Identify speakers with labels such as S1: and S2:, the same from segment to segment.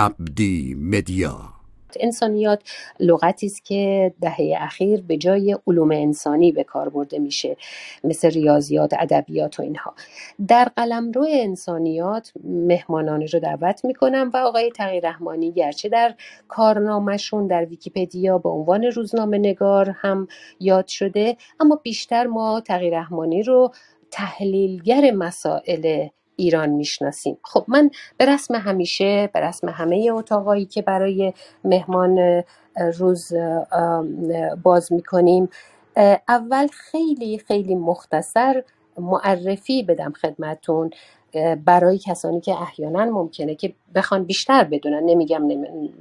S1: ابدی مدیا.
S2: انسانیات لغتی است که دهه اخیر به جای علوم انسانی به کار برده میشه مثل ریاضیات ادبیات و اینها. در قلمرو انسانیات مهمانان رو دعوت می‌کنم و آقای تغییر رحمانی گرچه در کارنامهشون در ویکیپدیا به عنوان روزنامه نگار هم یاد شده اما بیشتر ما تغییر رحمانی رو تحلیلگر مسائل ایران می‌شناسیم. خب من به رسم همیشه به رسم همه اتاقایی که برای مهمان روز باز می‌کنیم اول خیلی خیلی مختصر معرفی بدم خدمتون برای کسانی که احیانا ممکنه که بخوان بیشتر بدونن نمیگم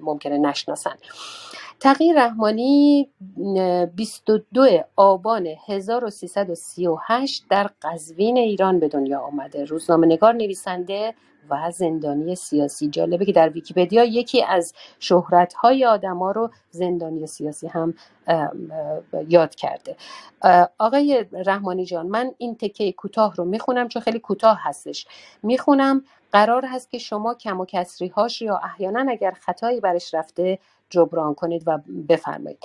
S2: ممکنه نشناسن. تغییر رحمانی 22 آبان 1338 در قزوین ایران به دنیا آمده. روزنامه نگار نویسنده و زندانی سیاسی. جالبه که در ویکیپدیا یکی از شهرت های آدما رو زندانی سیاسی هم یاد کرده. آقای رحمانی جان من این تکه کوتاه رو می‌خونم چون خیلی کوتاه هستش. می‌خونم قرار هست که شما کم و کسری هاش یا احیانا اگر خطایی برش رفته جبران کنید و بفرمایید.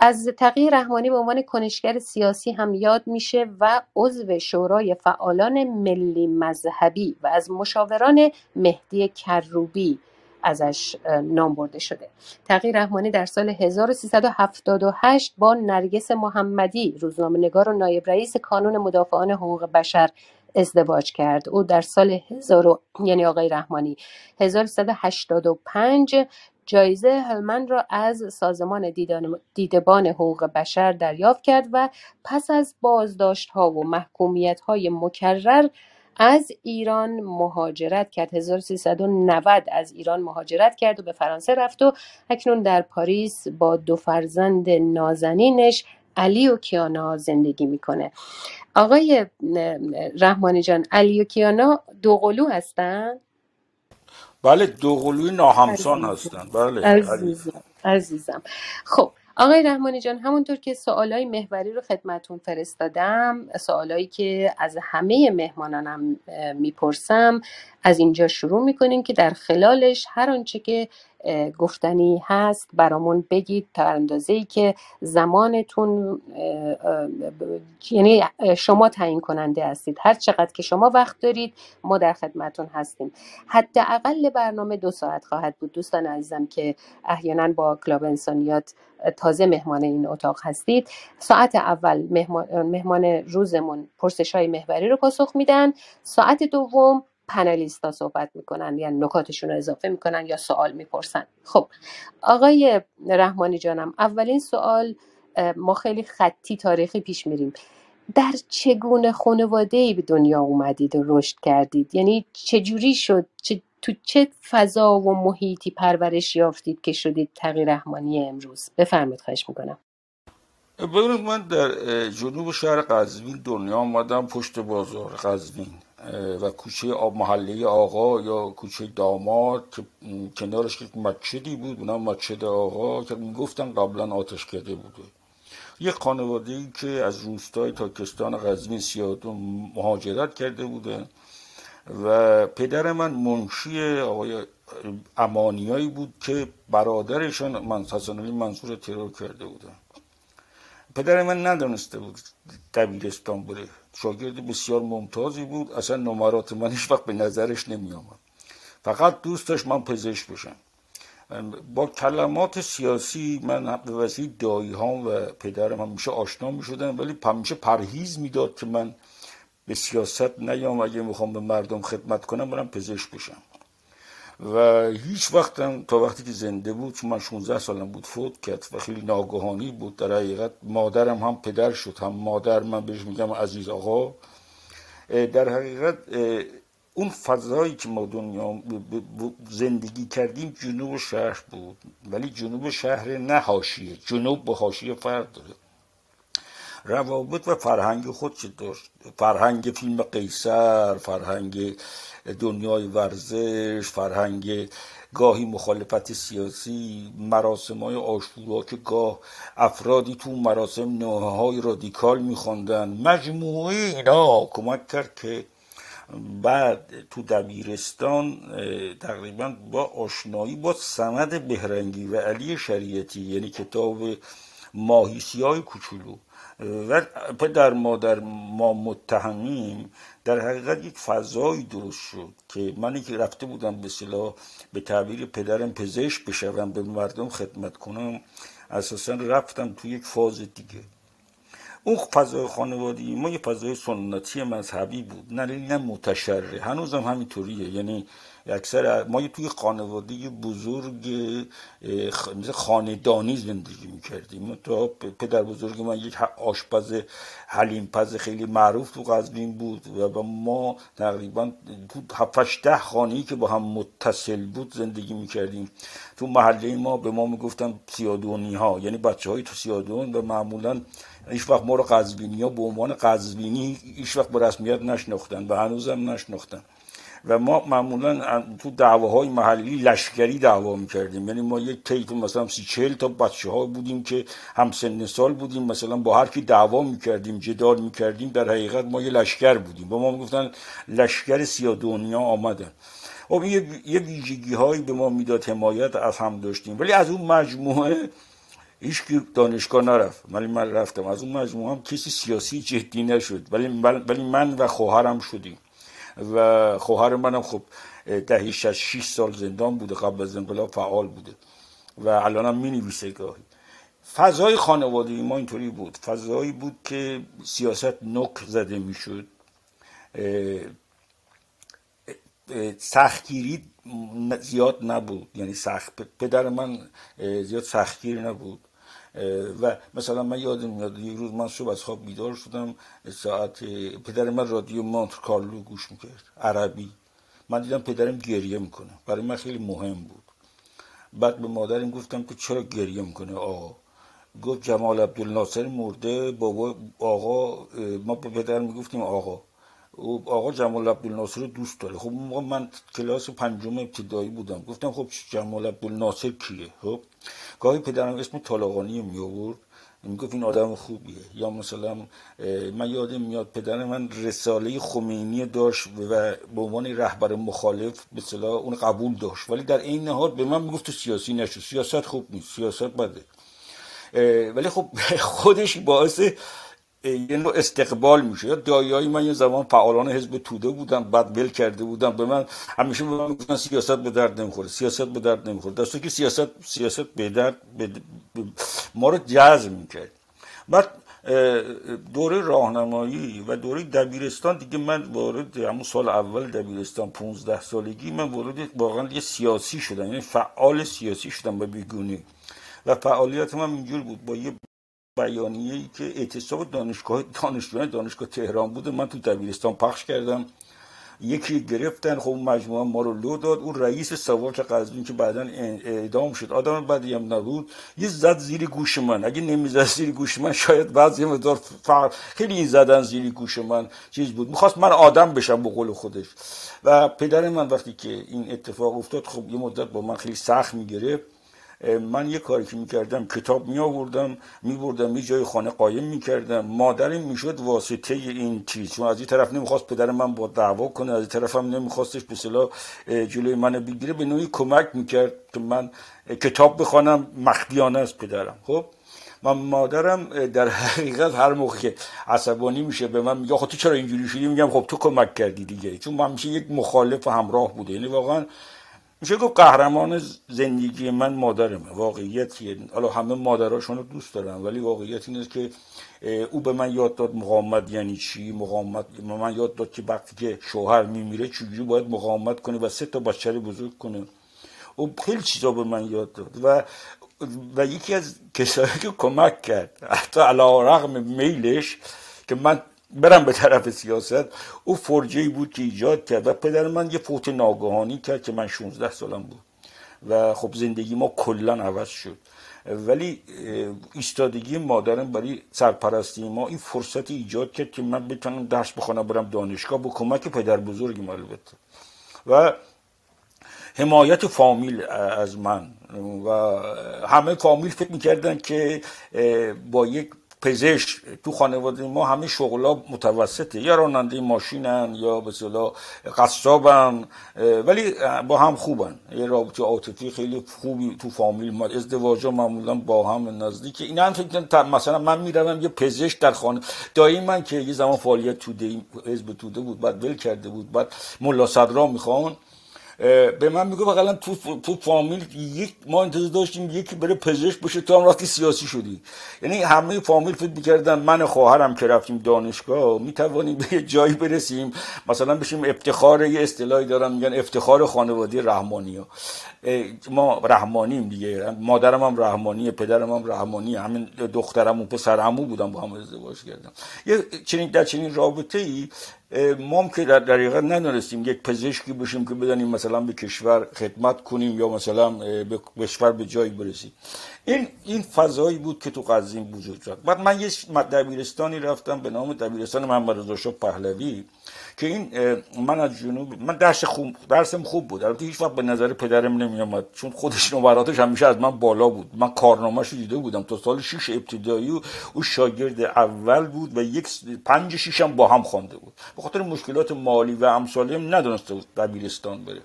S2: از تغییر رحمانی به عنوان کنشگر سیاسی هم یاد میشه و عضو شورای فعالان ملی مذهبی و از مشاوران مهدی کروبی ازش نام برده شده. تغییر رحمانی در سال 1378 با نرگس محمدی روزنامه نگار و نایب رئیس کانون مدافعان حقوق بشر ازدواج کرد. او در سال 1000 یعنی آقای رحمانی 1385 جایزه هلمن را از سازمان دیدبان حقوق بشر دریافت کرد و پس از بازداشت ها و محکومیت های مکرر از ایران مهاجرت کرد 1390 از ایران مهاجرت کرد و به فرانسه رفت و اکنون در پاریس با دو فرزند نازنینش علی و کیانا زندگی می‌کنه آقای رحمانی جان علی و کیانا دوقلو هستن؟
S3: بله دوقلوی ناهمسان هستن. بله
S2: عزیزم عزیزم. خب آقای رحمانی جان همونطور که سوالای محوری رو خدمتون فرستادم سوالایی که از همه مهمانانم می‌پرسم از اینجا شروع می‌کنیم که در خلالش هر آنچه که گفتنی هست. برامون بگید تا اندازه ای که زمانتون یعنی شما تعیین کننده هستید. هر چقدر که شما وقت دارید ما در خدمتون هستیم. حداقل برنامه دو ساعت خواهد بود. دوستان عزیزم که احیانا با کلاب انسانیات تازه مهمان این اتاق هستید. ساعت اول مهمان, روزمون پرسش های محوری رو پاسخ میدن. ساعت دوم پنلیستا صحبت می‌کنن یا نکاتشون رو اضافه می‌کنن یا سوال می‌پرسن. خب آقای رحمانی جانم اولین سوال ما خیلی خطی تاریخی پیش میریم. در چگونه خانواده ای به دنیا اومدید و رشد کردید؟ یعنی چجوری شد؟ چه تو چه فضا و محیطی پرورش یافتید که شدید تغییر رحمانی امروز؟ بفرمایید خواهش می‌کنم.
S3: ببینید من در جنوب شهر قزوین دنیا آمدم پشت بازار قزوین. و کوچه آب محله آقا یا کوچه داماد که کنارش یک مچدی بود اونم مچد آقا که می‌گفتن قبلا آتش کرده بوده یک خانواده ای که از روستای تاکستان قزوین سیادون مهاجرت کرده بوده و پدر من منشی آقای امانیایی بود که برادرشان من منصور ترور کرده بودن پدر من ندانسته بود دبیرستان بوده. شاگرد بسیار ممتازی بود. اصلا نمرات من هیچ وقت به نظرش نمی آمد فقط دوست داشت من پزشک بشم. با کلمات سیاسی من به وسیله دایی ها و پدرم همیشه آشنا می شدن ولی همیشه پرهیز می‌داد که من به سیاست نیام اگه می‌خوام به مردم خدمت کنم برم پزشک بشم. و هیچ وقتم تا وقتی که زنده بود چون من 16 سالم بود فوت کرد و خیلی ناگهانی بود. در حقیقت مادرم هم پدر شد هم مادر من بهش میگم عزیز آقا. در حقیقت اون فضایی که ما دنیا زندگی کردیم جنوب شهر بود. ولی جنوب شهر نه حاشیه جنوب با حاشیه فرق داره. روابط و فرهنگ خود چه داشت؟ فرهنگ فیلم قیصر فرهنگ دنیای ورزش فرهنگ گاهی مخالفت سیاسی مراسم های آشورا که گاه افرادی تو مراسم نوه های رادیکال میخواندن. مجموعه اینا کمک کرد که بعد تو دبیرستان تقریبا با آشنایی با سمد بهرنگی و علی شریعتی یعنی کتاب ماهیسی های کوچولو و پدر مادر ما متهمیم در حقیقت یک فضایی درست شد که منی که رفته بودم به صلاح به تعبیر پدرم پزشک بشوم به مردم خدمت کنم اساسا رفتم تو یک فاز دیگه. اون فضای خانوادگی ما یه فضای سنتی مذهبی بود نه نه متشرع هنوزم همینطوریه. یعنی اکثر ما توی خانواده بزرگ مثل خاندانی زندگی می‌کردیم. تا پدر بزرگ من یک آشپز حلیم پز خیلی معروف تو قزوین بود و ما تقریبا تو هفتش ده خانهی که با هم متصل بود زندگی می‌کردیم. تو محله ما به ما می‌گفتن سیادونی ها یعنی بچه های تو سیادون و معمولا هیچ وقت ما رو قزوینی ها به عنوان قزوینی هیچ وقت به رسمیت نشناختن و هنوزم نشناختن. و ما معمولا تو دعواهای محلی لشکری دعوا می‌کردیم. یعنی ما یک تیپ مثلا سی چهل تا بچه ها بودیم که هم سن سال بودیم مثلا با هر کی دعوا می‌کردیم جدال می‌کردیم در حقیقت ما یه لشکر بودیم. با ما می‌گفتن لشکر سیا دنیا آمدن. خب یه, یه ویژگی هایی به ما می‌داد حمایت از هم داشتیم. ولی از اون مجموعه هیچ دانشگاه نرفت. ولی من رفتم. از اون مجموعه هم کسی سیاسی جدی نشد. ولی ولی من و خواهرم شدیم. و خواهر منم خب دهی شش سال زندان بوده قبل از انقلاب فعال بوده. و الان هم می نویسه گاهی. فضای خانواده ما اینطوری بود. فضایی بود که سیاست نک زده می‌شد. سختگیری زیاد نبود. یعنی سخت پدر من زیاد سختگیر نبود. و مثلا من یادم میاد یک روز من صبح از خواب بیدار شدم ساعت پدر من رادیو مونت کارلو گوش می‌کرد عربی. من دیدم پدرم گریه می‌کنه. برای من خیلی مهم بود. بعد به مادرم گفتم که چرا گریه می‌کنه آقا؟ گفت جمال عبدالناصر مرده بابا آقا ما به پدر می‌گفتیم آقا. آقا جمال عبدالناصر رو دوست داره. خب من کلاس پنجم ابتدایی بودم. گفتم خب جمال عبدالناصر کیه؟ خب گاهی پدرم اسم طالقانی می آورد می‌گفت این آدم خوبیه. یا مثلا من یادم میاد پدر من رساله خمینی داشت و به عنوان رهبر مخالف صلاح اون قبول داشت. ولی در این حال به من می‌گفت سیاسی نشو. سیاست خوب نیست. سیاست بده. ولی خب خودش باعث یه نوع استقبال میشه. یا من یه زمان فعالان حزب توده بودن بعد ول کرده بودن. به من همیشه به من می‌گفتن سیاست به درد نمی‌خوره سیاست به درد نمی‌خوره. دسته که سیاست سیاست به درد ما رو جذب می‌کرد. بعد دوره راهنمایی و دوره دبیرستان دیگه من وارد همون سال اول دبیرستان 15 سالگی من وارد واقعا یه سیاسی شدم. یعنی فعال سیاسی شدم به بیگونی. و فعالیت من اینجور بود. با یه بیانیه ای که اعتصاب دانشگاه دانشجویان دانشگاه تهران بوده. من تو دبیرستان پخش کردم. یکی گرفتن. خب مجموعه ما رو لو داد. اون رئیس سواک قزوین که بعدا اعدام شد. آدم بدی هم نبود. یه زد زیر گوش من. اگه نمی‌زد زیر گوش من شاید بعضی مدار فرق خیلی زدن زیر گوش من چیز بود. می‌خواست من آدم بشم به قول خودش. و پدر من وقتی که این اتفاق افتاد خب یه مدت با من خیلی سخت می‌گرفت. من یه کاری که می‌کردم کتاب می آوردم می بردم یه جای خانه قایم می‌کردم. مادرم می‌شد واسطه این چیز چون از این طرف نمی‌خواست پدر من با دعوا کنه از این طرف هم نمیخواستش به صلاح جلوی من بگیره. به نوعی کمک می‌کرد که من کتاب بخوانم. مخدیانه از پدرم. خب؟ من مادرم در حقیقت هر موقع که عصبانی میشه به من میگه خب تو چرا اینجوری شدی؟ میگم خب تو کمک کردی دیگه. چون من میشه یک مخالف همراه بوده. یعنی واقعا میشه گفت قهرمان زندگی من مادرمه. واقعیت حالا همه مادراشون رو دوست دارم ولی واقعیت این که او به من یاد داد مقاومت یعنی چی؟ مقاومت من یاد داد که وقتی که شوهر میمیره چجوری باید مقاومت کنه و سه تا بچه بزرگ کنه. او خیلی چیزا به من یاد داد و و یکی از کسایی که کمک کرد حتی علا رغم میلش که من برم به طرف سیاست. او فرجه بود که ایجاد کرد و پدر من یه فوت ناگهانی کرد که من 16 سالم بود. و خب زندگی ما کلا عوض شد. ولی ایستادگی مادرم برای سرپرستی ما این فرصت ایجاد کرد که من بتونم درس بخونم برم دانشگاه با کمک پدر بزرگی البته. و حمایت فامیل از من. و همه فامیل فکر می‌کردن که با یک پزشک تو خانواده ما همه شغلا متوسطه. یا راننده ماشینن یا به اصطلاح قصابن ولی با هم خوبن. یه رابطه عاطفی خیلی خوبی تو فامیل ما. ازدواجا معمولا با هم نزدیک این هم فکر مثلا من می‌روم یه پزشک در خانه دایی من که یه زمان فعالیت توده حزب توده بود بعد ول کرده بود بعد ملا صدرا می‌خوان. به من میگه بقیلا تو تو فامیل یک ما انتظار داشتیم یکی بره پزشک بشه تو هم رفتی سیاسی شدی. یعنی همه فامیل فکر می‌کردن من خواهرم که رفتیم دانشگاه می‌توانیم به یه جایی برسیم. مثلا بشیم افتخار یه اصطلاحی دارن میگن افتخار خانواده رحمانی ها ما رحمانیم دیگه. مادرم هم رحمانیه پدرم هم رحمانیه همین دخترم و پسرمو بودم با هم ازدواج کردم یه چنین در چنین رابطه ای ما هم که در دقیقا ندانستیم یک پزشکی بشیم که بدانیم مثلا به کشور خدمت کنیم یا مثلا به کشور به جایی برسیم. این این فضایی بود که تو قزوین وجود داشت. بعد من یه دبیرستانی رفتم به نام دبیرستان محمد رضا پهلوی. که این من از جنوب من درس خوب درسم خوب بود. البته هیچ وقت به نظر پدرم نمی آمد چون خودش نمراتش همیشه از من بالا بود. من کارنامه‌اش دیده بودم. تا سال 6 ابتدایی و او شاگرد اول بود و یک پنج شیش هم با هم خوانده بود. به خاطر مشکلات مالی و امثالی هم ندونسته دبیرستان بره.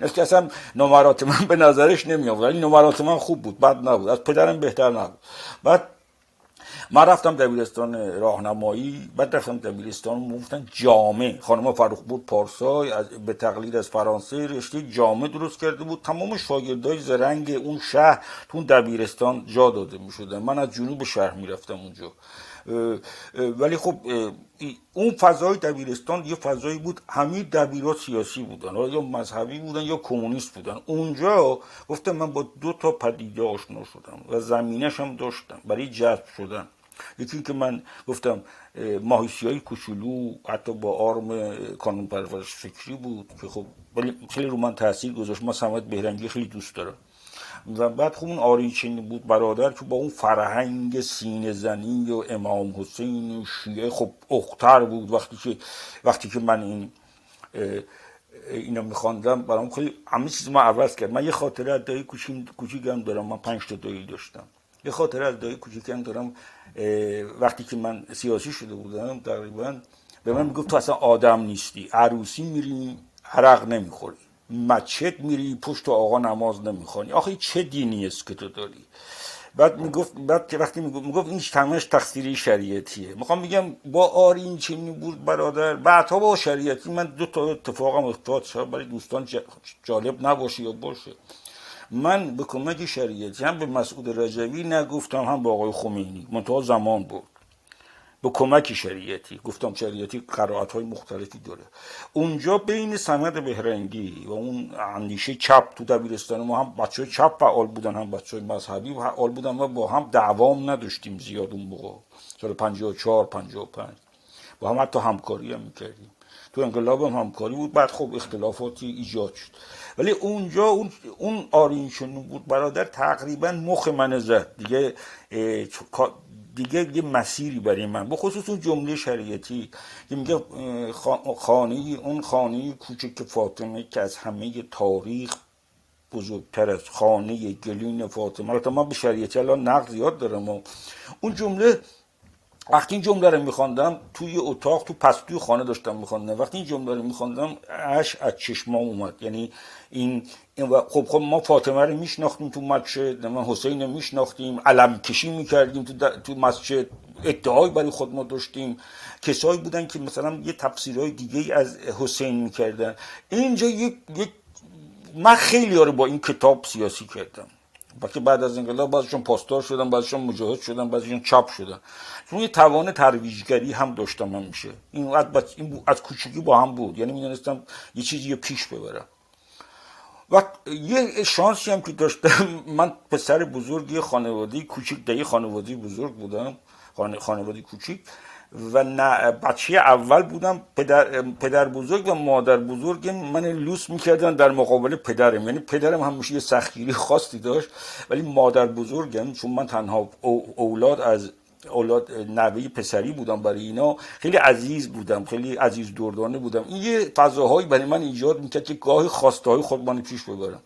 S3: این که اصلا نمرات من به نظرش نمی آورد ولی نمرات من خوب بود. بد نبود. از پدرم بهتر نبود. بعد من رفتم دبیرستان راهنمایی بعد رفتم دبیرستان موفتن جامعه خانم فروخ بود پارسای از به تقلید از فرانسه رشته جامعه درست کرده بود. تمام شاگردای زرنگ اون شهر تو دبیرستان جا داده می شدن من از جنوب شهر می‌رفتم اونجا. ولی خب اون فضای دبیرستان یه فضایی بود همه دبیرات سیاسی بودن. یا مذهبی بودن یا کمونیست بودن. اونجا گفتم من با دو تا پدیده آشنا شدم و زمینش هم داشتم. برای جذب شدن. یکی که من گفتم ماهیسی های کوچولو حتی با آرم کانون پرورش فکری بود که خب خیلی رو من تاثیر گذاشت. ما سمت بهرنگی خیلی دوست دارم. و بعد خب اون آرینچینی بود برادر که با اون فرهنگ سینه زنی و امام حسین و شیعه خب اختر بود. وقتی که وقتی که من این اینا میخواندم برام خیلی همه چیز ما عوض کرد. من یه خاطره از دایی کوچیکم دارم. من پنج تا دایی داشتم. یه خاطره از دایی کوچیکم دارم. وقتی که من سیاسی شده بودم تقریبا به من می‌گفت تو اصلا آدم نیستی. عروسی میری عرق نمی‌خوری. مچت میری پشت آقا نماز نمی‌خوانی آخه چه دینی است که تو داری؟ بعد می‌گفت بعد که وقتی می‌گفت می‌گفت این تمامش تقصیری شریعتیه. می‌خوام میگم با آرین چنین بود برادر. بعدها با شریعتی من دو تا اتفاقم افتاد. شاید برای دوستان جالب نباشه یا باشه. من به کمک شریعتی هم به مسعود رجوی نگفتم هم به آقای خمینی. منتها زمان بود به کمک شریعتی. گفتم شریعتی قرائت های مختلفی داره. اونجا بین سمد بهرنگی و اون اندیشه چپ تو دبیرستان ما هم بچه های چپ فعال بودن هم بچه های مذهبی فعال بودن و با هم دعوام نداشتیم زیاد اون موقع. سال 54 55 با هم حتی همکاری هم می‌کردیم. تو انقلاب هم همکاری بود. بعد خب اختلافاتی ایجاد شد. ولی اونجا اون اون آرینشون بود برادر تقریبا مخ من زد. دیگه دیگه یه مسیری برای من به خصوص اون جمله شریعتی که میگه خانه اون خانه کوچک فاطمه که از همه تاریخ بزرگتر از خانه گلین فاطمه. البته من به شریعتی الان نقد زیاد دارم و اون جمله وقتی این جمله رو میخواندم توی اتاق تو پستوی خانه داشتم میخواندم وقتی این جمله رو میخواندم اش از چشمام اومد. یعنی این, خب خب ما فاطمه رو میشناختیم تو مسجد من حسین رو میشناختیم علم کشی می‌کردیم تو, تو مسجد. ادعای برای خود ما داشتیم. کسایی بودن که مثلا یه تفسیرهای دیگه از حسین می‌کردن. اینجا یک, یک من خیلی رو با این کتاب سیاسی کردم. که بعد از انقلاب بعضیشون پاسدار شدن بعضیشون مجاهد شدن بعضیشون چاپ شدن. یه توان ترویجگری هم داشتم میشه. این این از کوچگی با هم بود. یعنی می‌دونستم یه چیزی پیش ببرم. و یه شانسی هم که داشتم من پسر بزرگی خانواده کوچیک در خانواده بزرگ بودم. خانواده کوچیک. و بچه اول بودم پدر, پدر بزرگ و مادر بزرگ. من لوس می‌کردن در مقابل پدرم. یعنی پدرم همیشه یه سختگیری خاصی داشت ولی مادر بزرگم چون من تنها اولاد از اولاد نوه پسری بودم برای اینا. خیلی عزیز بودم خیلی عزیز دردانه بودم. این یه فضاهایی برای من ایجاد می‌کرد که گاهی خواسته های خود پیش ببرم.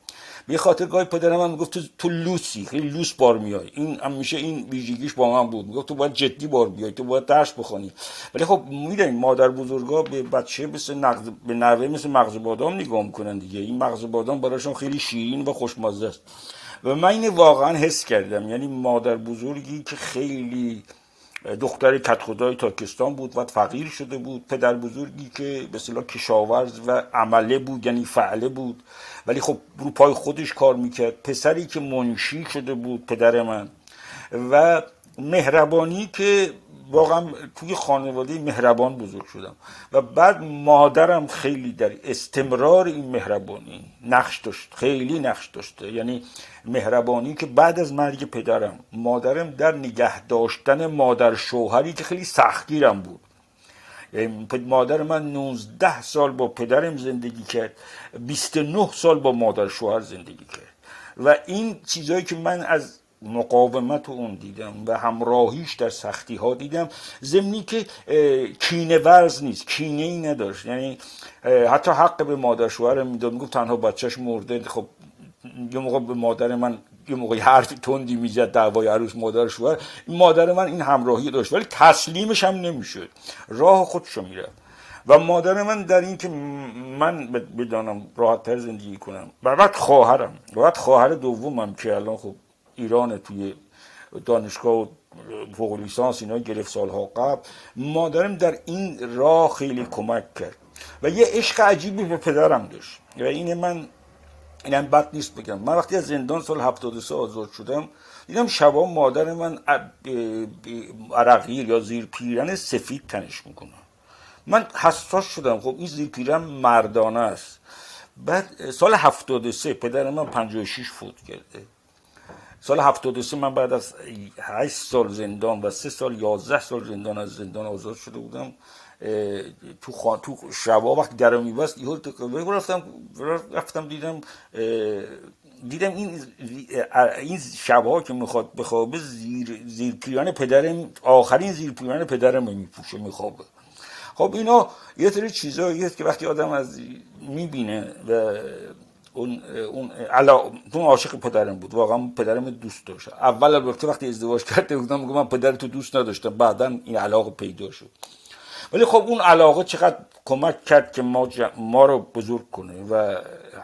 S3: به خاطر گاهی پدرم من می‌گفت تو, لوسی خیلی لوس بار میای این همیشه این ویژگیش با من بود. می‌گفت تو باید جدی بار بیای تو باید درس بخونی. ولی خب می‌دونید مادر بزرگا به بچه مثل نغز به نوه مثل مغز بادام نگاه می‌کنن دیگه. این مغز بادام براشون خیلی شیرین و خوشمزه است. و من اینو واقعا حس کردم. یعنی مادر بزرگی که خیلی دختر کت خدای تاکستان بود و فقیر شده بود پدر بزرگی که به صلاح کشاورز و عمله بود یعنی فعله بود. ولی خب رو پای خودش کار می‌کرد. پسری که منشی شده بود پدر من. و مهربانی که واقعا توی خانواده مهربان بزرگ شدم. و بعد مادرم خیلی در استمرار این مهربانی نقش داشت خیلی نقش داشته یعنی مهربانی که بعد از مرگ پدرم مادرم در نگه داشتن مادر شوهری که خیلی سختگیرم بود. یعنی مادر من 19 سال با پدرم زندگی کرد 29 سال با مادر شوهر زندگی کرد. و این چیزهایی که من از مقاومت اون دیدم و همراهیش در سختی ها دیدم. زمینی که کینه ورز نیست کینه ای نداشت. یعنی حتی حق به مادر شوهر می‌داد. می‌گفت تنها بچهش مرده. خب یه موقع به مادر من یه موقع حرف تندی می‌زد دعوای عروس مادر شوهر. مادر من این همراهی داشت ولی تسلیمش هم نمی‌شد. راه خودشو می‌رفت. و مادر من در این که من بدانم راحت تر زندگی کنم. و بعد خواهرم. و بعد خواهر دومم که الان خب ایران توی دانشگاه و فوق لیسانس اینا گرفت سالها قبل. مادرم در این راه خیلی کمک کرد. و یه عشق عجیبی به پدرم داشت. و این من اینم بد نیست بگم. من وقتی از زندان سال 73 آزاد شدم دیدم شبا مادر من عرقیر یا زیر پیرن سفید تنش می‌کنه. من حساس شدم. خب این زیر پیرن مردانه است. بعد سال 73 پدر من 56 فوت کرده. سال 73 من بعد از 8 سال زندان و 3 سال 11 سال زندان از زندان آزاد شده بودم تو خان تو شبا وقتی در میبست یهو رفتم رفتم دیدم دیدم این این شبها که می‌خواد بخوابه زیر زیر پیران پدرم آخرین زیر پیران پدرم میپوشه میخوابه. خب اینا یه سری چیزایی که وقتی آدم از می‌بینه و اون اون علا اون عاشق پدرم بود. واقعا پدرم دوست داشت. اول البته وقتی ازدواج کرده بودم میگم من پدر تو دوست نداشتم. بعدا این علاقه پیدا شد. ولی خب اون علاقه چقدر کمک کرد که ما, ما رو بزرگ کنه و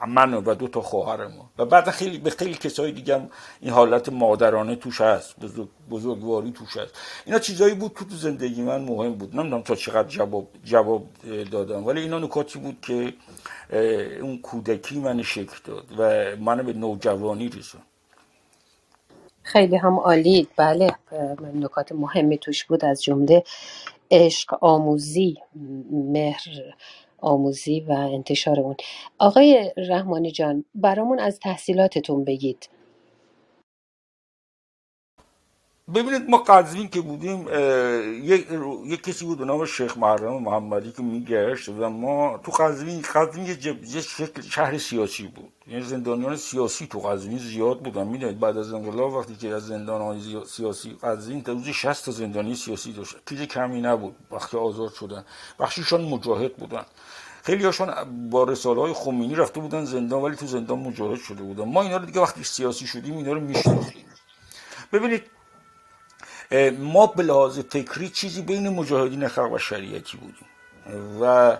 S3: من و دو تا خواهر ما و بعد خیلی به خیلی کسای دیگه هم این حالت مادرانه توش هست. بزرگ بزرگواری توش هست. اینا چیزایی بود که تو زندگی من مهم بود. نمی‌دونم تا چقدر جواب جواب دادم. ولی اینا نکاتی بود که اون کودکی من شکل داد و منو به نوجوانی رسون.
S2: خیلی هم عالی. بله نکات مهمی توش بود از جمله عشق آموزی مهر آموزی و انتشار اون. آقای رحمانی جان برامون از تحصیلاتتون بگید.
S3: ببینید ما قزوین که بودیم یک کسی بود به نام شیخ محرم محمدی که میگشت و ما تو قزوین قزوین یه, شکل شهر سیاسی بود. یعنی زندانیان سیاسی تو قزوین زیاد بودن. می‌دونید بعد از انقلاب وقتی که از زندان های سیاسی قزوین تا روز 60 تا زندانی سیاسی داشت. چیز کمی نبود. وقتی آزاد شدن. بخشیشان مجاهد بودن. خیلی هاشون با رساله های خمینی رفته بودن زندان ولی تو زندان مجاهد شده بودن. ما اینا رو دیگه وقتی سیاسی شدیم اینا رو می‌شناسیم ببینید ما به لحاظ فکری چیزی بین مجاهدین خلق و شریعتی بودیم. و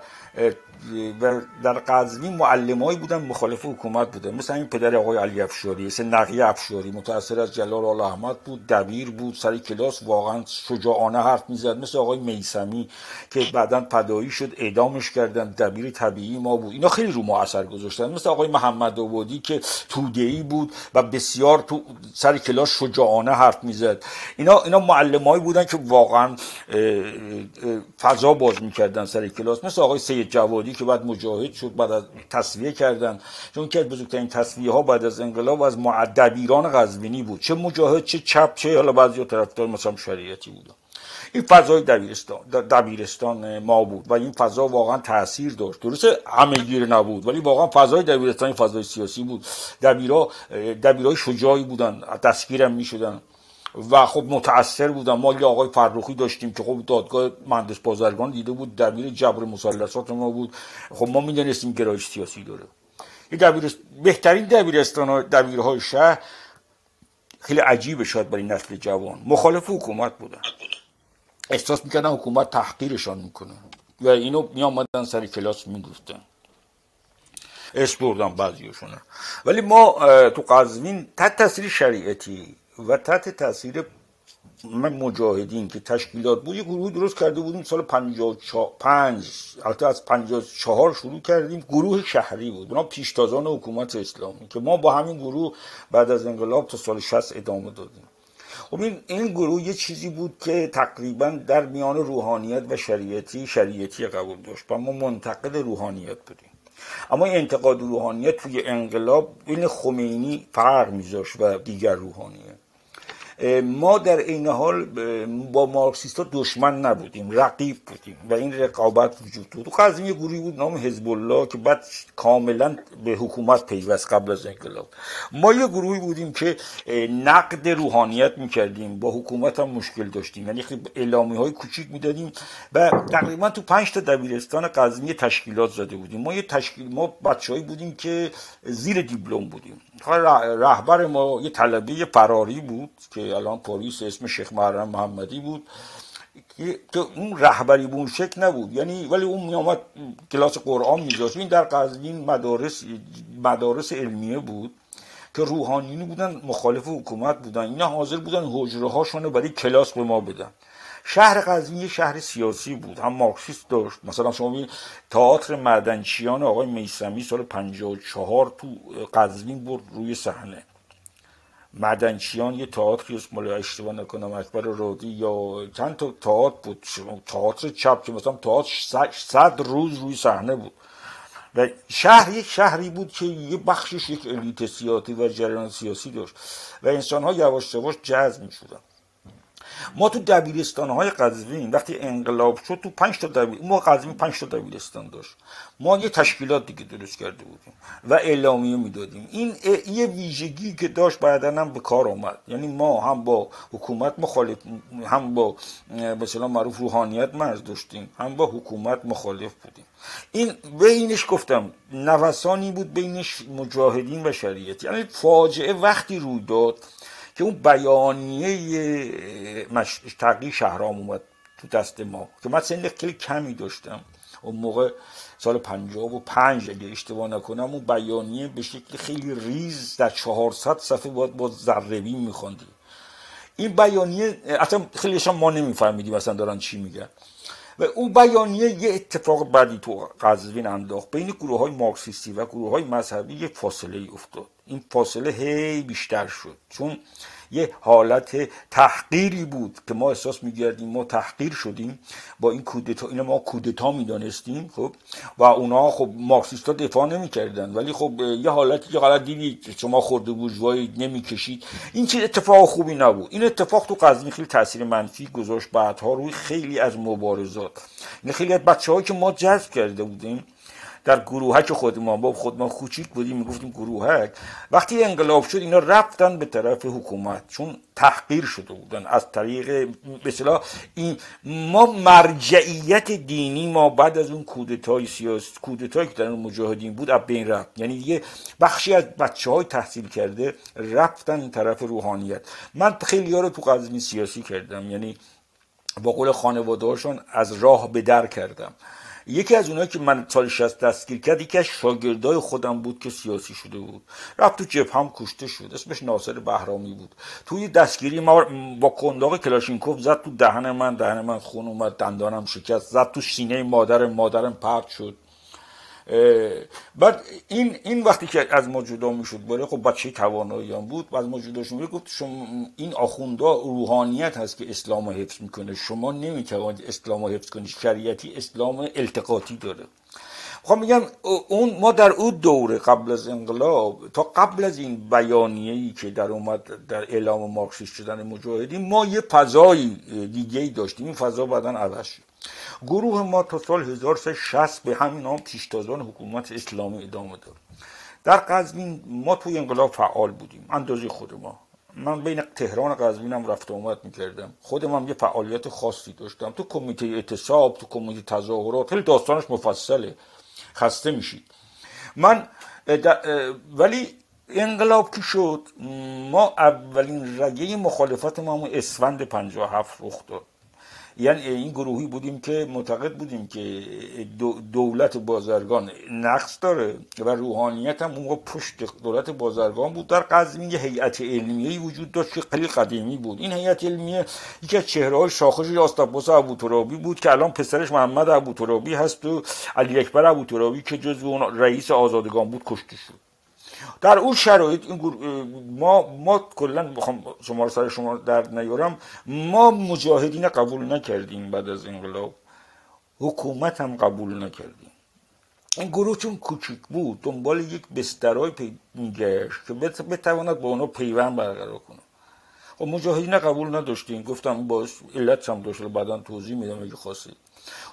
S3: در قزوین معلمایی بودن مخالف حکومت بودن. مثل این پدر آقای علی افشاری مثل نقی افشاری متأثر از جلال آل احمد بود دبیر بود سر کلاس واقعا شجاعانه حرف می‌زد. مثل آقای میسمی که بعدا پدایی شد اعدامش کردن دبیر طبیعی ما بود. اینا خیلی رو ما اثر گذاشتن. مثل آقای محمد آبادی که توده‌ای بود و بسیار تو سر کلاس شجاعانه حرف می‌زد. اینا اینا معلمایی بودن که واقعا فضا باز می‌کردن سر کلاس. مثل آقای سید جوادی که بعد مجاهد شد بعد از تصویه کردن. چون که بزرگترین تصویه ها بعد از انقلاب از معدبیران غزبینی بود. چه مجاهد چه چپ چه حالا بعضی طرفدار مثلا شریعتی بودن. این فضای دبیرستان دبیرستان ما بود و این فضا واقعا تاثیر داشت. درسته همه نبود ولی واقعا فضای دبیرستان فضای سیاسی بود. دبیرا دبیرای شجاعی بودن دستگیرم می‌شدن. و خب متاثر بودم. ما یه آقای فرخی داشتیم که خب دادگاه مهندس بازرگان دیده بود دبیر جبر مسلسات ما بود. خب ما می‌دونستیم گرایش سیاسی داره. بهترین دبیرستان ها دبیرهای شهر خیلی عجیبه شاید برای نسل جوان. مخالف حکومت بودن. احساس می‌کردن حکومت تحقیرشان می‌کنه. و اینو می آمدن سر کلاس می‌گفتن اس بردن ولی ما تو قزوین تحت تاثیر شریعتی و تحت تاثیر من مجاهدین که تشکیلات بود یه گروه درست کرده بودیم. سال 55 البته از 54 شروع کردیم. گروه شهری بود. اونا پیشتازان حکومت اسلامی که ما با همین گروه بعد از انقلاب تا سال 60 ادامه دادیم. خب این این گروه یه چیزی بود که تقریبا در میان روحانیت و شریعتی شریعتی قبول داشت و ما منتقد روحانیت بودیم. اما انتقاد روحانیت توی انقلاب بین خمینی فرق میذاشت و دیگر روحانیت. ما در این حال با مارکسیستا دشمن نبودیم رقیب بودیم و این رقابت وجود بود و از یه گروهی بود نام حزب الله که بعد کاملا به حکومت پیوست قبل از انقلاب. ما یه گروهی بودیم که نقد روحانیت می‌کردیم با حکومت هم مشکل داشتیم. یعنی اعلامی های کوچیک می‌دادیم و تقریبا تو پنج تا دبیرستان قزوین تشکیلات زده بودیم. ما یه تشکیل ما بچههایی بودیم که زیر دیپلم بودیم. رهبر ما یه طلبه فراری بود که الان پلیس اسم شیخ محرم محمدی بود که اون رهبری به اون شکل نبود. یعنی ولی اون می آمد کلاس قرآن میذاشت. این در قزوین مدارس مدارس علمیه بود که روحانیونی بودن مخالف حکومت بودن. اینا حاضر بودن حجره هاشون رو برای کلاس به ما بدن. شهر قزوین یه شهر سیاسی بود. هم مارکسیست داشت. مثلا شما ببینید تئاتر معدنچیان آقای میسمی سال 54 تو قزوین برد روی صحنه. معدنچیان یه تئاتری است مال اشتباه نکنم اکبر رادی یا چند تا تئاتر بود تئاتر چپ که مثلا تئاتر صد روز روی صحنه بود. و شهر یک شهری بود که یه بخشش یک الیت سیاسی و جریان سیاسی داشت. و انسان ها یواش یواش جذب می شدن ما تو دبیرستان های قزوین وقتی انقلاب شد تو پنج تا دبیر ما قزوین پنج تا دبیرستان داشت. ما یه تشکیلات دیگه درست کرده بودیم و اعلامیه می‌دادیم. این یه ویژگی که داشت بعدا هم به کار آمد. یعنی ما هم با حکومت مخالف هم با مثلا معروف روحانیت مرز داشتیم هم با حکومت مخالف بودیم. این بینش گفتم نوسانی بود بینش مجاهدین و شریعت. یعنی فاجعه وقتی روی داد که اون بیانیه تقی شهرام اومد تو دست ما. که من سن خیلی کمی داشتم. اون موقع سال پنجاب و پنج اگه اشتباه نکنم اون بیانیه به شکل خیلی ریز در چهارصد صفحه باید با ذربین میخوندیم این بیانیه اصلا خیلیشان ما نمیفهمیدیم اصلا دارن چی میگن. و اون بیانیه یه اتفاق بدی تو قزوین انداخت. بین گروه های مارکسیستی و گروه های مذهبی یه فاصله ای افتاد. این فاصله هی بیشتر شد. چون یه حالت تحقیری بود که ما احساس میگردیم ما تحقیر شدیم با این کودتا اینو ما کودتا می‌دانستیم خب؟ و اونا خب مارکسیستا دفاع نمی‌کردن. ولی خب یه حالتی که غلط دیدید شما خورده بورژوایی نمی‌کشید. این چیز اتفاق خوبی نبود. این اتفاق تو قزوین خیلی تاثیر منفی گذاشت. بعدها روی خیلی از مبارزات. این خیلی از بچه‌هایی که ما جذب کرده بودیم در گروهک خودمان با خود ما کوچیک بودیم می‌گفتیم گروهک. وقتی انقلاب شد اینا رفتن به طرف حکومت چون تحقیر شده بودن. از طریق به این ما مرجعیت دینی ما بعد از اون کودتای سیاسی کودتایی که در اون مجاهدین بود از بین رفت. یعنی یه بخشی از بچه های تحصیل کرده رفتن طرف روحانیت. من خیلی ها رو تو قضیه سیاسی کردم. یعنی با قول خانواده از راه به در کردم. یکی از اونایی که من سال 60 دستگیر کرد یکی از شاگردای خودم بود که سیاسی شده بود. رفت تو جبه هم کشته شد. اسمش ناصر بهرامی بود. توی دستگیری ما با کنداق کلاشینکوف زد تو دهن من دهن من خون اومد دندانم شکست. زد تو سینه مادر مادرم پرت شد. بعد این این وقتی که از ما جدا می‌شد بره خب بچه توانایی هم بود ما جدا شد گفت شما این آخوندا روحانیت هست که اسلام رو حفظ می‌کنه. شما نمی‌توانید اسلام رو حفظ کنید. شریعتی اسلام التقاطی داره. خب میگم اون ما در اون دوره قبل از انقلاب تا قبل از این بیانیه ای که در اومد در اعلام مارکسیست شدن مجاهدین ما یه فضای دیگه ای داشتیم. این فضا بعدا عوض شد. گروه ما تا سال 1360 به همین نام پیشتازان حکومت اسلامی ادامه داد. در قزوین ما توی انقلاب فعال بودیم. اندازه خود ما. من بین تهران و قزوینم رفت آمد می‌کردم. خودم هم یه فعالیت خاصی داشتم. تو کمیته اعتصاب تو کمیته تظاهرات خیلی داستانش مفصله. خسته میشید. من ولی انقلاب که شد ما اولین رگه مخالفت ما اسفند 57 رخ داد. یعنی این گروهی بودیم که معتقد بودیم که دولت بازرگان نقص داره و روحانیت هم اون پشت دولت بازرگان بود. در قزوین یه هیئت علمیه وجود داشت که خیلی قدیمی بود. این هیئت علمیه یکی از چهره های شاخص آستابوس ابوترابی بود که الان پسرش محمد ابوترابی هست و علی اکبر ابوترابی که جزو اون رئیس آزادگان بود کشته شد. در اون شرایط این ما ما کلا بخوام شما رو سر شما در نیارم. ما مجاهدین قبول نکردیم بعد از انقلاب. حکومت هم قبول نکردیم. این گروه چون کوچیک بود دنبال یک بسترهای میگشت که بتواند با اونا پیوند برقرار کنه. خب مجاهدین قبول نداشتیم گفتم باز علت هم داشت. بعدا توضیح میدم اگه خواستید.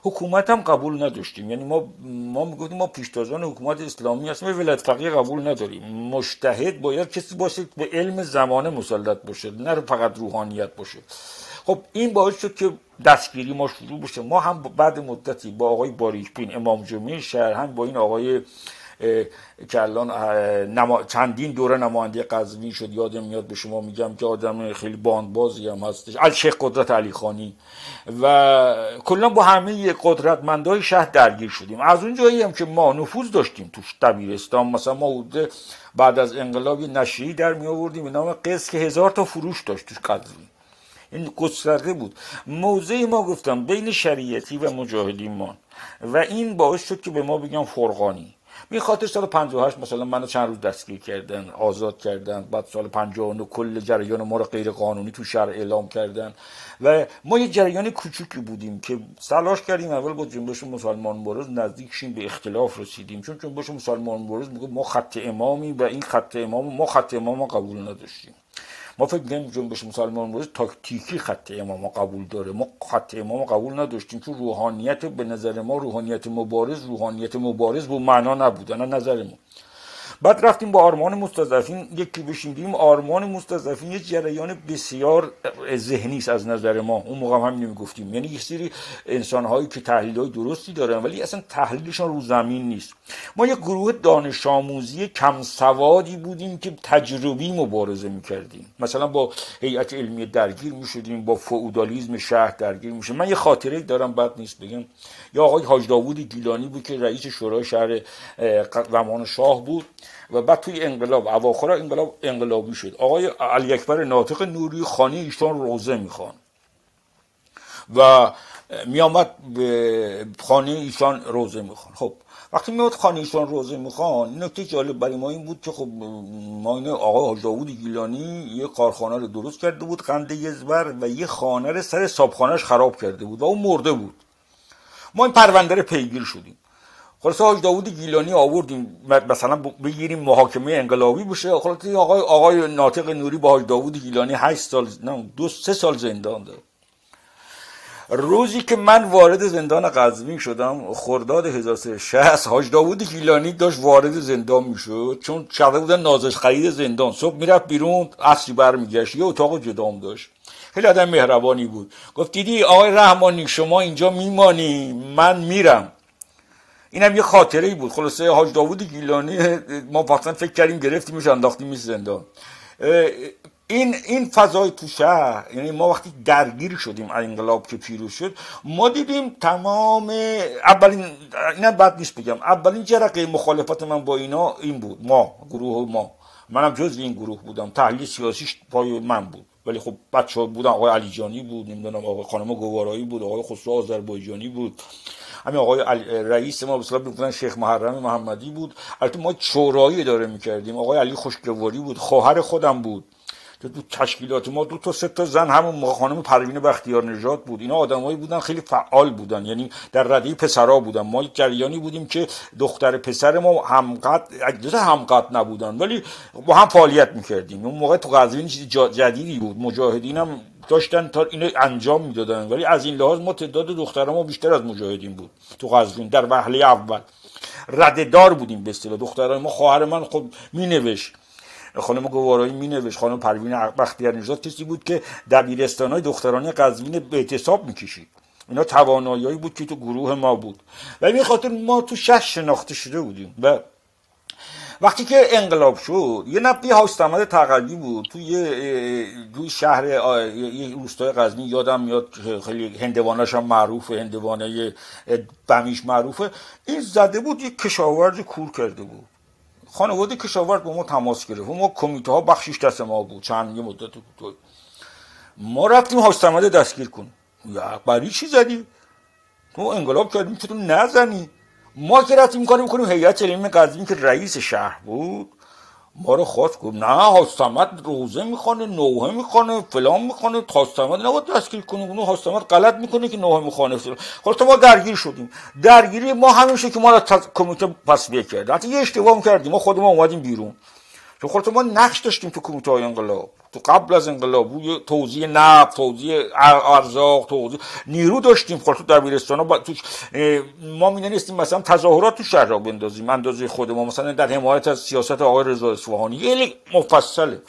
S3: حکومت هم قبول نداشتیم. یعنی ما ما می‌گفتیم ما پیشتازان حکومت اسلامی هستیم ولایت فقیه قبول نداریم. مشتهد باید کسی باشه به علم زمانه مسلط باشه نه فقط روحانیت باشه. خب این باعث شد که دستگیری ما شروع بشه. ما هم بعد مدتی با آقای باریکپین امام جمعه شهر هم با این آقای که الان نما... چندین دوره نماینده قزوین شد یادم میاد به شما میگم که آدم خیلی باندبازی هم هستش. الشیخ قدرت علی خانی. و کلا با همه قدرتمندای شهر درگیر شدیم. از اون جایی هم که ما نفوذ داشتیم تو دبیرستان. مثلا ما بعد از انقلاب یه در می آوردیم. به نام قصد که هزار تا فروش داشت تو قزوین. این گسترده بود. موضع ما گفتم بین شریعتی و مجاهدین و این باعث شد که به ما بگم فرقانی می خاطر سال 58 مثلا منو چند روز دستگیر کردن آزاد کردن بعد سال 59 کل جریان ما رو غیر قانونی تو شهر اعلام کردن. و ما یه جریان کوچیکی بودیم که سلاش کردیم اول با جنبش مسلمان مبارز نزدیک شیم به اختلاف رسیدیم. چون جنبش مسلمان مبارز میگه ما خط امامی و این خط امام ما خط امام قبول نداشتیم. ما فکر کنیم جنبش مسلمان مبارز تاکتیکی خط امام قبول داره. ما خط امام قبول نداشتیم چون روحانیت به نظر ما روحانیت مبارز روحانیت مبارز به معنا نبود نظر ما. بعد رفتیم با آرمان مستضعفین یکی بشیم آرمان مستضعفین یه جریان بسیار ذهنی است از نظر ما. اون موقع هم همین گفتیم یعنی یه سری انسان هایی که تحلیل های درستی دارن ولی اصلا تحلیلشان رو زمین نیست. ما یه گروه دانش آموزی کم سوادی بودیم که تجربی مبارزه می‌کردیم. مثلا با هیئت علمی درگیر می‌شدیم با فئودالیسم شهر درگیر می‌شدیم. من یه خاطره دارم بد نیست بگم. یا آقای حاج داوود گیلانی بود که رئیس شورای شهر زمان شاه بود. و بعد توی انقلاب اواخر انقلاب انقلابی شد. آقای علی اکبر ناطق نوری خانه ایشان روزه می‌خوان. و می آمد به خانه ایشان روزه می‌خوان. خب وقتی میاد خانه ایشان روزه می‌خوان نکته جالب برای ما این بود که خب ما این آقای داوود گیلانی یه کارخانه رو درست کرده بود قنده یزبر و یه خانه رو سر صابخانهش خراب کرده بود و اون مرده بود. ما این پرونده پیگیر شدیم. خلاص حاج داوود گیلانی آوردیم مثلا بگیریم محاکمه انقلابی بشه. خلاص آقای آقای ناطق نوری با حاج داوود گیلانی 8 سال نه دو سه سال زندان داد روزی که من وارد زندان قزوین شدم خرداد 1360 حاج داوود گیلانی داشت وارد زندان می‌شد. چون شده بودن نازش خرید زندان. صبح می‌رفت بیرون اصلی برمیگشت. یه اتاق جدام داشت. خیلی آدم مهربانی بود. گفت دیدی آقای رحمانی شما اینجا میمانی من میرم. اینم یه خاطره ای بود. خلاصه حاج داوود گیلانی ما وقتا فکر کردیم گرفتیمش انداختیمش زندان. این این فضای تو شهر یعنی ما وقتی درگیر شدیم انقلاب که پیروز شد ما دیدیم تمام اولین اینا بد نیست بگم اولین جرقه مخالفت من با اینا این بود ما گروه ما. منم جز این گروه بودم. تحلیل سیاسیش پای من بود. ولی خب بچه ها بودن آقای علیجانی بود نمی‌دونم آقای خانم گوارایی بود آقای خسرو آذربایجانی بود. همین آقای رئیس ما به بودن شیخ محرم محمدی بود. البته ما شورایی داره می‌کردیم. آقای علی خوشگواری بود خواهر خودم بود. تو تشکیلات ما دو تا سه تا زن همون خانم پروین بختیار نژاد بود. اینا آدمایی بودن خیلی فعال بودن. یعنی در رده پسرا بودن. ما جریانی بودیم که دختر پسر ما همقد اجازه همقد نبودن. ولی با هم فعالیت می‌کردیم. اون موقع تو قزوین چیز جدیدی بود. مجاهدین هم داشتن تا اینو انجام می‌دادن. ولی از این لحاظ ما تعداد دخترها ما بیشتر از مجاهدین بود. تو قزوین در وهله اول. رددار بودیم به اصطلاح. دخترای ما خواهر من خب مینوشت. خانم گوارایی می خانم پروین بختیار نژاد کسی بود که دبیرستان های قزوین به اعتصاب می‌کشید. اینا توانایی بود که تو گروه ما بود. و به خاطر ما تو شش شناخته شده بودیم. و وقتی که انقلاب شد یه نبی هاستمد تقلی بود. توی یه شهر یه روستای غزنی یادم میاد خیلی هندوانش هم معروفه هندوانه بمیش معروفه. این زده بود یه کشاورز کور کرده بود. خانواده کشاورز با ما تماس گرفت. ما کمیته ها بخشیش دست ما بود. چند یه مدت بود ما رفتیم هاستمد دستگیر کن. برای چی زدی؟ تو انقلاب کردیم تو نزنی. ما که رفتیم کاری می‌کنیم هیئت علمی قزوین که رئیس شهر بود. ما رو خواست گفت نه هاستمت روزه می‌خوانه نوحه می‌خوانه فلان می‌خوانه هاستمت نباید دستگیر کنیم اونو هاستمت غلط می‌کنه که نوحه می‌خوانه خلاص ما درگیر شدیم. درگیری ما همیشه که ما را کمیته تصویه کرد. حتی یه اشتباه کردیم. ما خودمون اومدیم بیرون. چون خودت ما نقش داشتیم تو کمیته انقلاب. تو قبل از انقلاب روی توزیع نفت توزیع ارزاق توزیع نیرو داشتیم خودت در بیرستان با تو ما مثلا تظاهرات تو شهر را بندازیم اندازه خود ما. مثلا در حمایت از سیاست آقای رضا اصفهانی. خیلی مفصله.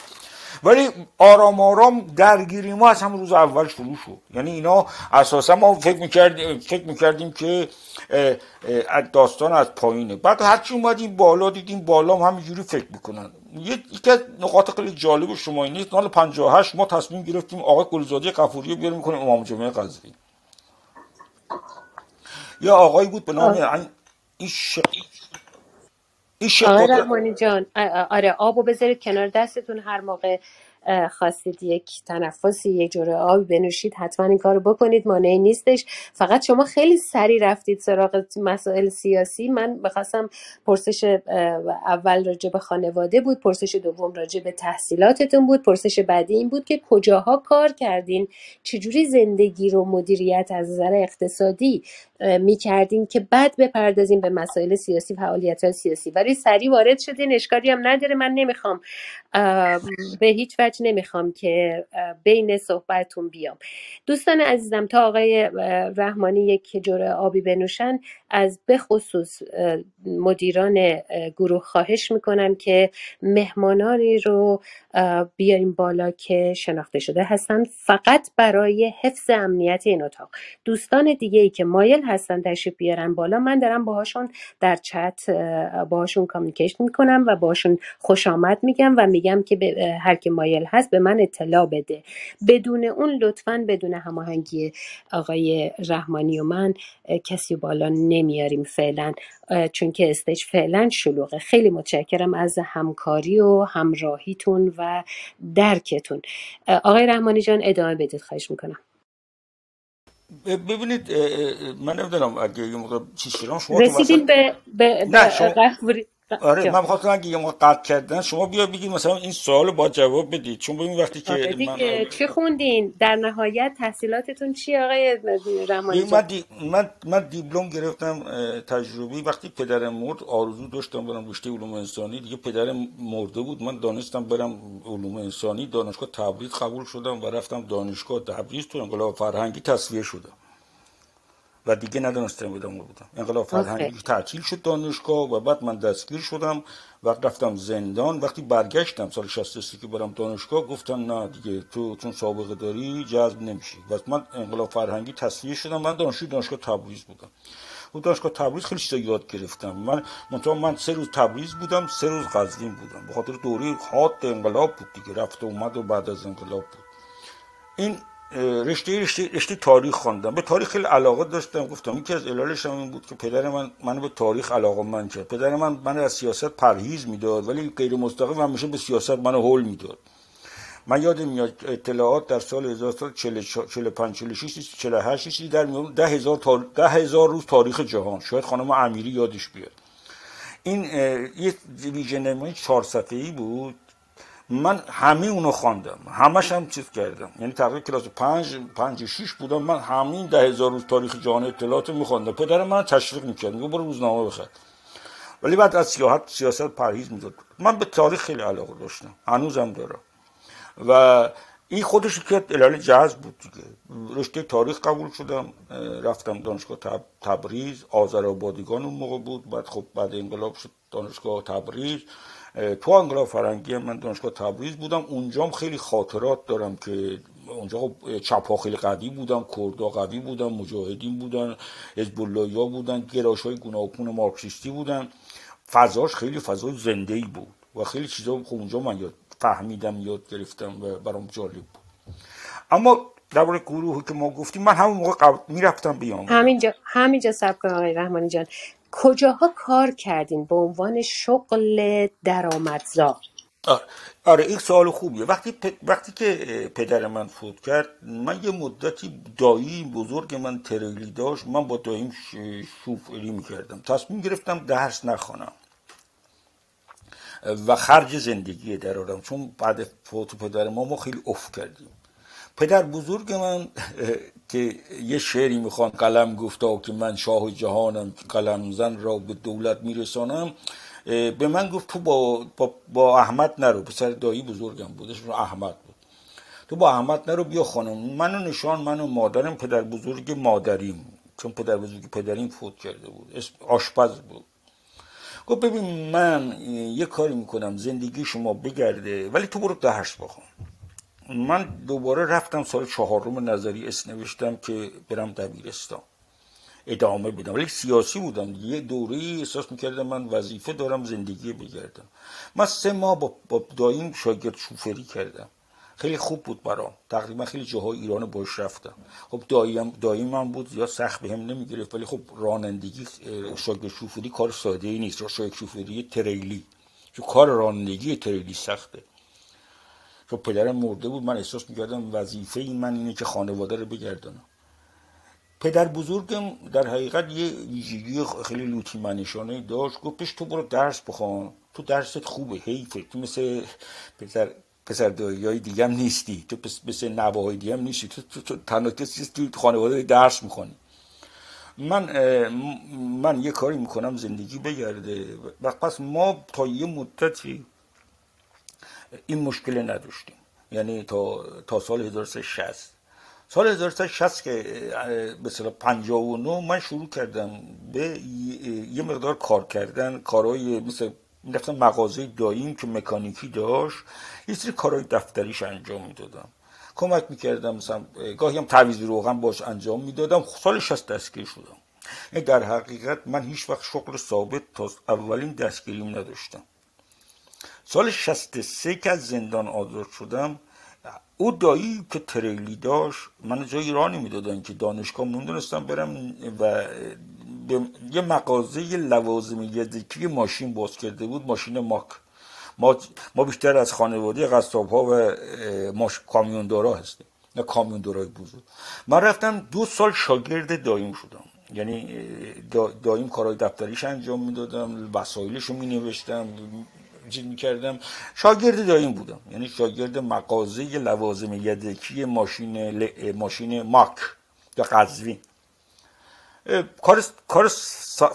S3: ولی آرام آرام درگیری ما از همون روز اول شروع شد. یعنی اینا اساسا ما فکر می‌کردیم فکر می‌کردیم که داستان از پایینه. بعد هرچی اومدیم بالا دیدیم بالا هم همینجوری فکر می‌کنن. یکی از نقاط خیلی جالب شما اینه سال 58 ما تصمیم گرفتیم آقای گلزاده قفوری رو بیاریم کنیم امام جمعه قزوین یا آقایی بود به نام این ش...
S2: این آقای رحمانی جان آره آبو بذارید کنار دستتون هر موقع خواستید یک تنفسی یک جوره آبی بنوشید حتما این کارو بکنید مانعی نیستش. فقط شما خیلی سری رفتید سراغ مسائل سیاسی. من بخواستم پرسش اول راجع به خانواده بود پرسش دوم راجع به تحصیلاتتون بود پرسش بعدی این بود که کجاها کار کردین؟ چجوری زندگی رو مدیریت از نظر اقتصادی می‌کردین که بعد بپردازیم به مسائل سیاسی فعالیت های سیاسی. ولی سریع وارد شدین اشکالی هم نداره. من نمی‌خوام به هیچ وجه نمی‌خوام که بین صحبتتون بیام. دوستان عزیزم تا آقای رحمانی یک آبی بنوشن از بخصوص مدیران گروه خواهش می‌کنم که مهمانانی رو بیاریم بالا که شناخته شده هستن فقط برای حفظ امنیت این اتاق. دوستان دیگه ای که مایل هستن تشریف بیارن بالا. من دارم باهاشون در چت باهاشون کامیکیشن می‌کنم و باهاشون خوش آمد میگم و میگم که به هر کی مایل هست به من اطلاع بده. بدون اون لطفا بدون هماهنگی آقای رحمانی و من کسی بالا نمیاریم فعلا چون که استیج فعلا شلوغه. خیلی متشکرم از همکاری و همراهیتون و درکتون. آقای رحمانی جان ادامه بدید. خواهش می‌کنم.
S3: ببینید من نمی‌دونم اگه یه موقع چیز شما
S2: رسیدین به, به,
S3: نه شما... آره من خواستم اگه یه قطع کردن شما بیا بگید مثلا این سوال با جواب بدید چون ببین وقتی که
S2: آره من... چه خوندین؟ در نهایت تحصیلاتتون چی آقای رحمانی
S3: من, دی... من من دیپلم گرفتم تجربی. وقتی پدرم مرد آرزو داشتم برم رشته علوم انسانی دیگه پدرم مرده بود. من دانستم برم علوم انسانی دانشگاه تبریز قبول شدم و رفتم دانشگاه تبریز تو انقلاب فرهنگی تصفیه شدم. و دیگه ندانستم ادامه بودم. انقلاب فرهنگی تعطیل شد دانشگاه و بعد من دستگیر شدم و رفتم زندان. وقتی برگشتم سال 63 که برم دانشگاه گفتن نه دیگه تو چون سابقه داری جذب نمیشی. و من انقلاب فرهنگی تصفیه شدم. من دانشجوی دانشگاه تبریز بودم. و دانشگاه تبریز خیلی چیزا یاد گرفتم. من منتها من سه روز تبریز بودم سه روز قزوین بودم. به خاطر دوره حاد انقلاب بود دیگه. رفت و اومد و بعد از انقلاب بود. این رشته رشته رشته تاریخ خواندم. به تاریخ خیلی علاقه داشتم. گفتم یکی از علالش هم این بود که پدر من منو به تاریخ علاقه من کرد پدر من من از سیاست پرهیز می‌داد ولی غیر مستقیم همیشه به سیاست منو هول می‌داد. من یادم میاد اطلاعات در سال 1945 46 48 در میون ده هزار, تار... ده هزار روز تاریخ جهان. شاید خانم امیری یادش بیاد. این یه ویژنمه چهار صفحه‌ای بود. من همه اونو خواندم. همش هم چیز کردم. یعنی تقریبا کلاس پنج پنج شیش بودم. من همین ده هزار روز تاریخ جهان اطلاعات میخواندم. پدر من تشویق می‌کرد. میگه برو روزنامه بخر. ولی بعد از سیاحت سیاست پرهیز می‌داد من به تاریخ خیلی علاقه داشتم. هنوزم دارم. و این خودش که علال جذب بود دیگه. رشته تاریخ قبول شدم. رفتم دانشگاه تبریز. آذربایجان اون موقع بود. بعد خب بعد انقلاب شد دانشگاه تبریز. تو انقلاب فرنگی من دانشگاه تبریز بودم. اونجام خیلی خاطرات دارم که اونجا خب چپ خیلی قوی بودن کردا قوی بودن مجاهدین بودن حزب ها بودن گراش های گوناگون مارکسیستی بودن. فضاش خیلی فضای زنده ای بود و خیلی چیزا خب اونجا من یاد فهمیدم یاد گرفتم و برام جالب بود. اما درباره گروهی که ما گفتیم من همون موقع قبل می‌رفتم بیام.
S2: همینجا همینجا سب کن آقای رحمانی جان. کجاها کار کردین به عنوان شغل درآمدزا؟
S3: آره, آره این سوال خوبیه. وقتی وقتی که پدر من فوت کرد من یه مدتی دایی بزرگ من تریلی داشت من با داییم شوفری می‌کردم. تصمیم گرفتم درس نخوانم. و خرج زندگی درارم چون بعد فوت پدر ما ما خیلی افت کردیم. پدر بزرگ من که یه شعری می‌خوان قلم گفتا که من شاه جهانم قلم زن را به دولت میرسانم. به من گفت تو با, با, با احمد نرو. پسر دایی بزرگم بودش رو احمد بود. تو با احمد نرو بیا خانم. منو نشان منو مادرم پدر بزرگ مادریم. چون پدر بزرگ پدریم فوت کرده بود. اسم آشپز بود. گفت ببین من یه کاری می‌کنم زندگی شما بگرده ولی تو برو درس بخون. من دوباره رفتم سال چهارم نظری اس نوشتم که برم دبیرستان. ادامه بدم. ولی سیاسی بودم. یه دوره احساس می‌کردم من وظیفه دارم زندگی بگردم. من سه ماه با, با دایم شاگرد شوفری کردم. خیلی خوب بود برام. تقریبا خیلی جاهای ایران باش رفتم. خب دایم دایم من بود. یا سخت بهم نمی‌گرفت. ولی خب رانندگی شاگرد شوفری کار ساده ای نیست شاگرد شوفری تریلی. چون کار رانندگی تریلی سخته. چون پدرم مرده بود من احساس می‌کردم وظیفه این من اینه که خانواده رو بگردانم. پدر بزرگم در حقیقت یه ویژگی خیلی لوتی منشانه داشت گفتش تو برو درس بخوان تو درست خوبه حیفه تو مثل پسر پسر های دیگه هم نیستی تو مثل نواهای دیگه هم نیستی تو, تو, تو تنها تو خانواده درس می‌خوانی. من من یه کاری می‌کنم زندگی بگرده و پس ما تا یه مدتی این مشکل نداشتیم. یعنی تا, تا سال 1360 سال 1360 که به صلاح 59 من شروع کردم به یه مقدار کار کردن کارهای مثل می‌رفتم مغازه داییم که مکانیکی داشت یه سری کارهای دفتریش انجام می‌دادم. کمک می‌کردم مثلا گاهی هم تعویض روغن باش انجام می‌دادم سال 60 دستگیر شدم. در حقیقت من هیچ وقت شغل ثابت تا اولین دستگیریم نداشتم. سال 63 که از زندان آزاد شدم او دایی که تریلی داشت من جای ایرانی می‌دادن که دانشگاه موندونستم برم و یه مغازه لوازم یدکی ماشین باز کرده بود ماشین ماک. ما, ما بیشتر از خانواده قصاب ها و ماش... کامیوندارا هستیم نه کامیوندارای بزرگ. من رفتم دو سال شاگرد دایم شدم. یعنی دایم کارهای دفتریش انجام می‌دادم وسایلش رو می نوشتم چیز می‌کردم شاگرد دایم بودم. یعنی شاگرد مغازه لوازم یدکی ماشین ماشین ماک یا قزوین. کار کار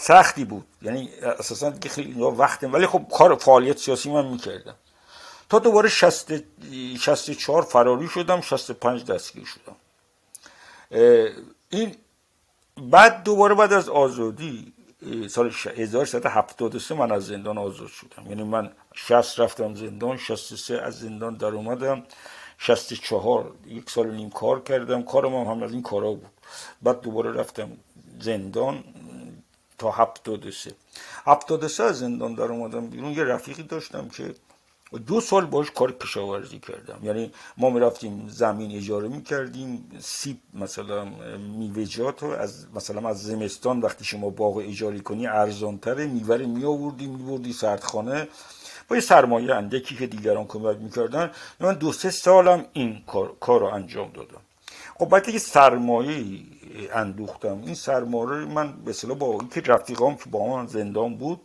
S3: سختی بود. یعنی اساسا دیگه خیلی وقت ولی خب کار فعالیت سیاسی من می‌کردم. تا دوباره 60 64 فراری شدم 65 دستگیر شدم. این بعد دوباره بعد از آزادی سال 1373 من از زندان آزاد شدم. یعنی من 60 رفتم زندان 63 از زندان در اومدم. 64 یک سال نیم کار کردم. کارم هم, هم از این کارا بود. بعد دوباره رفتم زندان تا 73 73 از زندان در اومدم بیرون. یه رفیقی داشتم که دو سال باش کار کشاورزی کردم. یعنی ما می‌رفتیم زمین اجاره می‌کردیم سیب مثلا میوهجات از مثلا از زمستان وقتی شما باغ اجاره کنی ارزانتره. میوه می آوردی میبردی سردخانه. با یه سرمایه اندکی که دیگران کمک می‌کردن من دو سه سالم این کار, کار رو انجام دادم. خب بعد که سرمایه اندوختم. این سرمایه من به با اینکه رفیقام که با من زندان بود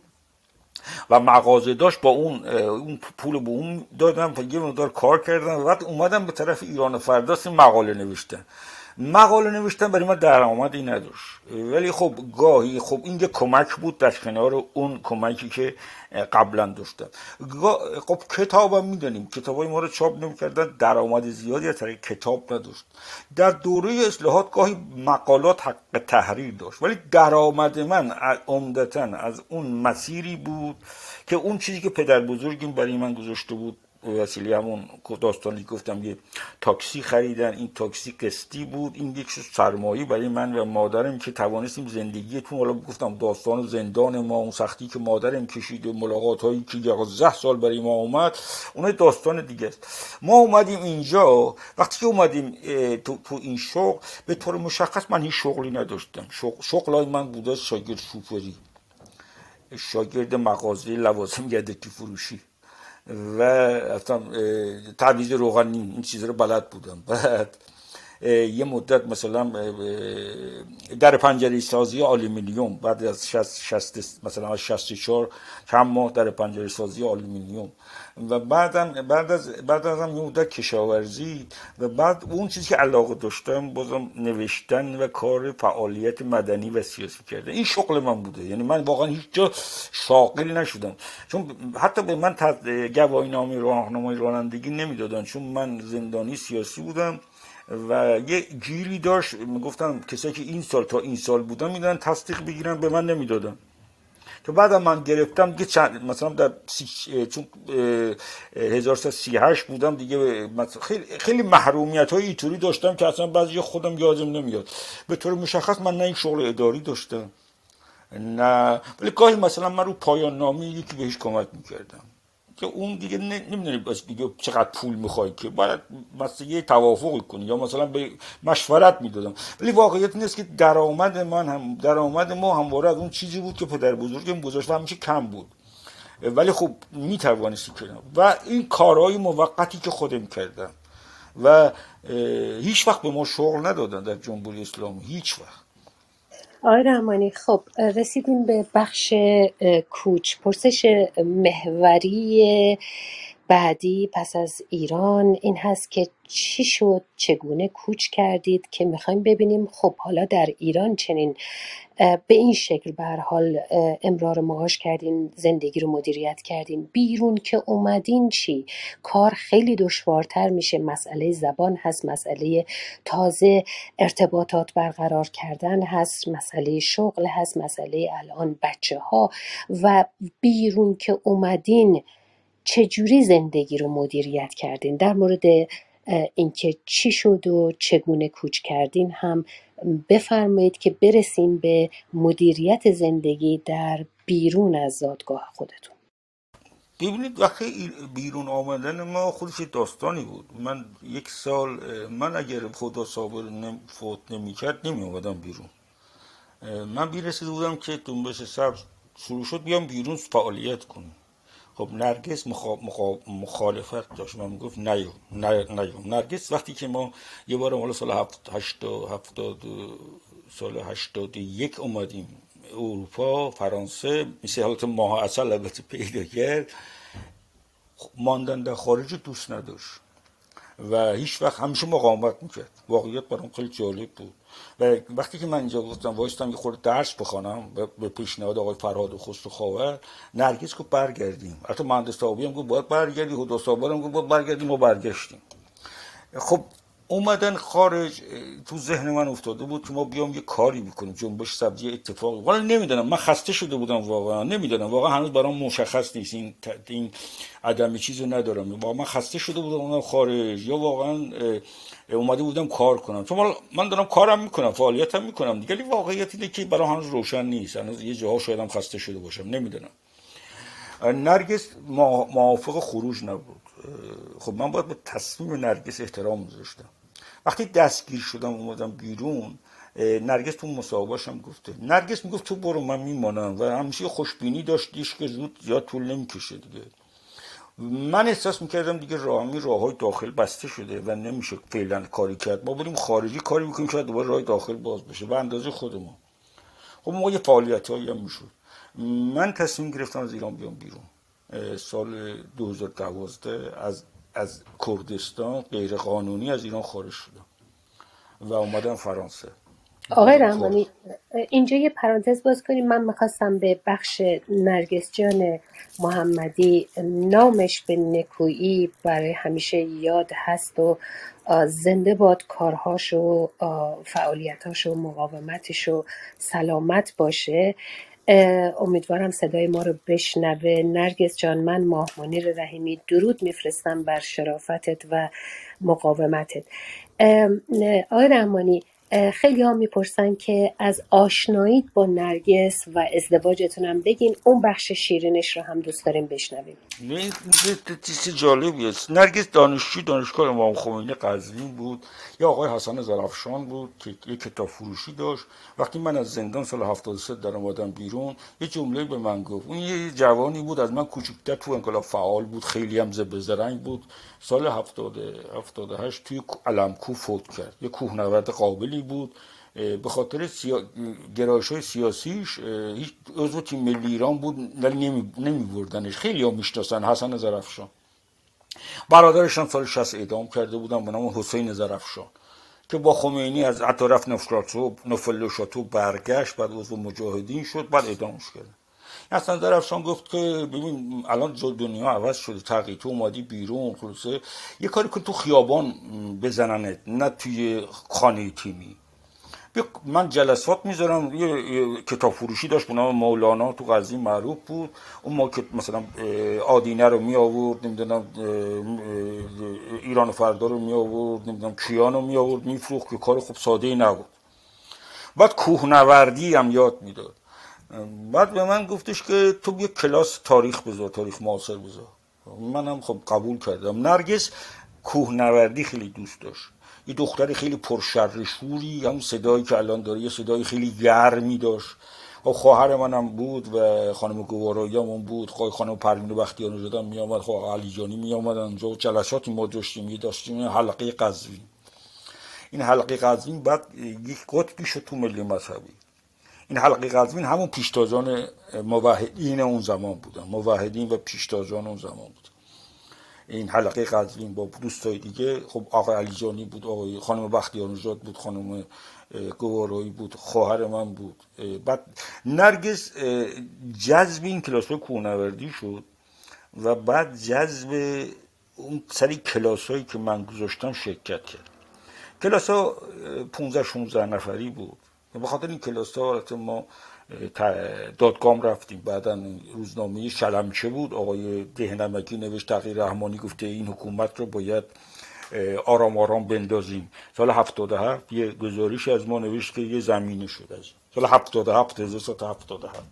S3: و مغازه داشت با اون اون پول به اون دادم و یه مقدار کار کردم. و بعد اومدم به طرف ایران فرداست مقاله نوشتن. مقاله نوشتن برای من درآمدی نداشت. ولی خب گاهی خب این کمک بود در کنار اون کمکی که قبلا داشتم. خب کتابم می‌دونیم. کتابای ما رو چاپ نمی‌کردن. درآمد زیادی از طریق کتاب نداشت. در دوره اصلاحات گاهی مقالات حق تحریر داشت. ولی درآمد من عمدتا از اون مسیری بود که اون چیزی که پدر بزرگیم برای من گذاشته بود وسیله همون داستانی گفتم یه تاکسی خریدن این تاکسی قسطی بود این یک سرمایه برای من و مادرم که توانستیم زندگی تو حالا گفتم داستان زندان ما اون سختی که مادرم کشید و ملاقات هایی که یازده سال برای ما اومد اون داستان دیگه است. ما اومدیم اینجا وقتی که اومدیم تو, تو این شغل به طور مشخص من هیچ شغلی نداشتم. شغل, شغل من بوده شاگرد شوفری شاگرد مغازه لوازم یدکی فروشی. و افتم تعویض روغنی این چیز رو بلد بودم. بعد یه مدت مثلا در پنجره سازی آلومینیوم بعد از 60 مثلا 64 چند ماه در پنجره سازی آلومینیوم و بعدم بعد از بعد از هم مدت کشاورزی و بعد اون چیزی که علاقه داشتم بازم نوشتن و کار فعالیت مدنی و سیاسی کرده این شغل من بوده. یعنی من واقعا هیچ جا شاغل نشدم. چون حتی به من گواهی نامه راهنمای رانندگی نمی‌دادن چون من زندانی سیاسی بودم. و یه گیری داشت می‌گفتن کسایی که این سال تا این سال بودن میدن تصدیق بگیرن به من نمی‌دادن تو بعد من گرفتم دیگه چند مثلا در. چون 1338 بودم دیگه خیلی خیلی محرومیت های اینطوری داشتم که اصلا بعضی خودم یادم نمیاد به طور مشخص من نه این شغل اداری داشتم نه ولی گاهی مثلا من رو پایان نامی یکی بهش کمک می‌کردم که اون دیگه نمی‌دونی بس دیگه چقدر پول می‌خوای که باید مثلا یه توافق کنی یا مثلا به مشورت می‌دادم. ولی واقعیت نیست که درآمد من هم درآمد ما همواره از اون چیزی بود که پدر بزرگم گذاشت و همیشه کم بود. ولی خب می‌توانستی کنم و این کارهای موقتی که خودم کردم و هیچ وقت به ما شغل ندادن در جمهوری اسلامی. هیچ وقت.
S2: آقای رحمانی خب رسیدیم به بخش کوچ. پرسش محوری بعدی پس از ایران این هست که چی شد؟ چگونه کوچ کردید که می‌خوایم ببینیم؟ خب حالا در ایران چنین به این شکل به حال امرار معاش کردین زندگی رو مدیریت کردین. بیرون که اومدین چی؟ کار خیلی دشوارتر میشه. مسئله زبان هست مسئله تازه ارتباطات برقرار کردن هست مسئله شغل هست مسئله الان بچه ها و بیرون که اومدین چجوری زندگی رو مدیریت کردین؟ در مورد اینکه چی شد و چگونه کوچ کردین هم بفرمایید که برسیم به مدیریت زندگی در بیرون از زادگاه خودتون.
S3: ببینید وقتی بیرون آمدن ما خودش داستانی بود. من یک سال من اگر خدا صابر فوت نمی کرد نمی آمدم بیرون من بیرسیده بودم که دنبش سبز شروع شد بیام بیرون فعالیت کنم. خب نرگس مخالفت داشت. من می‌گفت نیو نیو نرگس وقتی که ما یه بار مال سال هفت هشتاد هفتاد سال هشتاد یک اومدیم اروپا فرانسه. مثل حالت ماه اصل البته پیدا کرد. ماندن در خارج دوست نداشت. و هیچ وقت همیشه مقاومت می‌کرد. واقعیت برام خیلی جالب بود. و وقتی که من اینجا گفتم وایستم یه خورده درس بخوانم به پیشنهاد آقای فرهاد و خسرو خاور نرگس گفت برگردیم. حتی مهندس هم گفت باید برگردی هدا سابر هم گفت باید برگردیم و برگشتیم. خب اومدن خارج تو ذهن من افتاده بود که ما بیام یه کاری بکنیم جنبش سبزی اتفاق. ولی نمی‌دونم من خسته شده بودم واقعا نمی‌دونم. واقعا هنوز برام مشخص نیست این این عدم چیزو ندارم. واقعا من خسته شده بودم اونم خارج. یا واقعا اومده بودم کار کنم. چون من دارم کارم می‌کنم فعالیتم می‌کنم دیگه. ولی واقعیت اینه که برای هنوز روشن نیست. هنوز یه جاها شاید هم خسته شده باشم. نمی‌دونم. نرگس موافق خروج نبود. خب من باید به تصمیم نرگس احترام میذاشتم وقتی دستگیر شدم اومدم بیرون نرگس تو مصاحبهش هم گفته. نرگس می‌گفت تو برو من میمانم. و همیشه خوشبینی داشتیش که زود زیاد طول نمی‌کشه دیگه. من احساس می‌کردم دیگه راهمی راه های داخل بسته شده و نمیشه فعلا کاری کرد. ما بریم خارجی کاری می‌کنیم که دوباره راه داخل باز بشه به اندازه خودمون. خب ما یه فعالیت هایی هم می‌شد. من تصمیم گرفتم از ایران بیام بیرون. سال 2012 از از کردستان غیر قانونی از ایران خارج شدم و اومدم فرانسه.
S2: آقای رحمانی اینجا یه پرانتز باز کنیم. من می‌خواستم به بخش نرگس جان محمدی نامش به نکویی برای همیشه یاد هست و زنده باد کارهاش و فعالیتاش و مقاومتش و سلامت باشه. امیدوارم صدای ما رو بشنوه. نرگس جان من ماه منیر رحیمی درود میفرستم بر شرافتت و مقاومتت. آقای رحمانی خیلی ها می‌پرسن که از آشناییت با نرگس و ازدواجتونم بگین اون بخش شیرینش رو هم دوست داریم بشنویم.
S3: چیز جالبی است نرگس دانشجوی دانشگاه امام خمینی قزوین بود. یا آقای حسن زرفشان بود که یک کتاب فروشی داشت. وقتی من از زندان سال 73 در اومدم بیرون یه جمله به من گفت. اون یه جوانی بود از من کوچکتر تو انقلاب فعال بود خیلی هم زب زرنگ بود. سال 70 78 توی علمکو فوت کرد. یه کوهنورد قابلی بود به خاطر سیا... گرایش های سیاسیش هیچ عضو تیم ملی ایران بود ولی نمی... بردنش خیلی ها می‌شناسن حسن زرفشان برادرش هم سال 60 اعدام کرده بودن به نام حسین زرفشان که با خمینی از حتی رفت نفل شاتو برگشت بعد عضو مجاهدین شد بعد اعدامش کرد. اصلا درفشان گفت که ببین الان جو دنیا عوض شده تغییر تو اومدی بیرون خلاصه. یه کاری که تو خیابان بزننت نه توی خانه تیمی. من جلسات می‌ذارم یه کتاب فروشی داشت به مولانا تو قضی معروف بود. اون ما که مثلا آدینه رو می آورد نمی‌دونم ایران فردا رو می آورد نمی‌دونم کیان رو می آورد میفروخت که کار خوب ساده ای نبود. بعد کوهنوردی هم یاد می‌داد. بعد به من گفتش که تو یه کلاس تاریخ بذار تاریخ معاصر بذار. منم خب قبول کردم. نرگس کوهنوردی خیلی دوست داشت. یه دختر خیلی پرشر شوری همون صدایی که الان داره یه صدای خیلی گرمی داشت. خب خواهر منم بود و خانم گوارایی هم بود. خواهی خانم پروین بختیان جدن می آمد خواه علی جانی می آمد اونجا جلساتی ما داشتیم یه داشتیم حلقه قزوین. این حلقه قزوین بعد یک قطبی شد تو ملی مذهبی. این حلقه قزوین همون پیشتازان موحدین اون زمان بودن. موحدین و پیشتازان اون زمان بود. این حلقه قزوین با دوستای دیگه خب آقای علیجانی بود آقای خانم بختیار نژاد بود خانم گوارایی بود خواهر من بود. بعد نرگس جذب این کلاس کوهنوردی شد و بعد جذب اون سری کلاس هایی که من گذاشتم شرکت کرد. کلاس ها 15 16 نفری بود. به خاطر این کلاس ها ما دادگام رفتیم. بعدا روزنامه شلمچه بود. آقای دهنمکی نوشت تغییر رحمانی گفته این حکومت رو باید آرام آرام بندازیم. سال 77 یه گزارش از ما نوشت که یه زمینه شد از سال 77 1977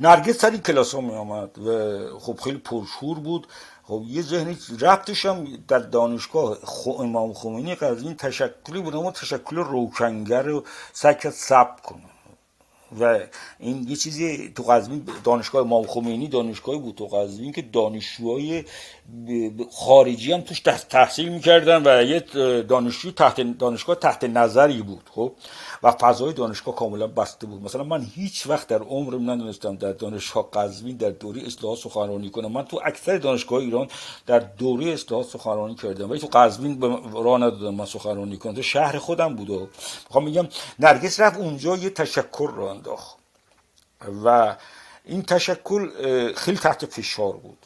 S3: نرگس سر این کلاس ها می آمد و خب خیلی پرشور بود. خب یه ذهنی ربطش هم در دانشگاه خو امام خمینی قزوین تشکلی بود اما تشکل روشنگر رو سعی سب کنه. و این یه چیزی تو قزوین دانشگاه امام خمینی دانشگاهی بود تو قزوین که دانشجوهای خارجی هم توش تحصیل می‌کردن و یه دانشجو تحت دانشگاه تحت نظری بود خب. و فضای دانشگاه کاملا بسته بود. مثلا من هیچ وقت در عمرم ندونستم در دانشگاه قزوین در دوره اصلاحات سخنرانی کنم. من تو اکثر دانشگاه ایران در دوره اصلاحات سخنرانی کردم. ولی تو قزوین راه ندادم من سخنرانی کنم. تو شهر خودم بود و می‌خوام میگم نرگس رفت اونجا یه تشکر رو انداخت. و این تشکل خیلی تحت فشار بود.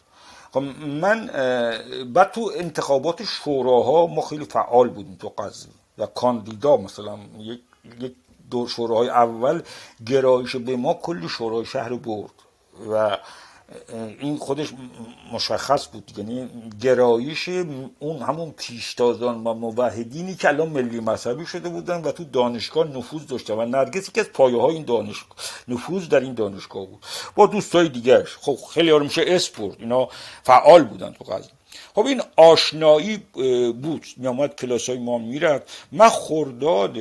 S3: خب من بعد تو انتخابات شوراها ما خیلی فعال بودیم تو قضیه و کاندیدا مثلا یک دو شوراهای اول گرایش به ما کلی شورای شهر برد. و این خودش مشخص بود. یعنی گرایش اون همون پیشتازان و موحدینی که الان ملی مذهبی شده بودن و تو دانشگاه نفوذ داشته و نرگس که از پایه های این دانشگاه نفوذ در این دانشگاه بود. با دوستای دیگرش خب خیلی ها میشه اسپورت اینا فعال بودن تو قضیه. خب این آشنایی بود. میامد کلاس های ما می‌رفت. من خرداد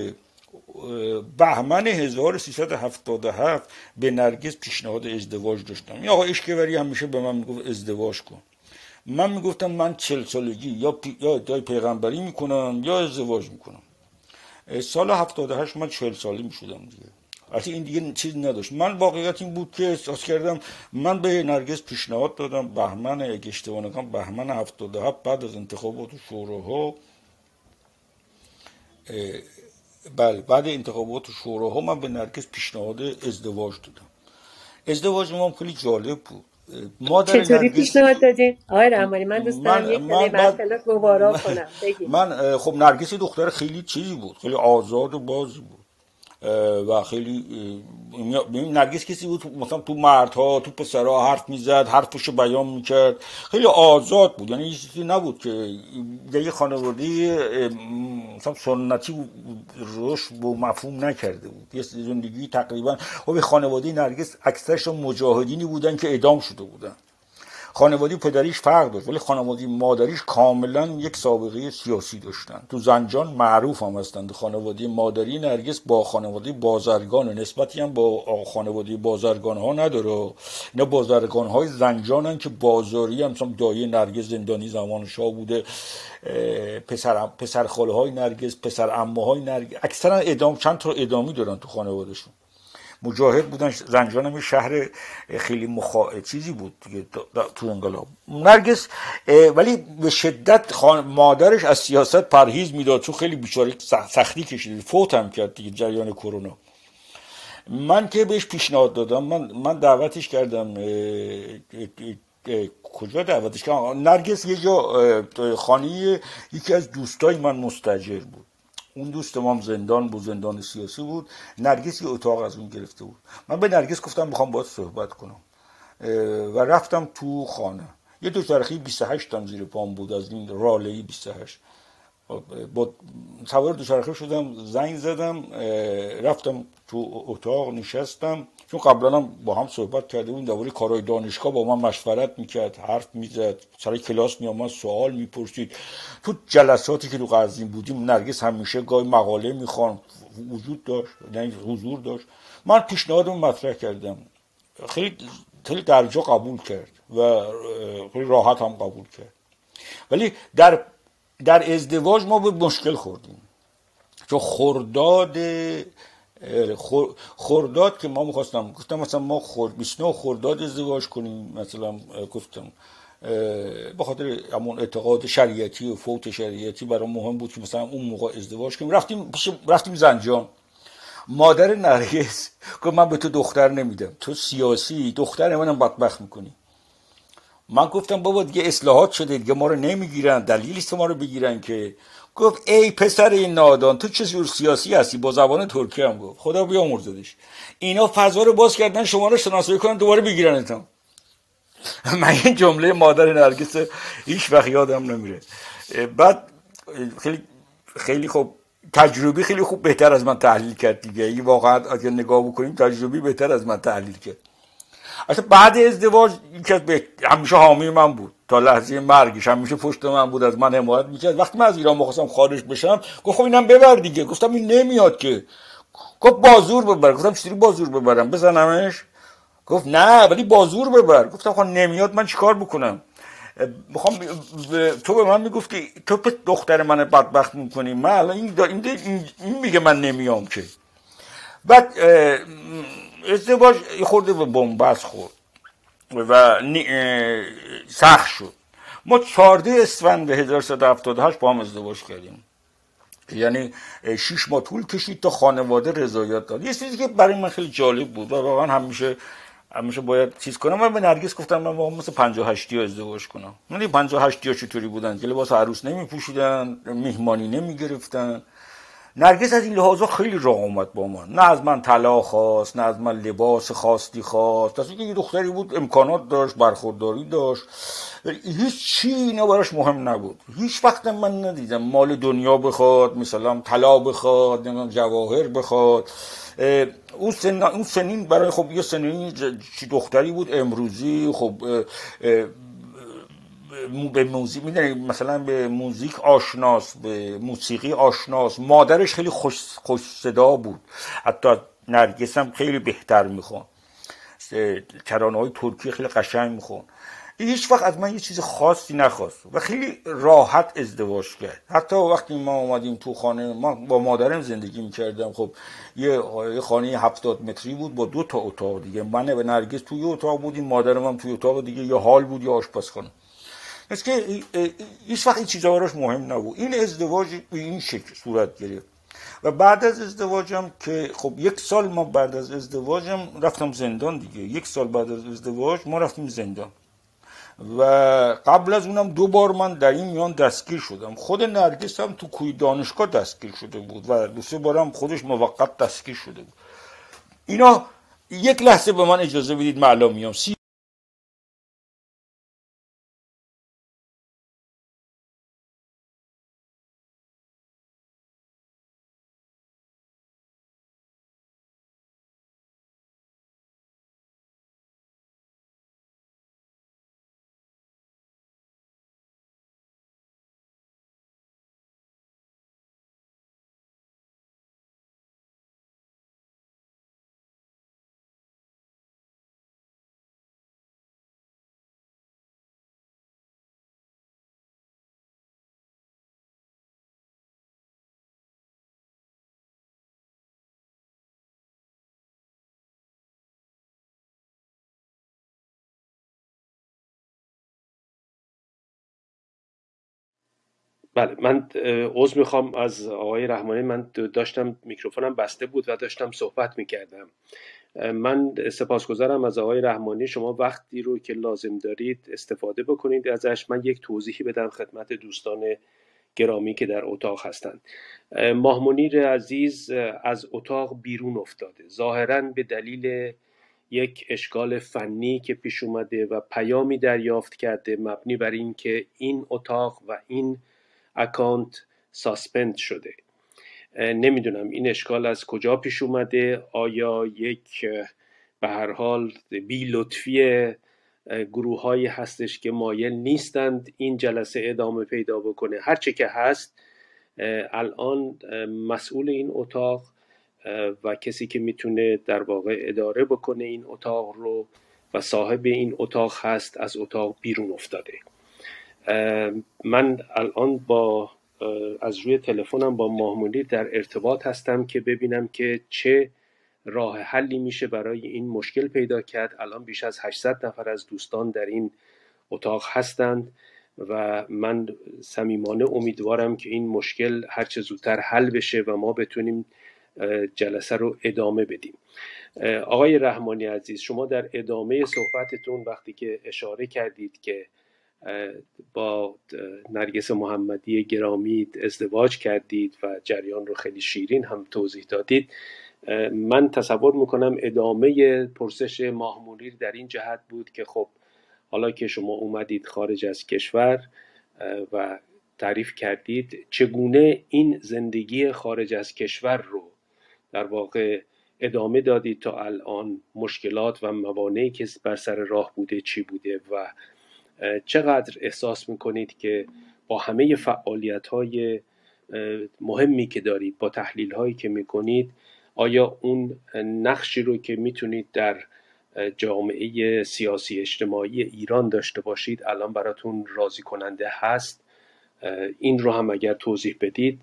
S3: بهمن 1377 به نرگس پیشنهاد ازدواج داشتم. این آقا اشکوری همیشه به من می‌گفت ازدواج کن. من می‌گفتم من چل سالگی یا, پی... یا ادعای پیغمبری می‌کنم یا ازدواج می‌کنم. سال 78 من چل سالی می‌شدم دیگه. اصلا این دیگه چیز نداشت. من واقعیت این بود که احساس کردم من به نرگس پیشنهاد دادم. بهمن اگه اشتباه نکنم بهمن 77 بعد از انتخابات شوراها بله بعد انتخابات شوراها من به نرگس پیشنهاد ازدواج دادم. ازدواج ما خیلی جالب بود.
S2: مادر چطوری نرگس... پیشنهاد دادین؟ آقای رحمانی من دوست دارم یک من بعد... گوارا کنم.
S3: من خب نرگس دختر خیلی چیزی بود. خیلی آزاد و بازی بود. و خیلی نرگس کسی بود مثلا تو مردها تو پسرها حرف می‌زد حرفشو بیان می‌کرد. خیلی آزاد بود. یعنی چیزی نبود که یه خانواده مثلا سنتی روش با مفهوم نکرده بود. یه زندگی تقریبا خب خانواده نرگس اکثرش مجاهدینی بودن که اعدام شده بودن. خانواده پدریش فرق داشت ولی خانواده مادریش کاملا یک سابقه سیاسی داشتن. تو زنجان معروف هم هستند خانواده مادری نرگس با خانواده بازرگان نسبتی هم با خانواده بازرگان ها نداره. اینا بازرگان های زنجان که بازاری هم مثلا دایه نرگس زندانی زمان شاه بوده پسر پسر خاله های نرگس پسر عمه های نرگس اکثرا ادام چند تا ادامی دارن تو خانوادهشون. مجاهد بودن زنجان شهر خیلی مخا... چیزی بود تو انقلاب. نرگس ولی به شدت خان... مادرش از سیاست پرهیز می‌داد چون خیلی بیچاره سختی کشید فوت هم کرد دیگه جریان کرونا. من که بهش پیشنهاد دادم. من من دعوتش کردم کجا دعوتش کردم؟ نرگس یه جا خانی یکی از دوستای من مستجر بود. اون دوست ما زندان بود زندان سیاسی بود. نرگس یه اتاق از اون گرفته بود. من به نرگس گفتم می‌خوام باید صحبت کنم. و رفتم تو خانه. یه دو چرخی 28 تن زیر پام بود از این رالی 28 با سوار دوچرخه شدم زنگ زدم رفتم تو اتاق نشستم. چون قبلا هم با هم صحبت کرده بودیم درباره کارهای دانشگاه با من مشورت می‌کرد حرف می‌زد سر کلاس میامد سوال می‌پرسید. تو جلساتی که تو قزوین بودیم نرگس همیشه گاهی مقاله می‌خوان وجود داشت یعنی حضور داشت. من پیشنهادم مطرح کردم. خیلی خیلی درجا قبول کرد و خیلی راحت هم قبول کرد. ولی در در ازدواج ما به مشکل خوردیم. چون خرداد خرداد که ما می‌خواستم. گفتم مثلا ما خورد 29 خرداد ازدواج کنیم مثلا گفتم به خاطر همون اعتقاد شریعتی و فوت شریعتی برای مهم بود که مثلا اون موقع ازدواج کنیم. رفتیم رفتیم زنجان. مادر نرگس گفت من به تو دختر نمیدم. تو سیاسی دختر منم بدبخت می‌کنی. من گفتم بابا دیگه اصلاحات شده دیگه ما رو نمی‌گیرن. دلیلی ما رو بگیرن که گفت ای پسر این نادان تو چه جور سیاسی هستی؟ با زبان ترکی هم گفت. خدا بیامرزدش. اینا فضا رو باز کردن شما رو شناسایی کنن دوباره بگیرنتم من این جمله مادر نرگس هیچ وقت یادم نمیره. بعد خیلی خیلی خوب تجربی خیلی خوب بهتر از من تحلیل کرد دیگه. این واقعا اگر نگاه بکنیم تجربی بهتر از من تحلیل کرد. اصلا بعد ازدواج که همیشه حامی من بود. تا لحظه مرگش همیشه پشت من بود از من حمایت می‌کرد. وقتی من از ایران می‌خواستم خارج بشم گفت خب اینم ببر دیگه. گفتم این نمیاد که. گفت بازور ببر. گفتم چطوری بازور ببرم؟ بزنمش؟ گفت نه ولی بازور ببر. گفتم خب نمیاد من چیکار بکنم؟ می‌خوام تو به من می‌گفتی تو به دختر من بدبخت می‌کنی. من الان این, این, میگه من نمیام که. بعد ازدواج خورده به بنبست خورد و سخت شد. ما 14 اسفند 1378 با هم ازدواج کردیم. یعنی شیش ماه طول کشید تا خانواده رضایت داد. یه چیزی که برای من خیلی جالب بود و واقعا همیشه همیشه باید چیز کنم. من به نرگس گفتم من با مثل 58 ها ازدواج کنم. من 58 ها چطوری بودن؟ که لباس عروس نمی پوشیدن میهمانی نمی گرفتن نرگس از این لحاظا خیلی راه اومد با من نه از من طلا خواست نه از من لباس خاصی خواست. از اینکه یه دختری بود امکانات داشت برخورداری داشت. هیچ چی اینا براش مهم نبود. هیچ وقت من ندیدم مال دنیا بخواد مثلا طلا بخواد جواهر بخواد. اون, سن... اون سنین برای خب یه سنین دختری بود امروزی خب به موزیک می‌دونی مثلا به موزیک آشناس به موسیقی آشناس. مادرش خیلی خوش, خوش صدا بود. حتی نرگس هم خیلی بهتر می‌خوان. ترانه های ترکی خیلی قشنگ می‌خوان. هیچ وقت از من یه چیز خاصی نخواست و خیلی راحت ازدواج کرد. حتی وقتی ما اومدیم تو خانه ما با مادرم زندگی می‌کردم. خب یه خانه هفتاد متری بود با دو تا اتاق دیگه. من و نرگس توی اتاق بودیم مادرم هم توی اتاق دیگه. یه حال بود یا آشپزخانه. است که هیچ وقت این چیزا براش مهم نبود این ازدواج به این شکل صورت گرفت و بعد از ازدواجم که خب یک سال ما بعد از ازدواجم رفتم زندان دیگه یک سال بعد از ازدواج ما رفتیم زندان و قبل از اونم دو بار من در این میان دستگیر شدم خود نرگس هم تو کوی دانشگاه دستگیر شده بود و دو سه بارم خودش موقت دستگیر شده بود اینا یک لحظه به من اجازه بدید معلوم میام
S1: بله من عذر می‌خوام از آقای رحمانی من داشتم میکروفونم بسته بود و داشتم صحبت می‌کردم. من سپاسگزارم از آقای رحمانی. شما وقتی رو که لازم دارید استفاده بکنید ازش. من یک توضیحی بدم خدمت دوستان گرامی که در اتاق هستند. ماهمنیر عزیز از اتاق بیرون افتاده. ظاهرا به دلیل یک اشکال فنی که پیش اومده و پیامی دریافت کرده مبنی بر این که این اتاق و این account suspend شده. نمی‌دونم این اشکال از کجا پیش اومده. آیا یک به هر حال بی لطفی گروه هایی هستش که مایل نیستند این جلسه ادامه پیدا بکنه؟ هرچه که هست الان مسئول این اتاق و کسی که می‌تونه در واقع اداره بکنه این اتاق رو و صاحب این اتاق هست از اتاق بیرون افتاده. من الان با از روی تلفنم با ماهمونی در ارتباط هستم که ببینم که چه راه حلی میشه برای این مشکل پیدا کرد. الان بیش از 800 نفر از دوستان در این اتاق هستند و من صمیمانه امیدوارم که این مشکل هرچه زودتر حل بشه و ما بتونیم جلسه رو ادامه بدیم. آقای رحمانی عزیز شما در ادامه صحبتتون وقتی که اشاره کردید که با نرگس محمدی گرامی ازدواج کردید و جریان رو خیلی شیرین هم توضیح دادید. من تصور می‌کنم ادامه پرسش ماهمونیر در این جهت بود که خب حالا که شما اومدید خارج از کشور و تعریف کردید چگونه این زندگی خارج از کشور رو در واقع ادامه دادید تا الان مشکلات و موانعی که بر سر راه بوده چی بوده و چقدر احساس می‌کنید که با همه فعالیت های مهمی که دارید با تحلیل هایی که می‌کنید آیا اون نقشی رو که می‌تونید در جامعه سیاسی اجتماعی ایران داشته باشید الان براتون راضی کننده هست این رو هم اگر توضیح بدید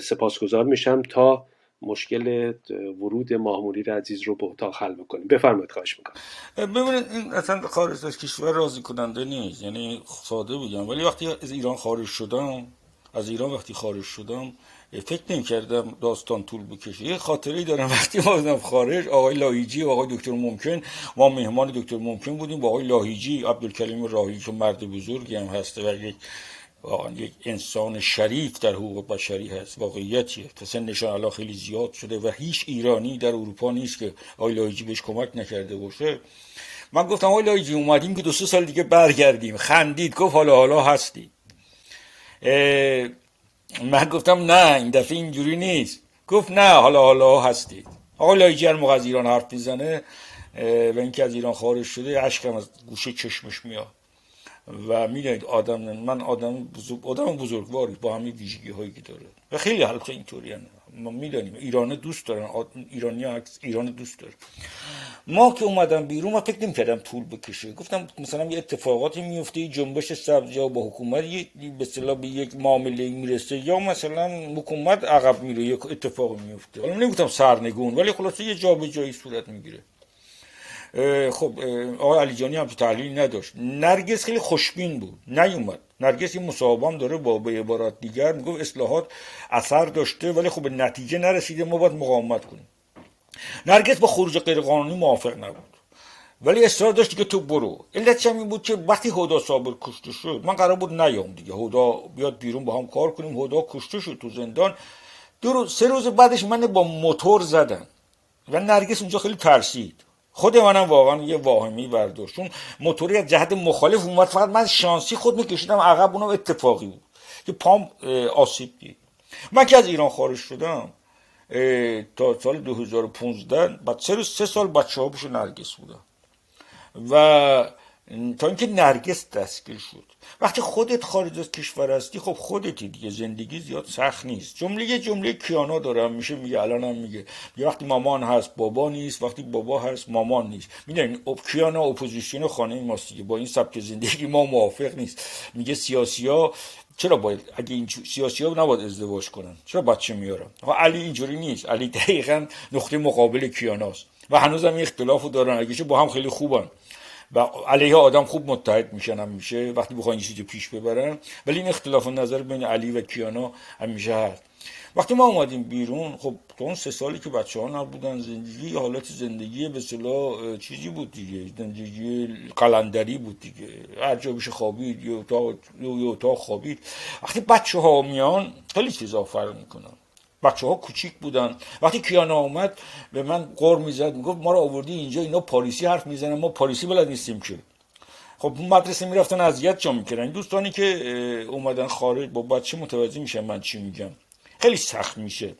S1: سپاسگزار میشم تا مشکل ورود ماهموری عزیز رو به اتاق حل بکنیم. بفرمایید خواهش می‌کنم.
S3: ببینید این اصلا خارج از کشور راضی کننده نیست. یعنی ساده بگم. ولی وقتی از ایران خارج شدم از ایران وقتی خارج شدم فکر نمی کردم داستان طول بکشه. یه خاطره دارم وقتی ما خارج آقای لاهیجی و آقای دکتر ممکن ما مهمان دکتر ممکن بودیم با آقای لاهیجی عبدالکریم راهی که مرد بزرگی هم هسته و یک واقعا یک انسان شریف در حقوق بشری هست واقعیتیه. تا سنشان الان خیلی زیاد شده و هیچ ایرانی در اروپا نیست که آقای لایجی بهش کمک نکرده باشه. من گفتم آقای لایجی اومدیم که دو سه سال دیگه برگردیم. خندید گفت حالا حالا هستی. من گفتم نه این دفعه اینجوری نیست. گفت نه حالا حالا هستید. آقای لایجی هر موقع از ایران حرف می‌زنه و اینکه از ایران خارج شده اشکم از گوشه چشمش میاد. و می‌دونید آدم من آدم بزرگ آدم بزرگواری با همین ویژگی هایی که داره. و خیلی حلقه اینطوری ما می‌دانیم ایران دوست دارن ایرانی ایران دوست داره. ما که اومدم بیرون ما فکر نمی‌کردم طول بکشه. گفتم مثلا یه اتفاقاتی میفته جنبش سبز یا با حکومت به اصطلاح به یک معامله می‌رسه یا مثلا حکومت عقب میره یک اتفاقی میفته حالا نمی‌گفتم سرنگون ولی خلاصه یه جا به جایی صورت می‌گیره. خب آقای علیجانی هم تحلیل نداشت. نرگس خیلی خوشبین بود. نیومد. نرگس این مصاحبه هم داره با به عبارات دیگر می‌گفت اصلاحات اثر داشته ولی خب به نتیجه نرسیده. ما باید مقاومت کنیم. نرگس با خروج غیرقانونی موافق نبود. ولی اصرار داشت که تو برو. علتش این بود که وقتی هدا صابر کشته شد من قرار بود نیام دیگه. هدا بیاد بیرون با هم کار کنیم. هدا کشته شد تو زندان. دو روز سه روز بعدش من با موتور زدن و نرگس اونجا خیلی ترسید. خود منم واقعا یه واهمی برداشت چون موتوری از جهت مخالف اومد فقط من شانسی خود میکشیدم عقب اونم اتفاقی بود که پام آسیب دید. من که از ایران خارج شدم تا سال 2015 بعد سه, سه سال بچه ها نرگس بودم. و تا اینکه نرگس دستگیر شد. وقتی خودت خارج از کشور هستی خب خودتی دیگه. زندگی زیاد سخت نیست. جمله یه جمله کیانا دارم. میشه میگه الان هم میگه. یه وقتی مامان هست بابا نیست. وقتی بابا هست مامان نیست. می‌دونین کیانا اپوزیسیون خانه ماست دیگه. با این سبک زندگی ما موافق نیست. میگه سیاسی ها چرا باید اگه این سیاسی ها نباید ازدواج کنن؟ چرا بچه میارن؟ علی اینجوری نیست. علی دقیقا نقطه مقابل کیاناست. و هنوز هم اختلاف دارن. اگه با هم خیلی خوبن. و علیه آدم خوب متحد میشن میشه وقتی بخواین چیزی پیش ببرن. ولی این اختلاف نظر بین علی و کیانا همیشه هست. وقتی ما اومدیم بیرون خب تو اون سه سالی که بچه ها نبودن زندگی حالت زندگی به صلاح چیزی بود دیگه. زندگی قلندری بود دیگه. هر جا بشه خوابید یه اتاق, یه اتاق خوابید. وقتی بچه ها میان خیلی چیزا فرق می‌کنن بچه ها کوچیک بودن. وقتی کیانا اومد به من قر می‌زد می‌گفت ما رو آوردی اینجا اینا پاریسی حرف می‌زنن ما پاریسی بلد نیستیم که. خب مدرسه می‌رفتن اذیت جا می‌کردن. دوستانی که اومدن خارج با بچه متوجه میشن من چی میگم. خیلی سخت میشه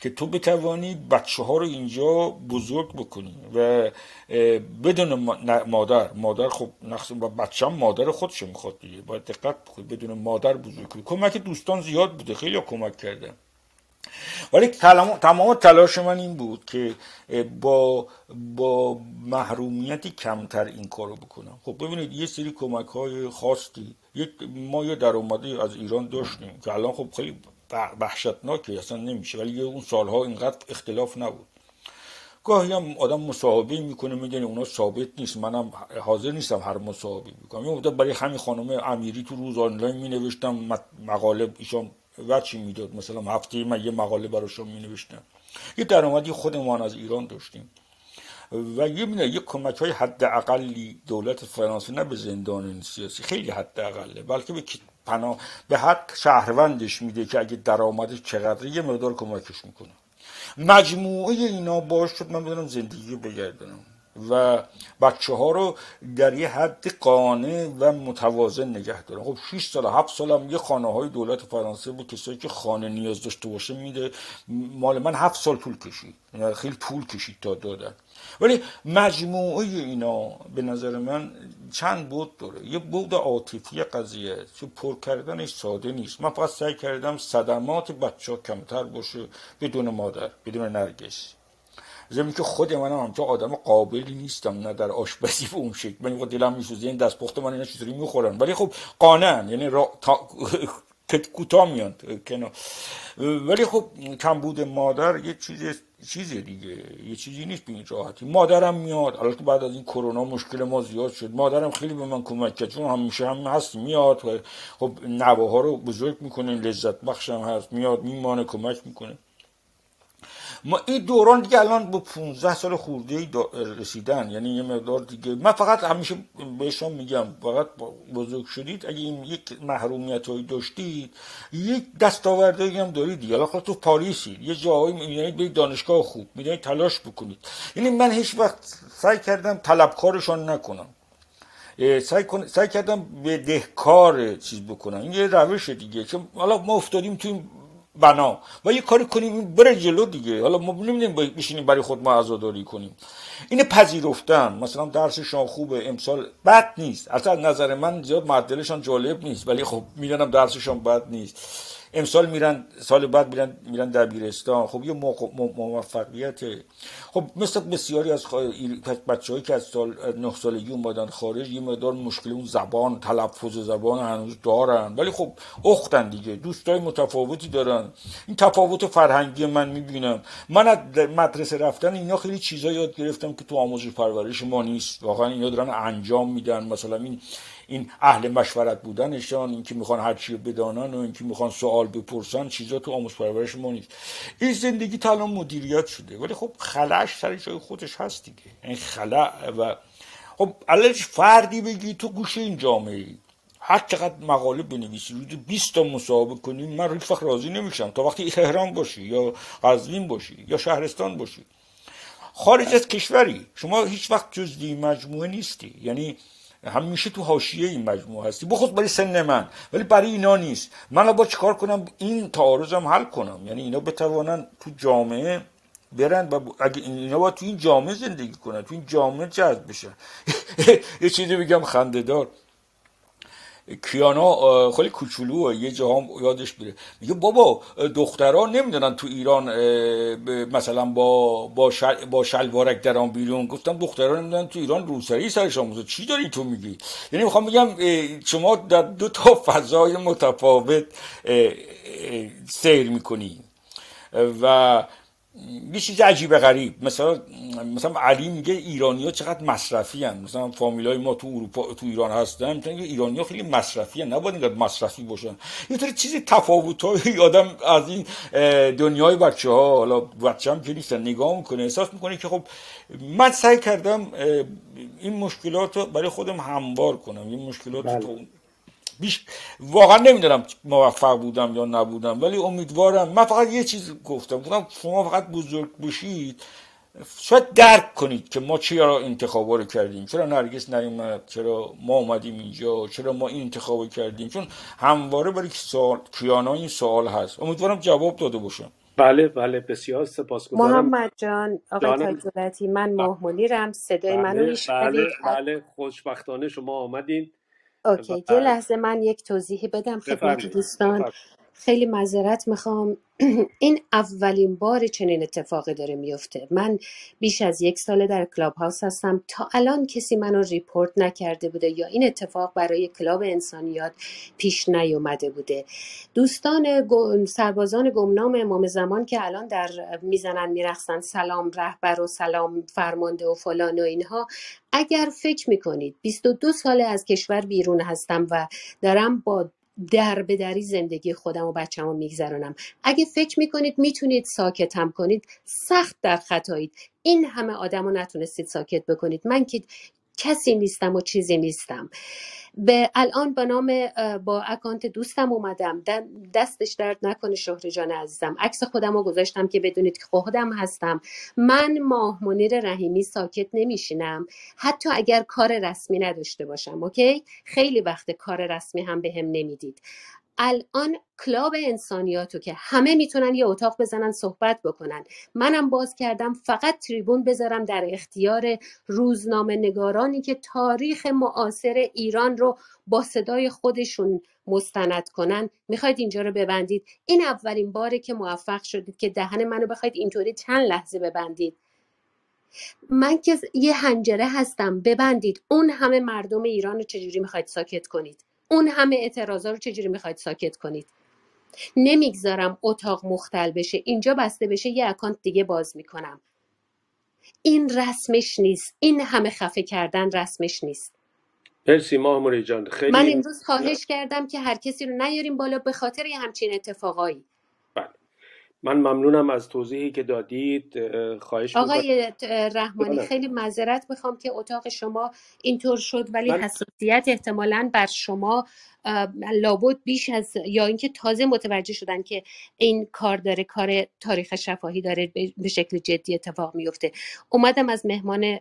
S3: که تو بتوانی بچه ها رو اینجا بزرگ بکنی و بدون مادر. مادر خب نقص و بچه هم مادر خودش می‌خواد دیگه. باید دقت بکنی بدون مادر بزرگ کنی کمک دوستان زیاد بوده. خیلی کمک کردن. ولی تمام تلاش من این بود که با با محرومیتی کمتر این کارو بکنم. خب ببینید یه سری کمک های خاصی ما یه درآمدی از ایران داشتیم که الان خب خیلی وحشتناکه اصلا نمیشه. ولی اون سالها اینقدر اختلاف نبود. گاهی هم آدم مصاحبه می‌کنه می‌دونی اونا ثابت نیست منم حاضر نیستم هر مصاحبه بکنم. یه برای همین خانم امیری تو روز آنلاین می نوشتم مقاله ایشان وچی می‌داد؟ مثلا هفته من یه مقاله براشون می نوشتم یه درآمدی خودمان از ایران داشتیم. و یه مینه یه کمک های حد اقلی دولت فرانسه نه به زندان سیاسی خیلی حد اقله بلکه به پناه به حد شهروندش میده که اگه درآمدش چقدر یه مقدار کمکش می‌کنه. مجموعه اینا باش شد من بدونم زندگی بگردنم و بچه ها رو در یه حد قانع و متوازن نگه دارن. خب 6 سال 7 سال هم یه خانه های دولت فرانسه بود کسایی که خانه نیاز داشته باشه میده. مال من 7 سال طول کشید. یعنی خیلی طول کشید تا دادن. ولی مجموعه اینا به نظر من چند بود داره؟ یه بود عاطفی قضیه. چه پر کردنش ساده نیست. من فقط سعی کردم صدمات بچه ها کمتر باشه بدون مادر بدون نرگس. زمین که خود منم همچه آدم قابلی نیستم نه در آشپزی به اون شکل. من دلم میسوزه این دستپخت من اینا چطوری می‌خورن. ولی خب قانن یعنی را... تا... کوتاه میاد ولی خب کمبود مادر یه چیز چیزی دیگه. یه چیزی نیست به این راحتی. مادرم میاد. البته بعد از این کرونا مشکل ما زیاد شد. مادرم خیلی به من کمک کرد. چون همیشه هم هست میاد. و خب نواها رو بزرگ می‌کنه لذت بخشم هست. میاد میمانه کمک می‌کنه. ما این دوران دیگه الان با 15 سال خورده رسیدن. یعنی یه مقدار دیگه من فقط همیشه بهشون میگم فقط بزرگ شدید. اگه این یک محرومیت هایی داشتید یک دستاوردهایی هم دارید دیگه. الان تو پاریسی یه جایی می‌بینید به دانشگاه خوب می‌دونید تلاش بکنید. یعنی من هیچ وقت سعی کردم طلبکارشان نکنم. سعی, سعی کردم به دهکار چیز بکنم. این یه روش دیگه. که حالا ما افتادیم تو بنا. و یه کاری کنیم بره جلو دیگه. حالا ما نمی‌دونیم بشینیم برای خود ما عزاداری کنیم. اینه پذیرفتن. مثلا درسشان خوبه امسال بد نیست. اصلا نظر من زیاد معدلشان جالب نیست. ولی خب می‌دونم درسشان بد نیست. امسال میرن سال بعد میرن میرن دبیرستان. خب یه موفقیت. خب مثل بسیاری از بچه‌هایی که از سال نه سالگی اومدن خارج یه مقدار مشکل اون زبان تلفظ زبان هنوز دارن. ولی خب اختن دیگه. دوستای متفاوتی دارن. این تفاوت فرهنگی من می‌بینم. من از مدرسه رفتن اینا خیلی چیزا یاد گرفتم که تو آموزش پرورش ما نیست. واقعا اینا دارن انجام میدن. مثلا این این اهل مشورت بودنشان اینکه می‌خوان هر چی بدانن و اینکه می‌خوان سوال بپرسن چیزا تو آموز پرورش ما نیست. این زندگی تا مدیریت شده ولی خب خلعش سر جای خودش هست دیگه. این خلع و خب علش فردی بگی تو گوش این جامعه. ای هر چقدر مقاله بنویسی روزی 20 تا مصاحبه کنی من هیچ وقت راضی نمیشم. تا وقتی تهران باشی یا قزوین باشی یا شهرستان باشی. خارج از کشوری. شما هیچ وقت جزدی مجموعه نیستی. یعنی همیشه تو حاشیه این مجموعه هستی. بخود برای سن من. ولی برای اینا نیست. من با چیکار کنم؟ این تعارضم حل کنم. یعنی اینا بتوانن تو جامعه برن و اگه اینا باید تو این جامعه زندگی کنن تو این جامعه جذب بشن. یه چیزی بگم خندهدار. کیانا خیلی کوچولو یه جا یادش میره. میگه بابا دخترها نمی‌دونن تو ایران مثلا با با, شل با شلوارک دران بیرون. گفتم دخترها نمی‌دونن تو ایران روسری سرشان چی داری تو میگی؟ یعنی می‌خوام بگم شما در دو تا فضای متفاوت سیر می‌کنی. و یه چیز عجیب غریب. مثلا مثلا علی میگه ایرانی ها چقدر مصرفی هن. مثلا فامیل های ما تو اروپا تو ایران هستن. میگه ایرانی ها خیلی مصرفی هن. نباید اینقدر مصرفی باشن. یه طور چیزی تفاوت های آدم از این دنیای بچه ها حالا بچه هم که نیستن. نگاه می‌کنه. احساس می‌کنه که خب من سعی کردم این مشکلات رو برای خودم هموار کنم. این مشکلات بله. بیش واقعا نمی‌دونم موفق بودم یا نبودم ولی امیدوارم. من فقط یه چیز گفتم گفتم شما فقط بزرگ باشید شاید درک کنید که ما چرا انتخابا رو کردیم چرا نرگس نیومد چرا ما اومدیم اینجا چرا ما این انتخاب کردیم. چون همواره برای سوال کیانا این سوال هست. امیدوارم جواب داده باشم
S1: بله بله بسیار سپاسگزارم.
S2: محمد جان آقای تاجولاتی من ماه صدای بله منو
S1: بله بله خوشبختانه شما آمدین.
S2: okay یه لحظه من یک توضیحی بدم. خدمت دوستان. خیلی معذرت می‌خوام. این اولین بار چنین اتفاقی داره میفته. من بیش از یک ساله در Clubhouse هستم. تا الان کسی منو report نکرده بوده یا این اتفاق برای club انسانیات پیش نیومده بوده. دوستان سربازان گمنام امام زمان که الان در می‌زنن می‌رقصن سلام رهبر و سلام فرمانده و فلان و اینها اگر فکر می‌کنید 22 ساله از کشور بیرون هستم و دارم با در به دری زندگی خودم و بچم رو میگذرانم اگه فکر می‌کنید می‌تونید ساکتم کنید سخت در خطایید. این همه آدم رو نتونستید ساکت بکنید. من که کسی نیستم و چیزی نیستم. به الان به نام با اکانت دوستم اومدم. دستش درد نکنه شهر جان عزیزم. عکس خودم رو گذاشتم که بدونید که خودم هستم. من ماه منیر رحیمی ساکت نمیشینم. حتی اگر کار رسمی نداشته باشم اوکی؟ خیلی وقت کار رسمی هم به هم نمی‌دید. الان کلاب انسانیاتو که همه می‌تونن یه اتاق بزنن صحبت بکنن. منم باز کردم فقط تریبون بذارم در اختیار روزنامه نگارانی که تاریخ معاصر ایران رو با صدای خودشون مستند کنن. می‌خواید اینجا رو ببندید. این اولین باره که موفق شدید که دهن منو بخواید اینطوری چند لحظه ببندید. من که یه هنجره هستم. ببندید. اون همه مردم ایران رو چجوری می‌خواید ساکت کنید؟ اون همه اعتراضا رو چجوری می‌خواید ساکت کنید؟ نمی‌گذارم اتاق مختل بشه اینجا بسته بشه یه اکانت دیگه باز می‌کنم. این رسمش نیست. این همه خفه کردن رسمش نیست.
S1: مرسی ماهموری جان. خیلی
S2: من امروز خواهش کردم که هر کسی رو نیاریم بالا به خاطر یه همچین اتفاقایی.
S1: من ممنونم از توضیحی که دادید خواهش
S2: آقای رحمانی خیلی معذرت می‌خوام که اتاق شما اینطور شد ولی حساسیت احتمالا بر شما لابد بیش از یا اینکه تازه متوجه شدن که این کار داره کار تاریخ شفاهی داره به شکل جدی اتفاق میفته. اومدم از مهمان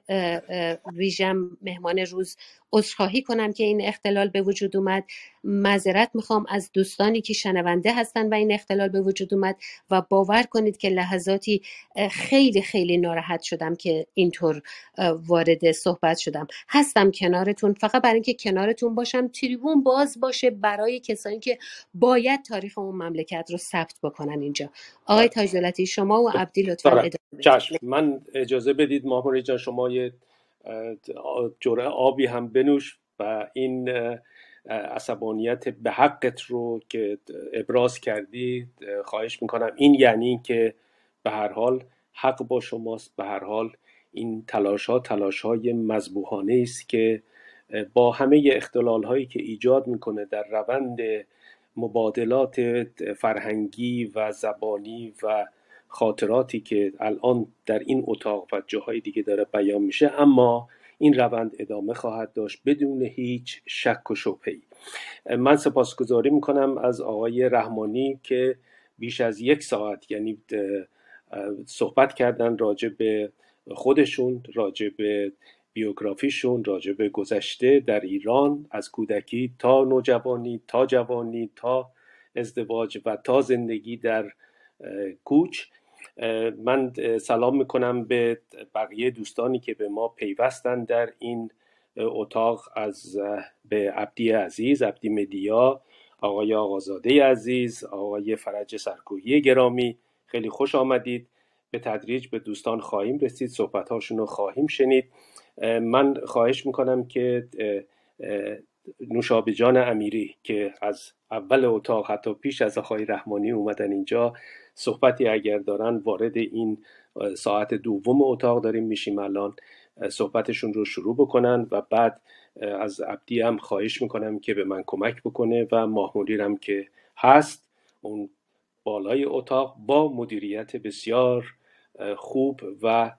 S2: ویژم مهمان روز عذرخواهی کنم که این اختلال به وجود اومد. معذرت می‌خوام از دوستانی که شنونده هستن و این اختلال به وجود اومد و باور کنید که لحظاتی خیلی خیلی ناراحت شدم که اینطور وارد صحبت شدم. هستم کنارتون. فقط برای اینکه کنارتون باشم تریبون باز باشه برای کسانی که باید تاریخ اون مملکت رو ثبت بکنن اینجا. آقای بله. تاج شما و عبدی لطفا
S1: ادامه من اجازه بدید ماهوری جان شما یه جرعه آبی هم بنوش و این عصبانیت به حقت رو که ابراز کردی خواهش می‌کنم. این یعنی که به هر حال حق با شماست. به هر حال این تلاش ها تلاش های مذبوحانه است که با همه اختلال هایی که ایجاد می‌کنه در روند مبادلات فرهنگی و زبانی و خاطراتی که الان در این اتاق و جاهای دیگه داره بیان میشه اما این روند ادامه خواهد داشت بدون هیچ شک و شبهی من سپاسگزاری می‌کنم از آقای رحمانی که بیش از یک ساعت یعنی صحبت کردن راجع به خودشون راجع به بیوگرافیشون راجع به گذشته در ایران از کودکی تا نوجوانی تا جوانی تا ازدواج و تا زندگی در کوچ. من سلام می‌کنم به بقیه دوستانی که به ما پیوستن در این اتاق از به عبدی عزیز عبدی مدیا آقای آقازاده عزیز آقای فرج سرکوهی گرامی. خیلی خوش آمدید. به تدریج به دوستان خواهیم رسید. صحبت هاشون رو خواهیم شنید. من خواهش می‌کنم که نوشابه جان امیری که از اول اتاق حتی پیش از آقای رحمانی اومدن اینجا صحبتی اگر دارن وارد این ساعت دوم اتاق داریم میشیم الان صحبتشون رو شروع بکنن و بعد از عبدی هم خواهش می‌کنم که به من کمک بکنه و ماهمولیرم که هست اون بالای اتاق با مدیریت بسیار خوب و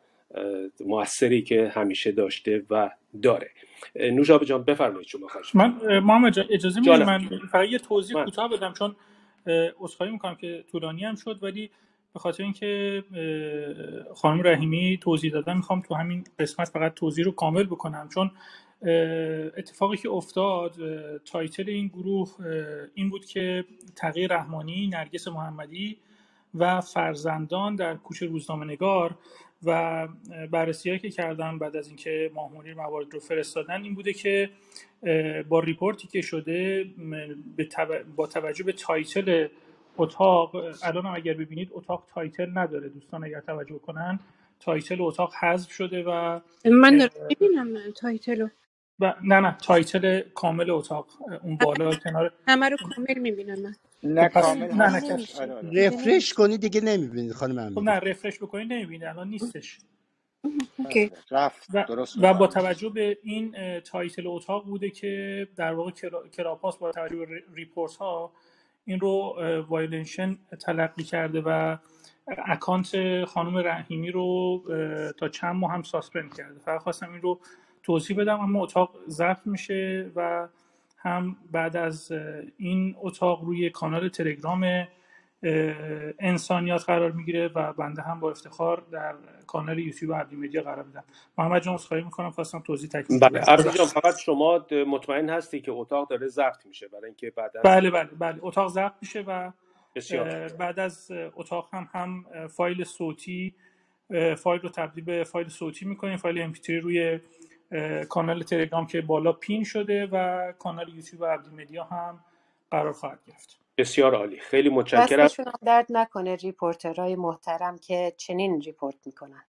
S1: موثری که همیشه داشته و داره. نوشابه جان بفرمایید شما خواهش
S4: من محمد اجازه می‌دید من فقط یه توضیح کوتاه بدم چون عذرخواهی می‌کنم که طولانی هم شد ولی به خاطر اینکه خانم رحیمی توضیح دادن می‌خوام تو همین قسمت فقط توضیح رو کامل بکنم چون اتفاقی که افتاد تایتل این گروه این بود که تغییر رحمانی نرگس محمدی و فرزندان در کوچه روزنامه نگار و بررسی که کردم بعد از اینکه ماهمونی موارد رو فرستادن این بوده که با report ی که شده با توجه به title اتاق الان هم اگر ببینید اتاق title نداره. دوستان اگر توجه کنن title اتاق حذف شده و
S5: من ببینم title
S4: و نه نه title کامل اتاق. اون بالا کنار
S5: همه رو کامل می‌بینم من.
S6: نه کامل
S4: نه نه
S6: آره، آره.
S7: refresh کنی دیگه نمی‌بینید خانم
S4: خب نه refresh بکنید نمی‌بینید الان نیستش.
S5: okay.
S6: رفت.
S4: و,
S6: درست
S4: و با. توجه به این اه، title اتاق بوده که در واقع کلا- Clubhouse با توجه به re- report ها این رو اه، وایلنشن تلقی کرده و account خانم رحیمی رو اه، تا چند ماه هم suspend کرده. فقط خواستم این رو توضیح بدم اما اتاق ضبط میشه و هم بعد از این اتاق روی کانال تلگرام انسانیات قرار می‌گیره و بنده هم با افتخار در کانال یوتیوب عبدی مدیا قرار میدم. محمد جان عذرخواهی می‌کنم. خواستم توضیح تکمیل
S1: بله عبدی جان. فقط شما مطمئن هستی که اتاق داره ضبط میشه برای اینکه بعد از
S4: بله بله بله. اتاق ضبط میشه و
S1: بسیار
S4: بعد از اتاق هم هم فایل صوتی فایل رو تبدیل به فایل صوتی می‌کنیم. فایل mp3 روی کانال تلگرام که بالا پین شده و کانال یوتیوب عبدی مدیا هم قرار خواهد گرفت.
S1: بسیار عالی. خیلی متشکرم.
S2: دستشون هم درد نکنه reporter های محترم که چنین report می‌کنن.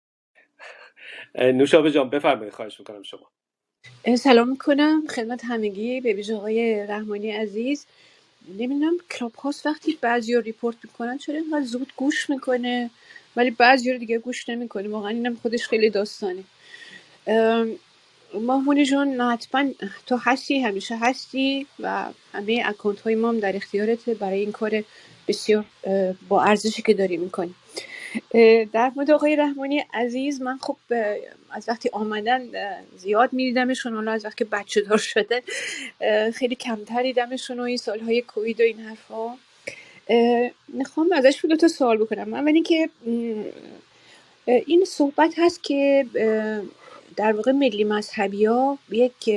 S1: نوشابه جان بفرمایید. خواهش می‌کنم شما.
S5: سلام می‌کنم. خدمت همگی. به ویژه آقای رحمانی عزیز نمی‌دونم Clubhouse وقتی بعضی ها report می‌کنن چرا اینقدر زود گوش می‌کنه؟ ولی بعضی رو دیگه گوش نمی‌کنه واقعا اینم خودش خیلی داستانه. ماهمونی جان حتما تو هستی همیشه هستی و همه اکانت های ما هم در اختیارته برای این کار بسیار با ارزشی که داری می‌کنی. در مورد آقای رحمانی عزیز من خب از وقتی آمدن زیاد میدیدمشون حالا از وقتی که بچه دار شده خیلی کمتر دیدمشون و این سالهای کووید و این حرفا. می‌خوام ازش دو تا سوال بکنم. اول اینکه م، اه، این صحبت هست که در واقع ملی مذهبی ها یک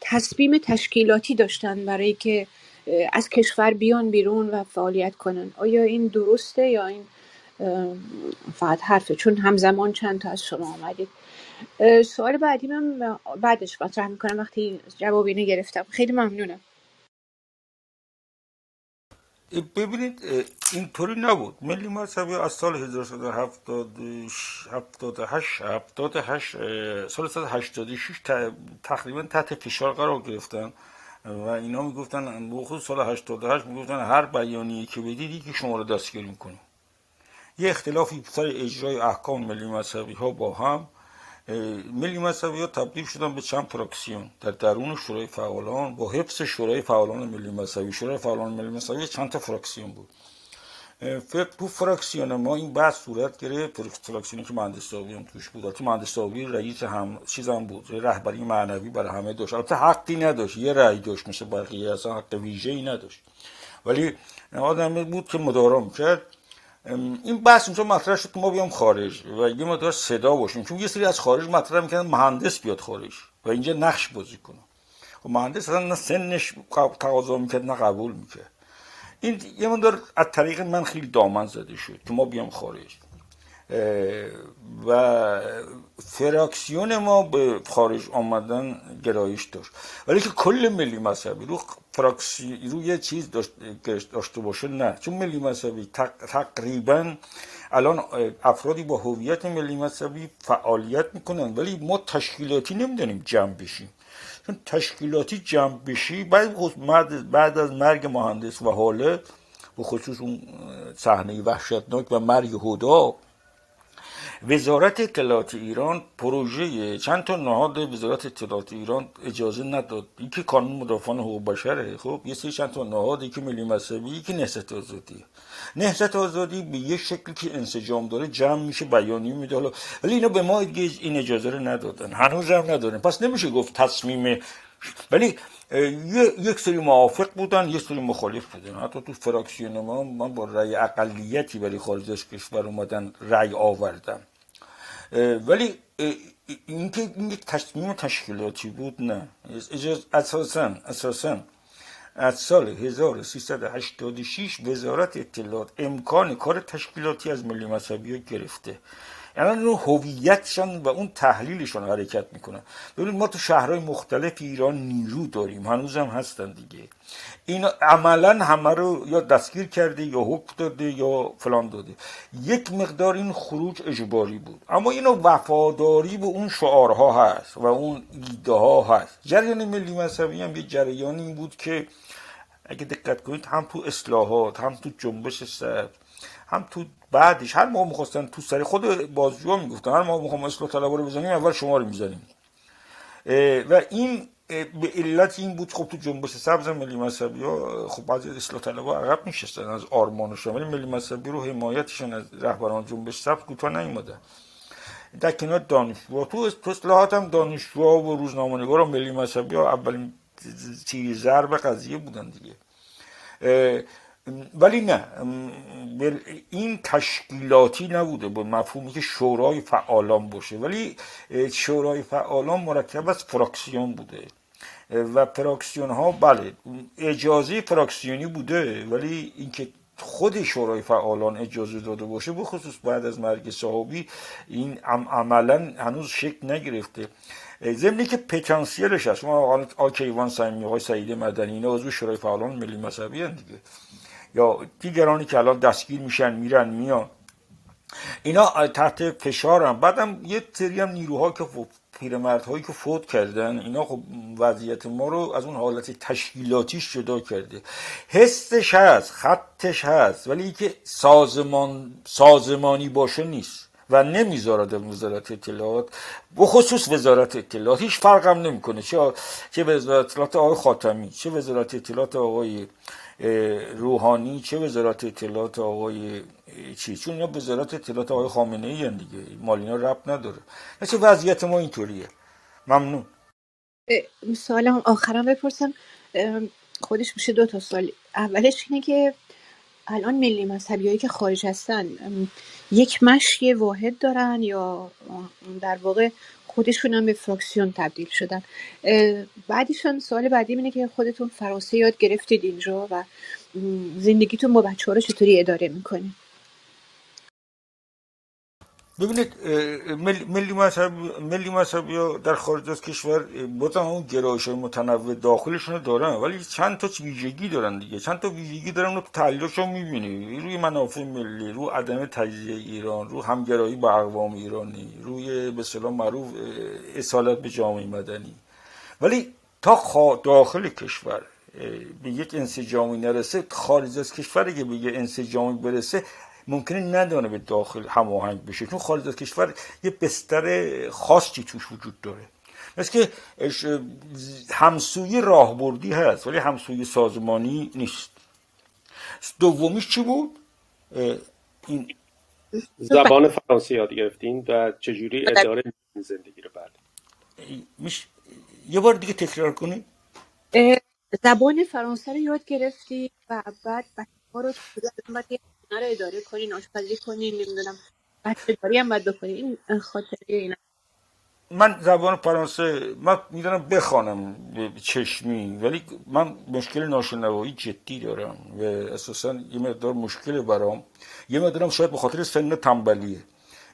S5: تصمیم تشکیلاتی داشتن برای که از کشور بیان بیرون و فعالیت کنن. آیا این درسته یا این فقط حرفه؟ چون همزمان چند تا از شما آمدید. سوال بعدی من بعدش مطرح می‌کنم وقتی جواب اینو گرفتم. خیلی ممنونم.
S3: ببینید اینطوری نبود. ملی مذهبی از سال 1378 78 اه، سال 186 ت- تقریبا تحت فشار قرار گرفتن. و اینا می‌گفتن بخصوص سال 88 می‌گفتن هر بیانیه که بدید که شما رو دستگیر می‌کنیم یه اختلافی سر اجرای احکام ملی مذهبی ها با هم. ملی مذهبی ها تبدیل شدن به چند فراکسیون در درون شورای فعالان با حفظ شورای فعالان ملی مذهبی شورای فعالان ملی مذهبی چند تا فراکسیون بود تو فراکسیون ما این بحث صورت گرفت فراکسیونی که مهندس هم توش بود تو مهندس رئیس هم چیزم بود رهبری معنوی برای همه داشت البته حقی نداشت یه رأی داشت مثل بقیه اصلا حق ویژه ای نداشت ولی آدمی بود که مدارا کرد این بحث اونجا مطرح شد که ما بیام خارج و یه مدار صدا باشیم. چون یه سری از خارج مطرح می‌کنن مهندس بیاد خارج و اینجا نقش بازی کنه. و خب مهندس اصلا نه سنش تقاضا می‌کرد نه قبول می‌کرد. این یه مدار از طریق من خیلی دامن زده شد که ما بیام خارج. و فراکسیون ما به خارج آمدن گرایش داشت. ولی که کل ملی مذهبی رو فراکسی رو یه چیز داشته باشه نه. چون ملی مذهبی تقریبا الان افرادی با هویت ملی مذهبی فعالیت می‌کنن ولی ما تشکیلاتی نمی‌دونیم جمع بشیم. چون تشکیلاتی جمع بشی بعد, بعد از مرگ مهندس و حاله به خصوص اون صحنه وحشتناک و مرگ هدا وزارت اطلاعات ایران پروژه چند تا نهاد وزارت اطلاعات ایران اجازه نداد. یکی قانون مدافعان حقوق بشره خب یه سری چند تا نهاد یکی ملی مذهبی یکی نهضت آزادی. نهضت آزادی به یه شکلی که انسجام داره جمع میشه بیانیه میده. حالا ولی اینا به ما این اجازه رو ندادن. هنوز هم ندارن پس نمیشه گفت تصمیم ولی یک سری موافق بودن یک سری مخالف بودن. حتی تو فراکسیون ما من با رأی اقلیتی برای خارج از کشور اومدن رأی آوردم. ولی اینکه این یک تصمیم تشکیلاتی بود نه اساسا اساسا از سال 1386 وزارت اطلاعات امکان کار تشکیلاتی از ملی مذهبی گرفته یعنی اون هویتشان و اون تحلیلشان حرکت می‌کنن ببینید ما تو شهرهای مختلف ایران نیرو داریم هنوز هم هستن دیگه این عملا همه رو یا دستگیر کرده یا حکم داده یا فلان داده یک مقدار این خروج اجباری بود. اما اینو وفاداری به اون شعارها هست و اون ایده ها هست. جریان ملی مذهبی هم یه جریانی بود که اگه دقت کنید هم تو اصلاحات هم تو جنبش سبز هم تو بعدش هر موقع می‌خواستن تو سر خود بازجوها می‌گفتن هر موقع می‌خوام اصلاح طلبا رو بزنیم اول شما رو می‌زنیم. و این به علت این بود خب تو جنبش سبز ملی مذهبی ها خب بعضی اصلاح طلبا عقب میشستن از آرمان و شامل ملی مذهبی رو حمایتشون از رهبران جنبش سبز کوتاه نیومدن در کنار دانشجوها تو اصلاحات هم دانشجوها و روزنامه‌نگارا ملی مذهبی ها اولین تیر ضرب قضیه بودن دیگه. ولی نه این تشکیلاتی نبوده با مفهومی که شورای فعالان باشه. ولی شورای فعالان مرکب از فراکسیون بوده. و فراکسیون ها بله اجازه فراکسیونی بوده ولی اینکه خود شورای فعالان اجازه داده باشه به خصوص بعد از مرگ صحابی این عملا هنوز شکل نگرفته. ضمنی که پتانسیلش هست. ما آکیوان سیمی های سعید مدنی اینا عضو شورای فعالان ملی مذهبی دیگه. یا دیگرانی که الان دستگیر میشن میرن میان. اینا تحت فشارن. بعدم یه سری هم نیروها که پیرمردهایی که فوت کردن اینا خب وضعیت ما رو از اون حالت تشکیلاتیش جدا کرده. حسش هست خطش هست ولی که سازمان سازمانی باشه نیست و نمی‌ذاره در وزارت اطلاعات به خصوص وزارت اطلاعات هیچ فرقم نمی‌کنه. چه چه وزارت اطلاعات آقای خاتمی چه وزارت اطلاعات آقای روحانی چه وزارت اطلاعات آقای چی چون اینا وزارت اطلاعات آقای خامنه ای دیگه. مالینا رب نداره. مثل وضعیت ما اینطوریه. ممنون.
S7: سوالم آخرم بپرسم. خودش میشه دو تا سوال. اولش اینه که الان ملی مذهبی هایی که خارج هستن یک مشی واحد دارن یا در واقع خودشون هم به فراکسیون تبدیل شدن؟ بعدیشان سوال بعدی اینه که خودتون فرانسه یاد گرفتید اینجا و زندگیتون با بچه ها رو چطوری اداره می‌کنید؟
S3: ببینید ملی مذهب ملی مذهبی در خارج از کشور بازم اون گرایش های متنوع داخلشون دارن ولی چند تا ویژگی دارن دیگه. چند تا ویژگی دارن رو تحلیلش رو می‌بینی. روی منافع ملی رو عدم تجزیه ایران رو همگرایی با اقوام ایرانی روی به سلام معروف اصالت به جامعه مدنی. ولی تا داخل کشور به یک انسجامی نرسه خارج از کشور که به یک انسجامی برسه ممکنه ندانه به داخل هماهنگ بشه چون خارج از کشور یه بستر خاصی توش وجود داره. مثل که همسوی راهبردی هست ولی همسوی سازمانی نیست. دومیش چی بود؟
S1: این زبان فرانسه یاد گرفتین و چجوری بله. اداره زندگی رو بعد؟
S3: میش... یه بار دیگه تکرار کنی
S7: زبان فرانسه رو یاد گرفتی و بعد بچه ها رو رو اداره کنین آشپزی کنین نمی‌دونم بچه داری هم باید بکنین. این خاطره اینا.
S3: من زبان فرانسه من می‌دونم بخوانم چشمی ولی من مشکل ناشنوایی جدی دارم و اساسا یه مقدار مشکل برام. یه مقدارم شاید به خاطر سن تنبلیه.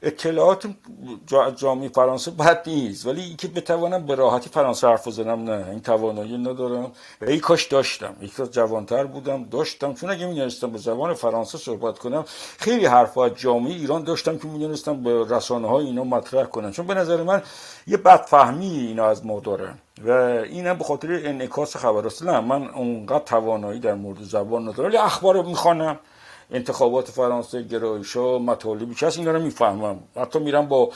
S3: اطلاعات جامعه فرانسه بد نیست ولی اینکه بتوانم به راحتی فرانسه حرف بزنم نه این توانایی ندارم. و ای کاش داشتم یک جوانتر بودم داشتم. چون اگه می‌دونستم به زبان فرانسه صحبت کنم خیلی حرف از جامعه ایران داشتم که می‌دونستم به رسانه های اینا مطرح کنم چون به نظر من یه بدفهمی اینا از ما دارن. و اینم به خاطر انعکاس خبر نه من اونقدر توانایی در مورد زبان ندارم. ولی اخبار رو می‌خوانم. انتخابات فرانسه گرایش ها مطالبی که هست اینا رو می‌فهمم. حتی میرم با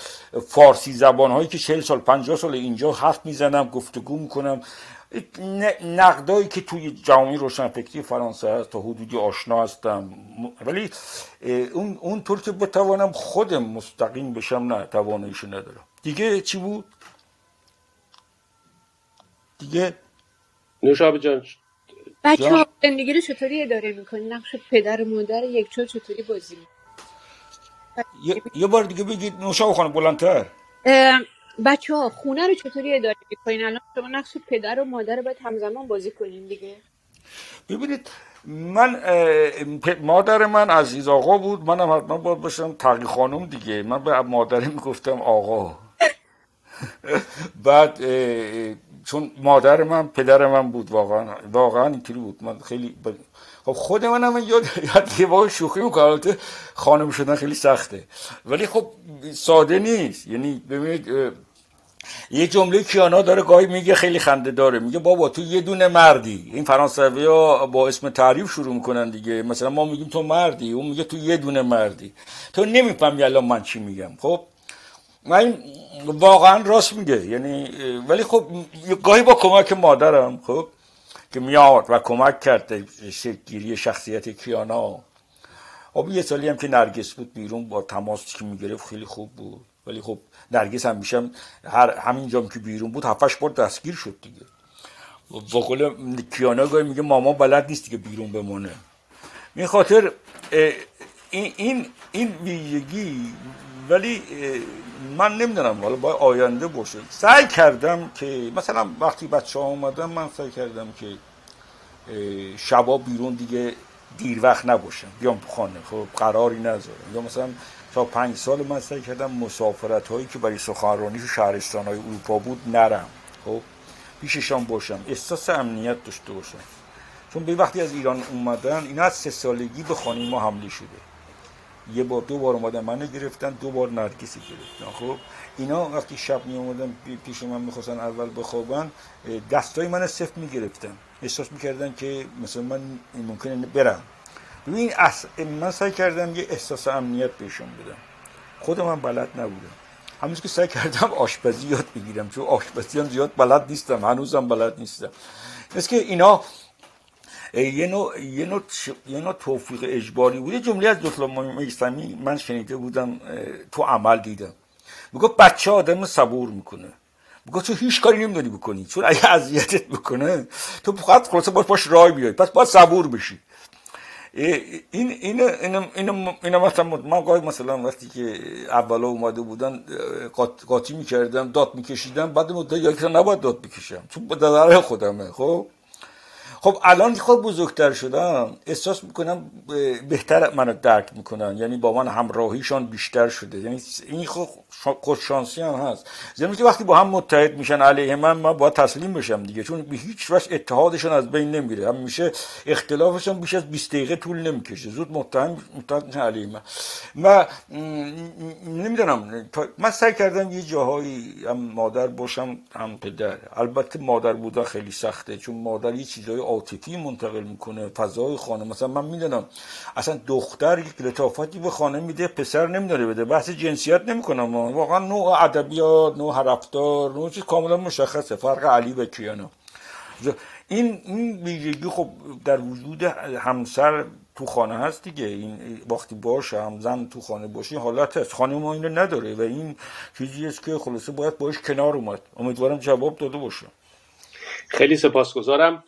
S3: فارسی زبان هایی که 40 سال 50 سال اینجا حرف می‌زنم گفتگو می‌کنم. نقدایی که توی جامعه روشنفکری فرانسه هست تا حدودی آشنا هستم. ولی اون اونطور که بتوانم خودم مستقیم بشم نه تواناییشو ندارم. دیگه چی بود؟
S1: دیگه؟ نوشابه جان
S7: بچه ها زندگی رو چطوری اداره می‌کنی؟ نقش پدر و مادر یک چور چطوری بازی
S3: یه،, یه بار دیگه بگید نوشا خانم بلندتر.
S7: بچه ها خونه رو چطوری اداره می‌کنین؟ الان شما نقش پدر و مادر باید همزمان بازی کنین دیگه.
S3: ببینید من مادر من عزیز آقا بود. منم حتما باید باشم تقی خانم دیگه. من به مادری می‌گفتم آقا. بعد چون مادر من پدر من بود واقعا. واقعا اینطوری بود. من خیلی. خب خود من هم یاد یه واقع شوخی می‌کنم. خانم شدن خیلی سخته. ولی خب ساده نیست. یعنی ببینید یه جمله کیانا داره گاهی میگه خیلی خنده داره. میگه بابا تو یه دونه مردی. این فرانسوی ها با اسم تعریف شروع می‌کنن دیگه. مثلا ما میگیم تو مردی. اون میگه تو یه دونه مردی. تو نمی‌فهمی الان من چی میگم. خب؟ من واقعا راست میگه. یعنی ولی خب گاهی با کمک مادرم خب که میاد و کمک کرده شکلگیری شخصیت کیانا. خب یه سالی هم که نرگس بود بیرون با تماس که می‌گرفت خیلی خوب بود. ولی خب نرگس هم میشم هر همین جام که بیرون بود هفتش بار دستگیر شد دیگه. با قول کیانا گاهی میگه ماما بلد نیست که بیرون بمونه. این خاطر این این این ویژگی ولی من نمی‌دونم حالا با آینده باشه. سعی کردم که مثلا وقتی بچه ها اومدم من سعی کردم که شبا بیرون دیگه دیر وقت نباشم بیام خانه خب قراری نذارم. یا مثلا تا پنج سال من سعی کردم مسافرت هایی که برای سخنرانی تو شهرستان های اروپا بود نرم. خب پیششان باشم. احساس امنیت داشته باشم. چون به وقتی از ایران اومدن اینا از سه سالگی به خانه ما حمله شده. یه بار دو بار اومدن منو گرفتن دو بار نرگسی گرفتن. خب اینا وقتی شب می اومدن پیش من می‌خواستن اول بخوابن دستای من سفت می‌گرفتن. احساس می‌کردن که مثلا من ممکنه برم. ببین من سعی کردم یه احساس امنیت بهشون بدم. خودم من بلد نبودم. همونش که سعی کردم آشپزی یاد بگیرم چون آشپزی هم زیاد بلد نیستم هنوزم بلد نیستم. مثل اینا یه نوع, یه نوع, یه نوع توفیق اجباری بود. یه جمله از دکتر میسمی من شنیده بودم تو عمل دیدم. می‌گفت بچه آدم صبور می‌کنه. می‌گفت تو هیچ کاری نمی‌دونی بکنی. چون اگه اذیتت بکنه تو فقط خلاصه باش باش رای بیای. پس باید صبور بشی. این این این این مثلا من گاهی مثلا وقتی که اولا اومده بودن قاطی می‌کردم داد میکشیدم. بعد مدت یا که نباید داد بکشم. چون به خودمه خب؟ خب الان که خود بزرگتر شدم احساس می‌کنم بهتر منو درک می‌کنن. یعنی با من همراهیشان بیشتر شده. یعنی این خود خوششانسی هم هست. زمین که وقتی با هم متحد میشن علیه من من باید تسلیم بشم دیگه. چون به هیچ وجه اتحادشون از بین نمیره هم میشه اختلافشون بیش از 20 دقیقه طول نمی‌کشه. زود متهم متحد میشن علیه من و نمی‌دونم. من سعی کردم یه جاهایی هم مادر باشم هم پدر. البته مادر بودن خیلی سخته. چون مادر یه چیزای عاطفی منتقل می‌کنه فضای خانه مثلا من می‌دونم اصلا دختر یک لطافتی به خانه میده پسر نمیداره بده. بحث جنسیت نمی‌کنم. واقعا نوع ادبیات نوع رفتار نوع چیز کاملا مشخصه. فرق علی و کیانا این این ویژگی خب در وجود همسر تو خانه هست دیگه. این وقتی باشم زن تو خانه باشه حالت هست خانه ما اینو نداره و این چیزی است که خلاصه باید باش کنار اومد. امیدوارم جواب داده باشه.
S1: خیلی سپاسگزارم.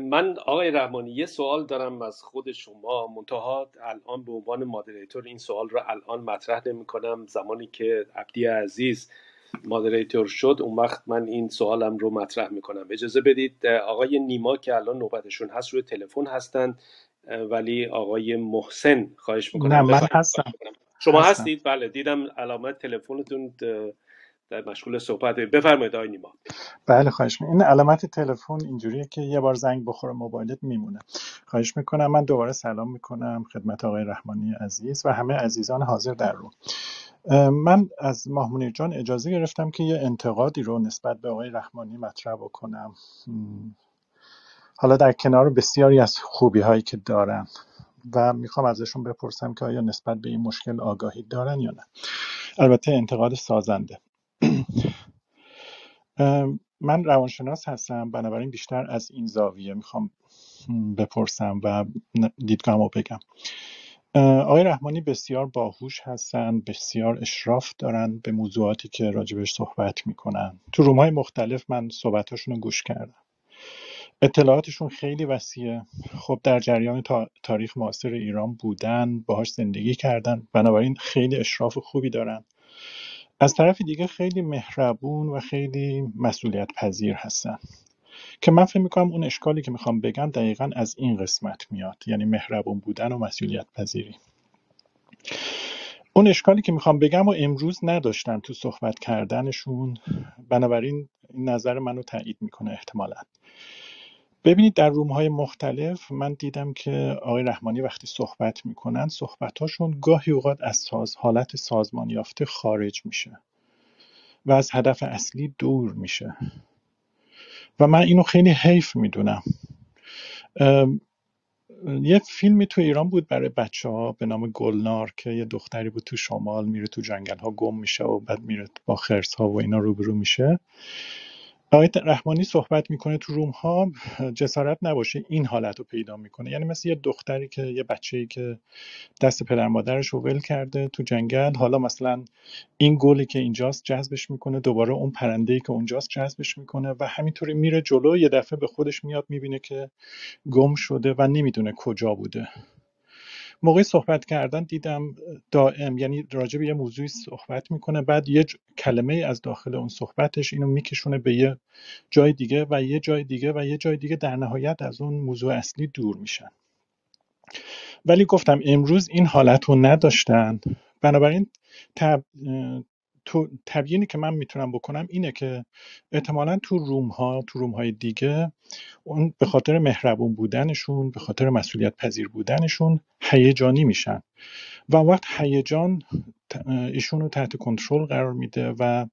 S1: من آقای رحمانی یه سوال دارم از خود شما. منتها الان به عنوان مادریتور این سوال رو الان مطرح نمی کنم زمانی که عبدی عزیز مادریتور شد اون وقت من این سوالم رو مطرح می‌کنم. اجازه بدید آقای نیما که الان نوبتشون هست روی تلفن هستند. ولی آقای محسن خواهش می‌کنم
S8: نه من هستم.
S1: شما هستید؟ بله دیدم علامت تلفنتون در مشغول صحبت بفرمایید آقای نیما.
S8: بله خواهش می‌کنم. این علامت تلفن اینجوریه که یه بار زنگ بخوره موبایلت میمونه. خواهش می‌کنم. من دوباره سلام می‌کنم خدمت آقای رحمانی عزیز و همه عزیزان حاضر در رو. من از ماهمونی جان اجازه گرفتم که یه انتقادی رو نسبت به آقای رحمانی مطرح بکنم. حالا در کنار بسیاری از خوبی هایی که دارن و می‌خوام ازشون بپرسم که آیا نسبت به این مشکل آگاهی دارن یا نه. البته انتقاد سازنده. من روانشناس هستم بنابراین بیشتر از این زاویه می‌خوام بپرسم و دیدگاهم رو بگم. آقای رحمانی بسیار باهوش هستن بسیار اشراف دارن به موضوعاتی که راجبش صحبت می‌کنن. تو رومای مختلف من صحبتاشون رو گوش کردم. اطلاعاتشون خیلی وسیعه. خب در جریان تاریخ معاصر ایران بودن باهاش زندگی کردن بنابراین خیلی اشراف خوبی دارن. از طرف دیگه خیلی مهربون و خیلی مسئولیت پذیر هستن. که من فکر می‌کنم اون اشکالی که می‌خوام بگم دقیقا از این قسمت میاد. یعنی مهربون بودن و مسئولیت پذیری اون اشکالی که می‌خوام بگم و امروز نداشتن تو صحبت کردنشون بنابراین این نظر منو تایید می‌کنه احتمالا. ببینید در روم های مختلف من دیدم که آقای رحمانی وقتی صحبت می‌کنن صحبتاشون گاهی اوقات از ساز حالت سازمان یافته خارج میشه و از هدف اصلی دور میشه. و من اینو خیلی حیف می‌دونم. یه فیلمی تو ایران بود برای بچه ها به نام گلنار که یه دختری بود تو شمال میره تو جنگل ها گم میشه و بعد میره با خرس ها و اینا روبرو میشه. آقای رحمانی صحبت می‌کنه تو روم ها جسارت نباشه این حالت رو پیدا می‌کنه. یعنی مثل یه دختری که یه بچه ای که دست پدر مادرش رو ول کرده تو جنگل حالا مثلا این گلی که اینجاست جذبش می‌کنه دوباره اون پرنده که اونجاست جذبش می‌کنه و همینطوری میره جلو یه دفعه به خودش میاد می‌بینه که گم شده و نمی‌دونه کجا بوده. موقع صحبت کردن دیدم دائم یعنی راجع به یه موضوعی صحبت می‌کنه بعد یه کلمه از داخل اون صحبتش اینو میکشونه به یه جای دیگه و یه جای دیگه و یه جای دیگه در نهایت از اون موضوع اصلی دور میشن. ولی گفتم امروز این حالت رو نداشتن. بنابراین تب... تو تبیینی که من می‌تونم بکنم اینه که احتمالا تو روم ها تو روم های دیگه اون به خاطر مهربون بودنشون به خاطر مسئولیت پذیر بودنشون هیجانی میشن. و وقت هیجان ایشون رو تحت کنترل قرار میده و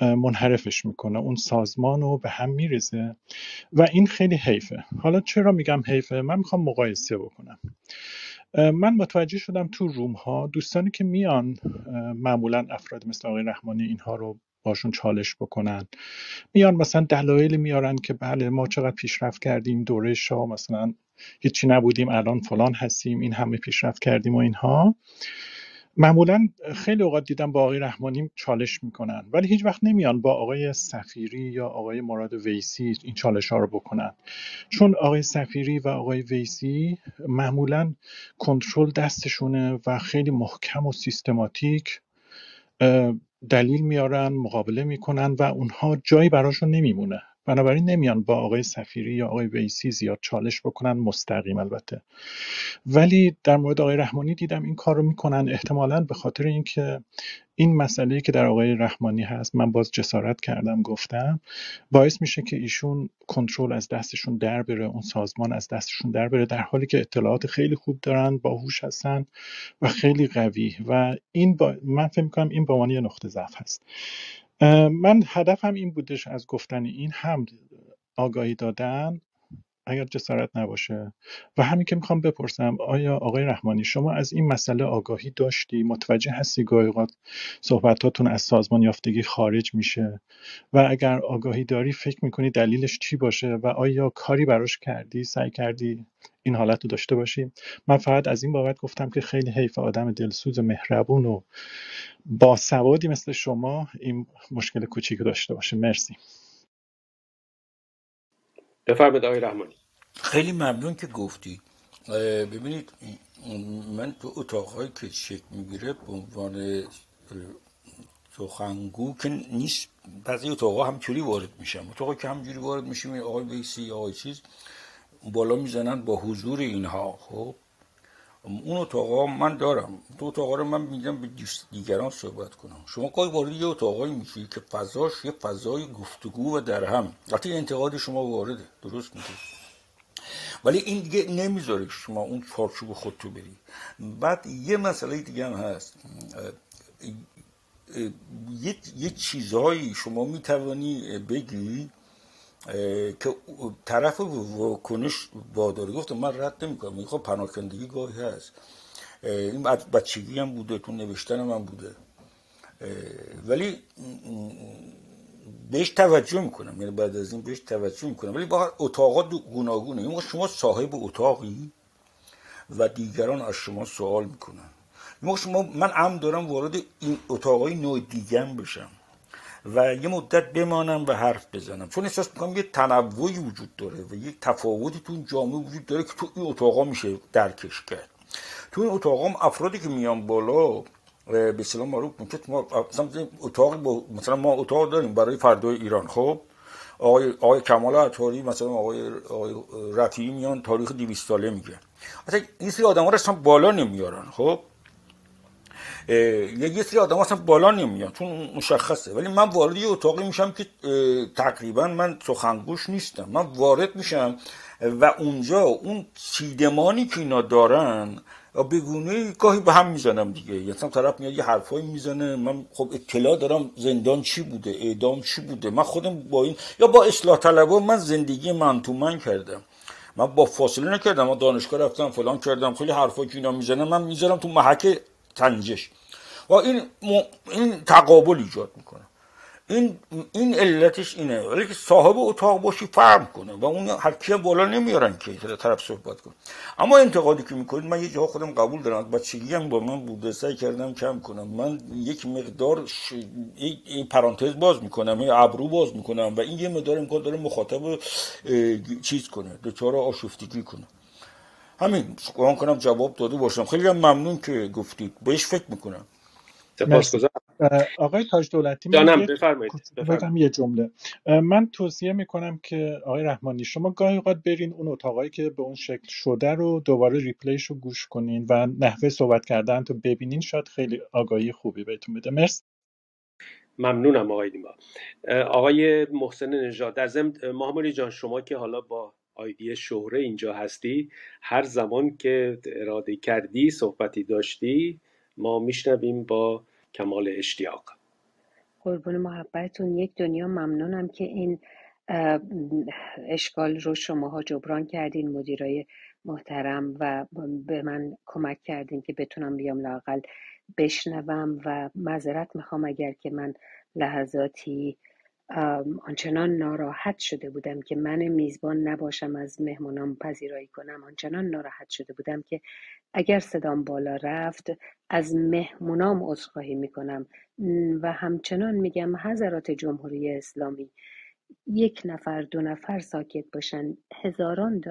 S8: منحرفش می‌کنه. اون سازمان رو به هم میریزه و این خیلی حیفه. حالا چرا میگم حیفه؟ من می‌خوام مقایسه بکنم. من متوجه شدم تو روم ها دوستانی که میان معمولا افراد مثل آقای رحمانی اینها رو باشون چالش بکنن. میان مثلا دلایل میارن که بله ما چقدر پیشرفت کردیم دوره شاه مثلا هیچی نبودیم الان فلان هستیم این همه پیشرفت کردیم و اینها. معمولا خیلی اوقات دیدم با آقای رحمانی چالش می‌کنن ولی هیچ وقت نمیان با آقای سفیری یا آقای مراد ویسی این چالش ها رو بکنن. چون آقای سفیری و آقای ویسی معمولا کنترل دستشونه و خیلی محکم و سیستماتیک دلیل میارن مقابله می‌کنن و اونها جایی براشون نمیمونه. بنابراین نمیان با آقای سفیری یا آقای ویسی زیاد چالش بکنن مستقیم البته. ولی در مورد آقای رحمانی دیدم این کار رو می‌کنن احتمالا به خاطر اینکه این مسئله که در آقای رحمانی هست من باز جسارت کردم گفتم باعث میشه که ایشون کنترل از دستشون در بره اون سازمان از دستشون در بره در حالی که اطلاعات خیلی خوب دارن باهوش هستن و خیلی قوی. و این با... من فکر می‌کنم این به عنوان یه نقطه ضعف هست. من هدفم این بودش از گفتن این هم آگاهی دادن اگر جسارت نباشه. و همین که می‌خوام بپرسم آیا آقای رحمانی شما از این مسئله آگاهی داشتی؟ متوجه هستی گاهی اوقات صحبتاتون از سازمان یافتگی خارج میشه و اگر آگاهی داری فکر می‌کنی دلیلش چی باشه و آیا کاری براش کردی سعی کردی؟ این حالت رو داشته باشی من فقط از این بابت گفتم که خیلی حیف آدم دلسوز مهربون و با سوادی مثل شما این مشکل کوچیک داشته باشه مرسی.
S1: بفرمایید آقای رحمانی.
S3: خیلی ممنون که گفتی. ببینید من تو اتاقهایی که شکل می‌گیره به عنوان سخنگو که نیست بعضی اتاقها همچوری وارد میشم اتاقی که همجوری وارد میشیم آقای ویسی آقای چیز بالا می‌زنن با حضور اینها خب؟ اون اتاقا من دارم. تو اتاقا رو من میگم به دیگران صحبت کنم. شما گاهی وارد یه اتاقایی میشی که فضاش یه فضای گفتگو و درهم. وقتی انتقاد شما وارده. درست میگه ولی این دیگه نمی‌ذاره شما اون چارچوب خودتو بری. بعد یه مسئله دیگه هم هست. یه, یه چیزهایی شما می‌توانی بگی که طرف واکنش واداری گفتم من رد نمی کنم خب پناهندگی گاهی هست. این بچگی هم بوده تو نوشتن من بوده. ولی بهش توجه می‌کنم. یعنی بعد از این بهش توجه می‌کنم. ولی با اتاقات گوناگونه. این شما صاحب اتاقی و دیگران از شما سوال می‌کنن. شما من ام دارم وارد این اتاقای نوع دیگم بشم. و یه مدت بمانم و حرف بزنم. چون احساس می‌کنم یه تنوعی وجود داره و یه تفاوتی تو جامعه وجود داره که تو این اتاقا میشه درکش کرد. تو این اتاقا افرادی که میان بالا به سلام معروف ما مثلا اتاق با مثلا ما اتاق داریم برای فردای ایران خب؟ آقای, آقای کمال عطاری مثلا آقای, آقای رفیعی میان تاریخ 200 ساله میگه. اصلا این سری آدم ها بالا نمیارن خب؟ یه سری آدم اصلا بالا نمیان چون مشخصه. ولی من وارد یه اتاقی میشم که تقریبا من سخنگوش نیستم. من وارد میشم و اونجا اون سیدمانی که اینا دارن بگونه گاهی به هم می‌زنم دیگه. یعنی طرف میاد یه حرفایی می‌زنه من خب اطلاع دارم زندان چی بوده اعدام چی بوده. من خودم با این یا با اصلاح طلبا من زندگی من تو من کردم. من با فاصله نکردم. من دانشگاه رفتم فلان کردم. خیلی حرفایی که اینا می‌زنه من می‌ذارم تو محک تنجش. و این این تقابل ایجاد می‌کنه. این این علتش اینه. ولی که صاحب اتاق باشی فرم کنه و اون هر کی بالا نمیارن که طرف صحبت کنه. اما انتقادی که می‌کنید من یه جا خودم قبول دارم. بچگی هم با من بوده. سعی کردم کم کنم. من یک مقدار ش... این پرانتز باز می‌کنم. یه ابرو باز می‌کنم و این یه مقدار امکان داره مخاطب چیز کنه. دچار آشفتگی کنه. همین گمان کنم جواب داده باشم. خیلی هم ممنون که گفتید بهش فکر می‌کنم.
S1: سپاسگزارم.
S8: آقای تاج دولتی
S1: جانم بفرمایید.
S8: یه جمله. من توصیه می‌کنم که آقای رحمانی شما گاهی اوقات برین اون اتاقایی که به اون شکل شده رو دوباره ریپلیش رو گوش کنین و نحوه صحبت کردن تو ببینین. شاید خیلی آگاهی خوبی بهتون بده. مرسی.
S1: ممنونم آقای دیما آقای محسن نژاد در ضمن جان شما که حالا با آیدی شهره اینجا هستی. هر زمان که اراده کردی صحبتی داشتی ما میشنویم با کمال اشتیاق.
S2: قربون محبتتون. یک دنیا ممنونم که این اشکال رو شماها جبران کردین مدیرای محترم و به من کمک کردین که بتونم بیام لاقل بشنوم. و معذرت می‌خوام اگر که من لحظاتی آنچنان ناراحت شده بودم که من میزبان نباشم از مهمانام پذیرایی کنم. آنچنان ناراحت شده بودم که اگر صدام بالا رفت از مهمونام عذرخواهی می‌کنم. و همچنان میگم حضرات جمهوری اسلامی یک نفر دو نفر ساکت باشن. هزاران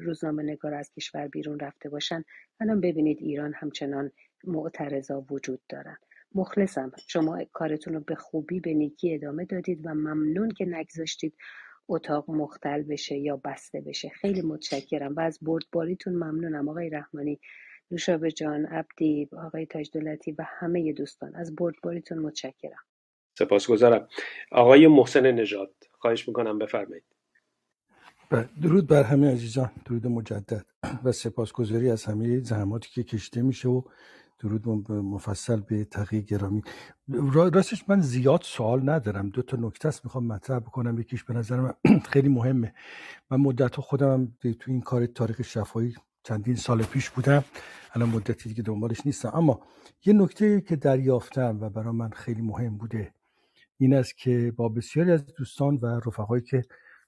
S2: روزنامه نگار از کشور بیرون رفته باشن. الان ببینید ایران همچنان معترضا وجود دارن. مخلصم. شما کارتون رو به خوبی به نیکی ادامه دادید و ممنون که نگذاشتید اتاق مختل بشه یا بسته بشه. خیلی متشکرم و از بردباریتون ممنونم. آقای رحمانی نوشابه جان عبدی آقای تاج دولتی و همه دوستان از بردباریتون متشکرم.
S1: سپاسگزارم. آقای محسن نژاد خواهش می‌کنم بفرمایید.
S9: درود بر همه عزیزان. درود مجدد و سپاسگزاری از همه زحماتی که کشته میشه و درود مفصل به تقیه گرامی. راستش من زیاد سوال ندارم. دو تا نکته است می‌خوام مطرح بکنم. یکیش به نظر من خیلی مهمه. من مدت خودم تو این کار تاریخ شفایی چندین سال پیش بودم. الان مدتی دیگه دنبالش نیستم. اما یه نکته که دریافتم و برای من خیلی مهم بوده این است که با بسیاری از دوستان و رفقایی که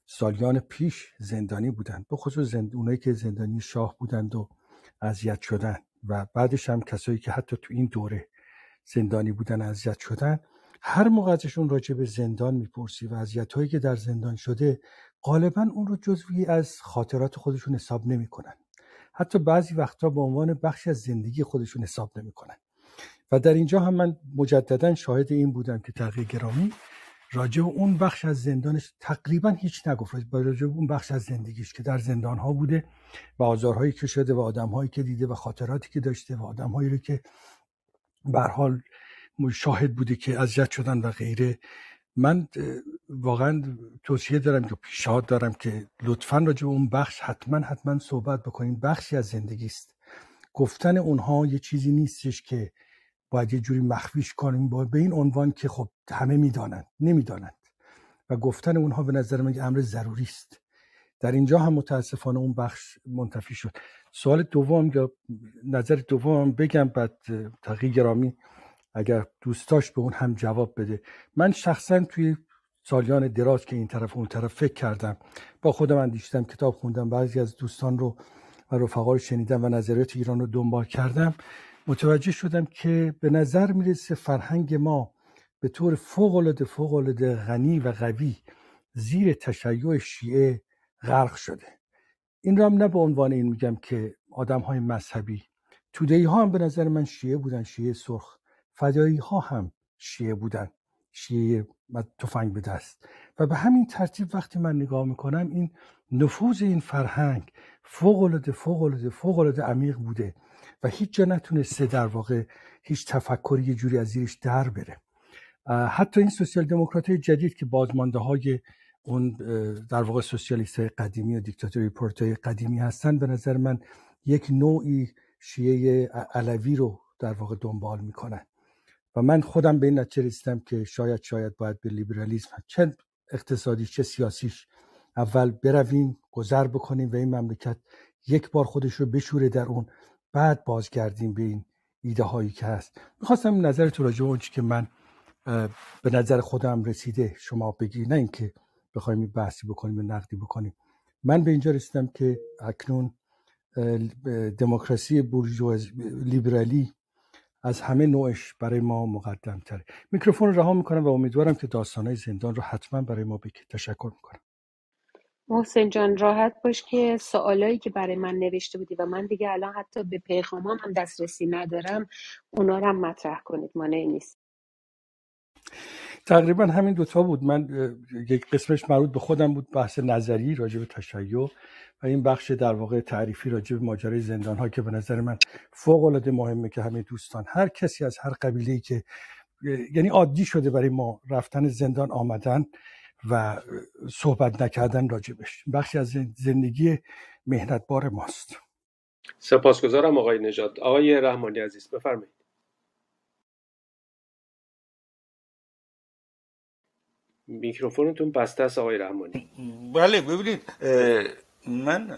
S9: سالیان پیش زندانی بودند به خصوص زند... اونایی که زندانی شاه بودند و اذیت شدن و بعدش هم کسایی که حتی تو این دوره زندانی بودن اذیت شدن هر موقع ازشون راجع به زندان می‌پرسی و اذیت هایی که در زندان شده غالبا اون رو جزوی از خاطرات خودشون حساب نمی‌کنن. حتی بعضی وقتها به عنوان بخشی از زندگی خودشون حساب نمی‌کنن. و در اینجا هم من مجددا شاهد این بودم که تغییر گرامی راجع اون بخش از زندانش تقریبا هیچ نگفت. راجع اون بخش از زندگیش که در زندان ها بوده و آزارهایی که شده و آدمهایی که دیده و خاطراتی که داشته و آدمهایی رو که به حال شاهد بوده که اذیت شدن و غیره. من واقعا توصیه دارم که پیشنهاد دارم که لطفا راجع به اون بخش حتما حتما صحبت بکنیم بخشی از زندگی است. گفتن اونها یه چیزی نیستش که باید یه جوری مخفیش کنیم با به این عنوان که خب همه می‌دانند نمی‌دانند. و گفتن اونها به نظر من امر ضروری است. در اینجا هم متاسفانه اون بخش منتفی شد. سوال دوم یا نظر دوم بگم بعد تقی گرامی اگر دوستاش به اون هم جواب بده. من شخصا توی سالیان دراز که این طرف اون طرف فکر کردم با خودم اندیشتم کتاب خوندم بعضی از دوستان رو و رفقا رو شنیدم و نظریات ایران رو دنبال کردم. متوجه شدم که به نظر می‌رسه فرهنگ ما به طور فوق العاده غنی و قوی زیر تشیع شیعه غرق شده. این را هم نه به عنوان این میگم که آدم های مذهبی. تودهی ها هم به نظر من شیعه بودن شیعه سرخ. فدایی ها هم شیعه بودن. شیعه تفنگ به دست. و به همین ترتیب وقتی من نگاه می‌کنم این نفوذ این فرهنگ فوق العاده فوق العاده فوق العاده عمیق بوده. و هیچ جا نتونسته در واقع هیچ تفکری یه جوری از زیرش در بره. حتی این سوسیال دموکرات جدید که بازمانده های اون در واقع سوسیالیست های قدیمی و دیکتاتوری پورت های قدیمی هستن به نظر من یک نوعی شیعه علوی رو در واقع دنبال می‌کنن. و من خودم به این نتیجه رسیدم که شاید شاید باید به لیبرالیسم چه اقتصادی چه سیاسیش اول برویم گذر بکنیم و این مملکت یک بار خودش رو بشوره در اون بعد بازگردیم به این ایده هایی که هست. می‌خواستم نظر تو راجع به که من به نظر خودم رسیده شما بگی نه اینکه بخوایم بحثی بکنیم و نقدی بکنیم. من به اینجا رسیدم که اکنون دموکراسی بورژواز لیبرالی از همه نوعش برای ما مقدم تره میکروفون رها می‌کنم و امیدوارم که داستانهای زندان رو حتما برای ما بگید. تشکر می‌کنم.
S2: محسن جان راحت باش که سوالایی که برای من نوشته بودی و من دیگه الان حتی به پیغامام هم دسترسی ندارم اونا رو هم مطرح کنید مانعی نیست.
S9: تقریبا همین دوتا بود. من یک قسمش مربوط به خودم بود بحث نظری راجع به تشیع و این بخش در واقع تعریفی راجع به ماجرای زندان ها که به نظر من فوق العاده مهمه که همه دوستان هر کسی از هر قبیله که یعنی عادی شده برای ما رفتن زندان آمدن و صحبت نکردن راجبش بخشی از زندگی مهنتبار ماست.
S1: سپاسگزارم آقای نجات آقای رحمانی عزیز بفرمایید. میکروفونتون بسته است آقای رحمانی.
S3: بله ببینید من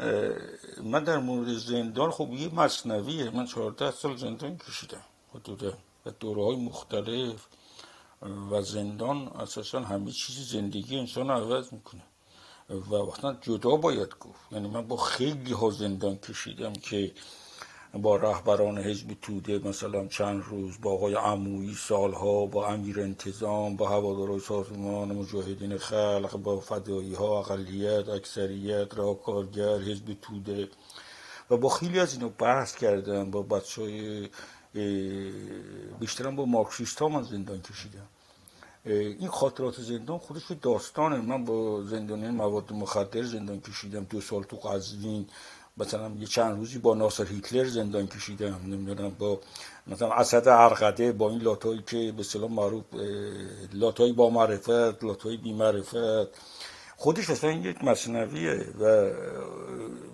S3: من در مورد زندان خب یه مصنویه. من 14 سال زندان کشیدم. حدودا. و دوره های مختلف. و زندان اساسا همه چیز زندگی انسان عوض می‌کنه. و وقتا جدا باید گفت. یعنی من با خیلی ها زندان کشیدم که با رهبران حزب توده مثلا چند روز با آقای عمویی سالها با امیر انتظام با هوادارای سازمان مجاهدین خلق با فدایی ها اقلیت اکثریت را کارگر حزب توده. و با خیلی از اینو بحث کردم. با بچه های بیشترم با مارکسیست ها من زندان کشیدم. این خاطرات زندان خودش داستانه. من با زندانی مواد مخدر زندان کشیدم. دو سال تو قزوین مثلا یه چند روزی با ناصر هیتلر زندان کشیدم. نمی‌دونم با مثلا اسد ارقده با این لاتایی که به سلام معروف لاتایی با معرفت لاتایی بی معرفت. خودش اصلا یک مصنویه و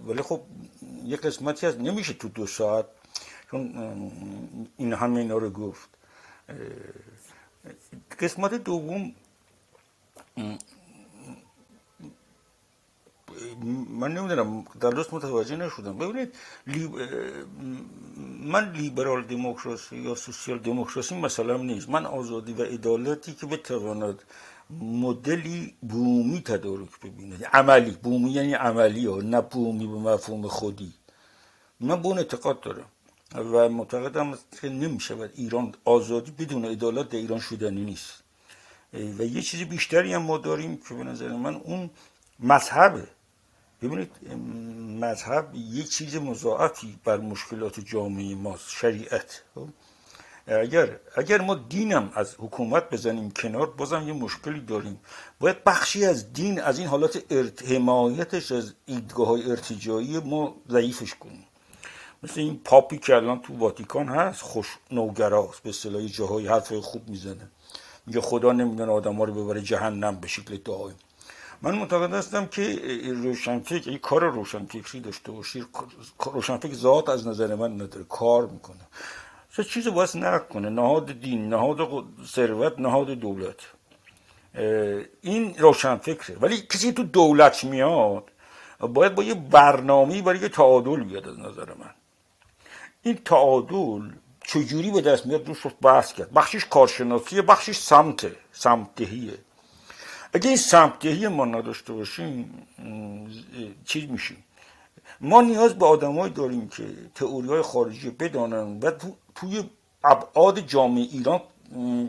S3: ولی خب یه قسمتی از نمیشه تو دو ساعت چون این همه اینا رو گفت. قسمت دوم من نمی‌دونم درست متوجه نشدم. ببینید من لیبرال دموکراسی یا سوسیال دموکراسی مثلا نیست. من آزادی و عدالتی که بتواند مدلی بومی تدارک ببینه عملی. بومی یعنی عملی ها نه بومی به مفهوم خودی. من به اون اعتقاد دارم. و معتقدم که نمی‌شود ایران آزادی بدون عدالت در ایران شدنی نیست. و یه چیزی بیشتری هم ما داریم که به نظر من اون مذهبه ببینید مذهب یه چیز مضاعفی بر مشکلات جامعه ماست شریعت. خب؟ اگر اگر ما دینم از حکومت بزنیم کنار بازم یه مشکلی داریم. باید بخشی از دین از این حالات حمایتش از ایدگاه های ارتجایی ما ضعیفش کنیم. مثل این پاپی که الان تو واتیکان هست خوش نوگراست به اصطلاح جاهای حرف خوب می‌زنه. میگه خدا نمی‌دونه ها رو ببره جهنم به شکل دائم. من معتقد هستم که روشنفکر این کار روشنفکری داشته باشی روشنفکر ذات از نظر من نداره کار می‌کنه. چه چیزی باید نکنه نهاد دین نهاد ثروت نهاد دولت. این روشنفکره ولی کسی تو دولت میاد باید با یه برنامه برای یه تعادل بیاد از نظر من. این تعادل چجوری به دست میاد؟ روش بحث کرد. بخشش کارشناسیه بخشش سمته سمتهیه اگه این سمتهی ما نداشته باشیم چیز میشیم. ما نیاز به آدمایی داریم که تئوری های خارجی بدانن و توی ابعاد جامعه ایران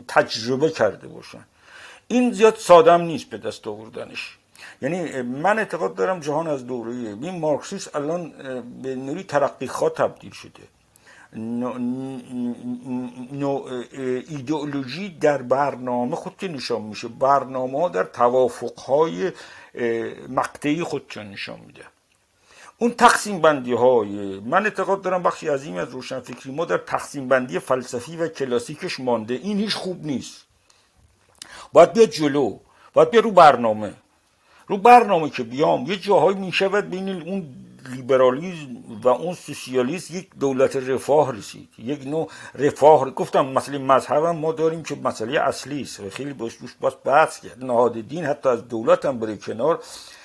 S3: تجربه کرده باشن. این زیاد سادم نیست به دست آوردنش. یعنی من اعتقاد دارم جهان از دوره این مارکسیس الان به نوری ترقی تبدیل شده. ایدئولوژی در برنامه خود نشان میشه. برنامه ها در توافق های مقطعی خودشون نشان میده. اون تقسیم بندی های من اعتقاد دارم بخشی عظیم از روشنفکری ما در تقسیم بندی فلسفی و کلاسیکش مانده. این هیچ خوب نیست. باید بیاد جلو. باید بیاد رو برنامه. رو برنامه که بیام یه جاهایی می‌شود بین اون لیبرالیزم و اون سوسیالیسم یک دولت رفاه رسید. یک نوع رفاه. گفتم مسئله مذهب هم ما داریم که مسئله اصلی است. و خیلی باش روش باز بحث کرد. نهاد دین حتی از دولت هم بره کنار.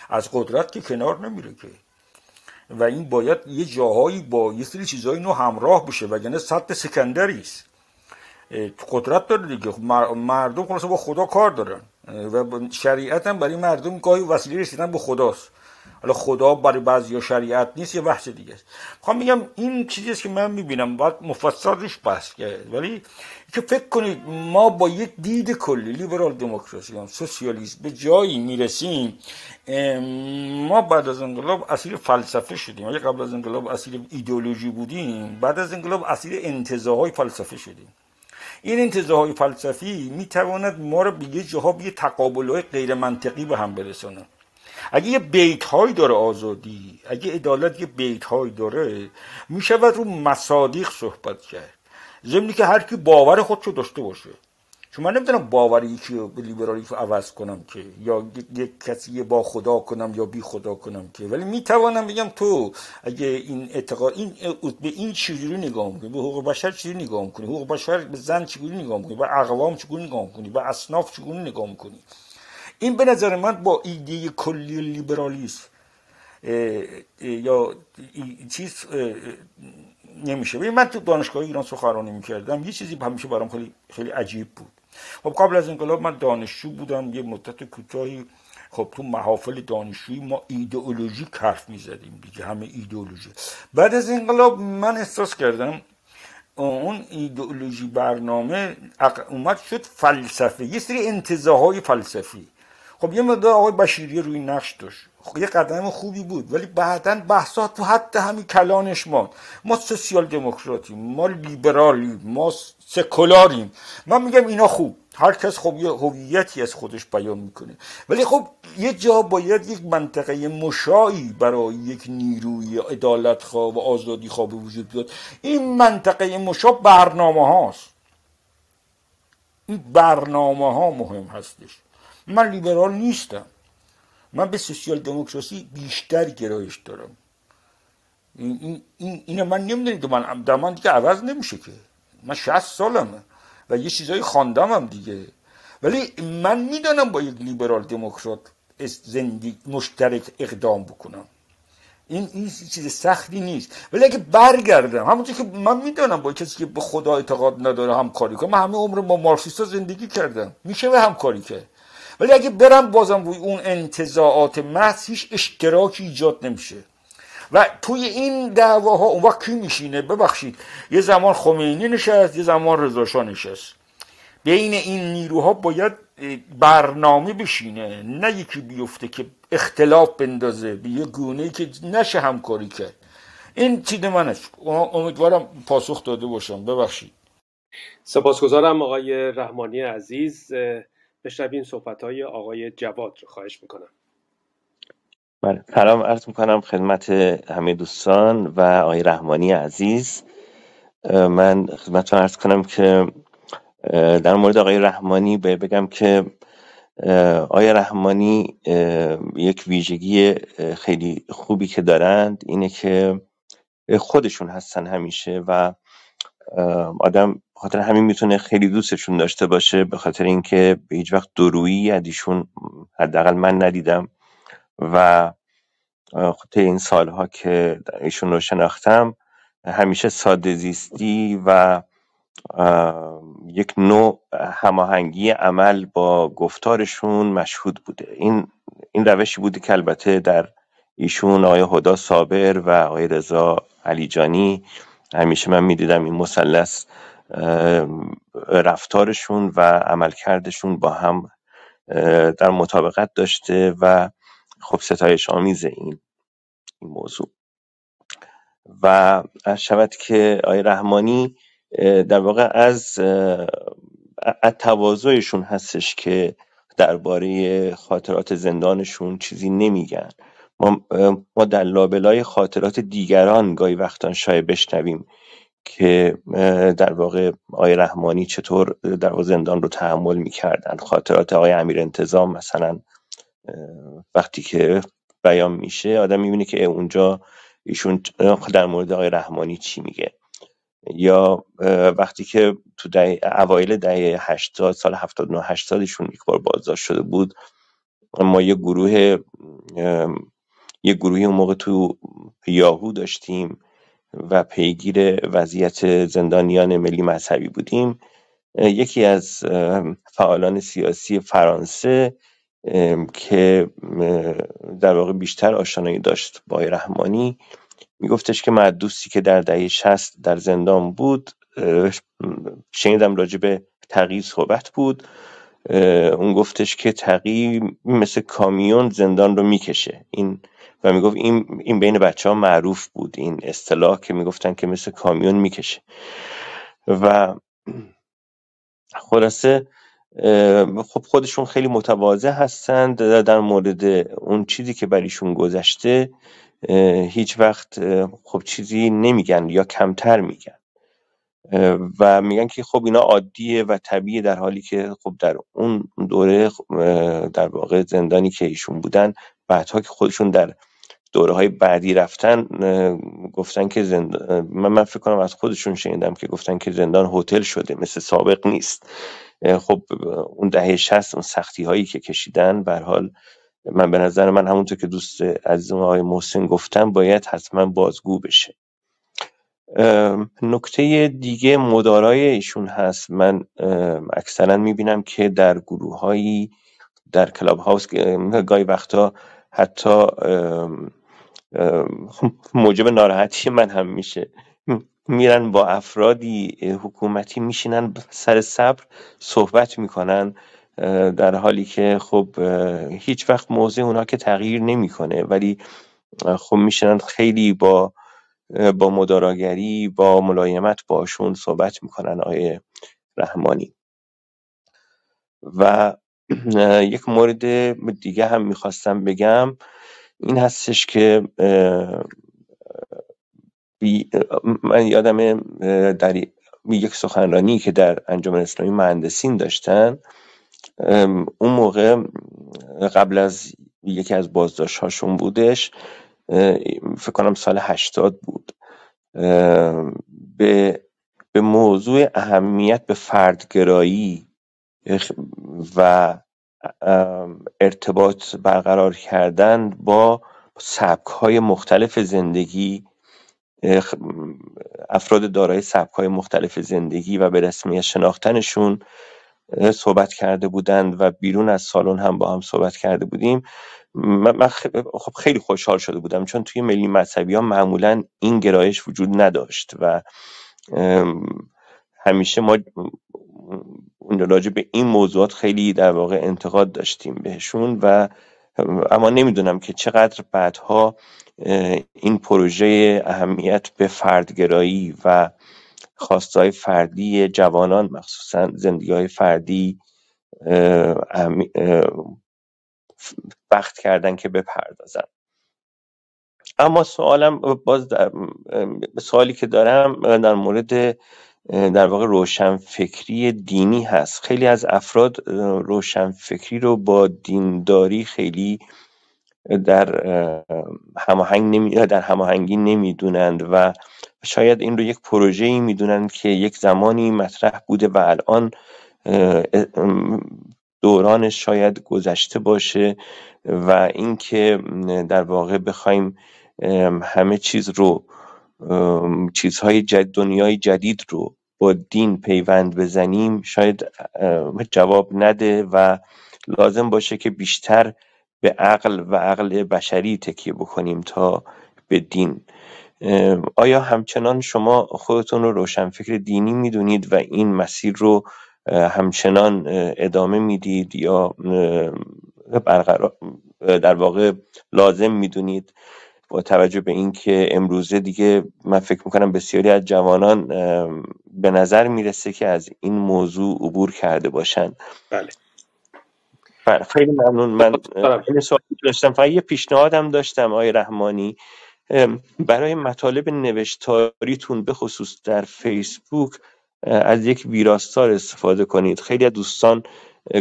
S3: از قدرت که کنار نمیره که. و این باید یه جاهایی با یه سری چیزهای نو همراه بشه. وگرنه صد سکندری است. قدرت داره دیگه. خب مردم خلاصه با خدا کار دارن. و شریعت هم برای مردم گاهی وسیله رسیدن به خداست. حالا خدا برای بعضی شریعت نیست یه بحث دیگه است. می‌خوام میگم این چیزی که من می‌بینم باید مفصل روش بحث کرد. ولی که فکر کنید ما با یک دید کلی لیبرال دموکراسی هم سوسیالیسم به جایی می‌رسیم ما بعد از انقلاب اسیر فلسفه شدیم. یا قبل از انقلاب اسیر ایدئولوژی بودیم بعد از انقلاب اسیر انتظاهای فلسفه شدیم. این انتظاهای فلسفی می‌تواند ما رو به یه جاها به تقابل های غیر منطقی به هم برسونه اگه یه بیت های داره آزادی اگه عدالت یه بیت های داره می‌شود رو مصادیق صحبت کرد. ضمنی که هر کی باور خودشو داشته باشه. چون من نمی‌دونم باوری یکی به لیبرالی عوض کنم که یا یک کسی با خدا کنم یا بی خدا کنم که. ولی می‌توانم بگم تو اگه این اعتقاد این به این چجوری نگاه می‌کنی؟ به حقوق بشر چجوری نگاه می‌کنی؟ حقوق بشر به زن چجوری نگاه می‌کنی؟ به اقوام چجوری نگاه می‌کنی؟ به اصناف چجوری نگاه می‌کنی؟ این به نظر من با ایده کلی لیبرالیسم یا چیز نمیشه. من تو دانشگاه ایران سخنرانی می‌کردم یه چیزی همیشه برام خیلی خیلی عجیب بود. خب قبل از انقلاب من دانشجو بودم یه مدت کوتاهی. خب تو محافل دانشجویی ما ایدئولوژی حرف می‌زدیم دیگه همه ایدئولوژی. بعد از انقلاب من احساس کردم اون ایدئولوژی برنامه اومد شد فلسفه یه سری انتظاهای فلسفی. خب یه مدار آقای بشیری روی نقش داشت. خب یه قدم خوبی بود ولی بعدا بحثات تو حتی همین کلانش ما ما سوسیال دموکراتیم ما لیبرالیم ما سکولاریم. من میگم اینا خوب. هر کس خب یه هویتی از خودش بیان می‌کنه. ولی خب یه جا باید یک منطقه مشایی برای یک نیروی عدالت خواه و آزادی خواه به وجود بیاد. این منطقه مشا برنامه هاست این برنامه ها مهم هستش. من لیبرال نیستم. من به سوسیال دموکراسی بیشتر گرایش دارم. این, این اینو من نمی‌دونید من در من دیگه عوض نمیشه که. من 60 سالمه و یه چیزایی خواندم هم دیگه. ولی من می‌دانم با یک لیبرال دموکرات زندگی مشترک اقدام بکنم. این این چیز سختی نیست. ولی اگه برگردم همونطور که من می‌دانم با کسی که به خدا اعتقاد نداره همکاری کنم من همه عمر با مارکسیستا زندگی کردم. میشه به همکاری کرد. ولی اگه برم بازم روی اون انتظاعات محض هیچ اشتراکی ایجاد نمیشه. و توی این دعواها اون وقت کی میشینه؟ ببخشید. یه زمان خمینی نشست یه زمان رضا نشست. بین این نیروها باید برنامه بشینه. نه یکی بیفته که اختلاف بندازه به یه گونه که نشه همکاری کرد. این چیز من امیدوارم پاسخ داده باشم. ببخشید.
S1: سپاسگزارم آقای رحمانی عزیز. بشنویم صحبت های آقای جواد رو خواهش می‌کنم.
S10: بله سلام عرض می‌کنم خدمت همه دوستان و آقای رحمانی عزیز. من خدمتتون عرض کنم که در مورد آقای رحمانی بگم که آقای رحمانی یک ویژگی خیلی خوبی که دارند اینه که خودشون هستن همیشه و آدم خاطر همین می‌تونه خیلی دوستشون داشته باشه به خاطر اینکه به هیچ وقت درویی از ایشون حداقل من ندیدم و خاطر این سالها که ایشون رو شناختم همیشه ساده زیستی و یک نوع هماهنگی عمل با گفتارشون مشهود بوده. این این روشی بوده که البته در ایشون آقای هدا صابر و آقای رضا علیجانی همیشه من می‌دیدم این مثلث رفتارشون و عملکردشون با هم در مطابقت داشته و خب ستایش آمیز این این موضوع. و شود که آقای رحمانی در واقع از تواضعشون هستش که درباره خاطرات زندانشون چیزی نمیگن. ما, ما در لابلای خاطرات دیگران گاهی وقتا شاید بشنویم که در واقع آقای رحمانی چطور در واقع زندان رو تحمل می‌کردن. خاطرات آقای امیر انتظام مثلا وقتی که بیان میشه آدم می‌بینه که اونجا ایشون در مورد آقای رحمانی چی میگه. یا وقتی که تو ده اوایل دهه 80 سال 79 80 ایشون یک بار بازداشت شده بود. ما یه گروه یه گروهی اون موقع تو یاهو داشتیم. و پیگیر وضعیت زندانیان ملی مذهبی بودیم. یکی از فعالان سیاسی فرانسه که در واقع بیشتر آشنایی داشت با رحمانی میگفتش که من دوستی که در دهه شست در زندان بود شنیدم راجع به تغییر صحبت بود. اون گفتش که تغییر مثل کامیون زندان رو می‌کشه. این و می‌گفت این این بین بچه ها معروف بود این اصطلاح که می‌گفتن که مثل کامیون می‌کشه. و خلاصه خب خودشون خیلی متواضع هستند در مورد اون چیزی که بریشون گذشته هیچ وقت خب چیزی نمیگن یا کمتر میگن. و میگن که خب اینا عادیه و طبیعیه در حالی که خب در اون دوره در واقع زندانی که ایشون بودن بعدها که خودشون در دوره های بعدی رفتن گفتن که زندان من, من فکر کنم از خودشون شنیدم که گفتن که زندان هتل شده مثل سابق نیست. خب اون دهه شست اون سختی هایی که کشیدن بر حال من به نظر من همونطور که دوست عزیزم آقای محسن گفتم باید حتما بازگو بشه. نکته دیگه مدارای ایشون هست. من اکثرا می‌بینم که در گروه هایی در کلاب هاوس گاهی وقتا حتی موجب ناراحتی من هم میشه. میرن با افرادی حکومتی میشینن سر صبر صحبت می‌کنن در حالی که خب هیچ وقت موضع اونا که تغییر نمی‌کنه ولی خب میشنن خیلی با با مداراگری با ملایمت باشون صحبت می‌کنن آیه رحمانی. و یک مورد دیگه هم می‌خواستم بگم. این هستش که من یادم در یک سخنرانی که در انجمن اسلامی مهندسین داشتن اون موقع قبل از یکی از بازداشت هاشون بودش فکر کنم سال هشتاد بود. به به موضوع اهمیت به فردگرایی و ارتباط برقرار کردن با سبک های مختلف زندگی افراد دارای سبک های مختلف زندگی و به رسمیت شناختنشون صحبت کرده بودند و بیرون از سالن هم با هم صحبت کرده بودیم. من خب خیلی خوشحال شده بودم چون توی ملی مذهبی ها معمولا این گرایش وجود نداشت و همیشه ما راجع به این موضوعات خیلی در واقع انتقاد داشتیم بهشون و اما نمی‌دونم که چقدر بعدها این پروژه اهمیت به فردگرایی و خواستهای فردی جوانان مخصوصا زندگی های فردی وقت کردن که بپردازن. اما سوالم باز سوالی که دارم در مورد در واقع روشنفکری دینی هست. خیلی از افراد روشنفکری رو با دینداری خیلی در هماهنگ نمی در هماهنگی نمی‌دونند و شاید این رو یک پروژه ای می‌دونند که یک زمانی مطرح بوده و الان دورانش شاید گذشته باشه و اینکه در واقع بخوایم همه چیز رو چیزهای جد دنیای جدید رو با دین پیوند بزنیم شاید جواب نده و لازم باشه که بیشتر به عقل و عقل بشری تکیه بکنیم تا به دین. آیا همچنان شما خودتون رو روشنفکر دینی می‌دونید و این مسیر رو همچنان ادامه می‌دید یا برقرار در واقع لازم می‌دونید؟ با توجه به اینکه امروزه دیگه من فکر می‌کنم بسیاری از جوانان به نظر می‌رسه که از این موضوع عبور کرده باشن.
S1: بله.
S10: بله، خیلی ممنون. من این سوالی داشتم فقط یه پیشنهادم داشتم آقای رحمانی. برای مطالب نوشتاریتون به خصوص در فیسبوک از یک ویراستار استفاده کنید. خیلی از دوستان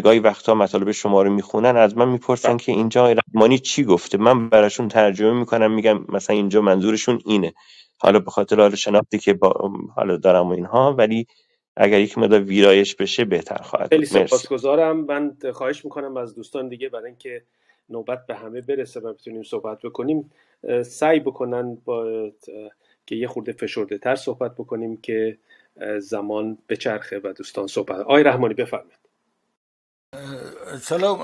S10: گاهی وقتا مطالب شما رو می‌خونن از من می‌پرسن که اینجا رحمانی چی گفته؟ من براشون ترجمه می‌کنم میگم مثلا اینجا منظورشون اینه. حالا به خاطر حال شناختی که با حالا دارم و اینها ولی اگر یک مدار ویرایش بشه بهتر خواهد
S1: خیلی سپاسگزارم من خواهش می‌کنم از دوستان دیگه برای اینکه نوبت به همه برسه و بتونیم صحبت بکنیم سعی بکنن با که یه خورده فشرده تر صحبت بکنیم که زمان بچرخه و دوستان صحبت. آقای رحمانی بفرمایید.
S3: سلام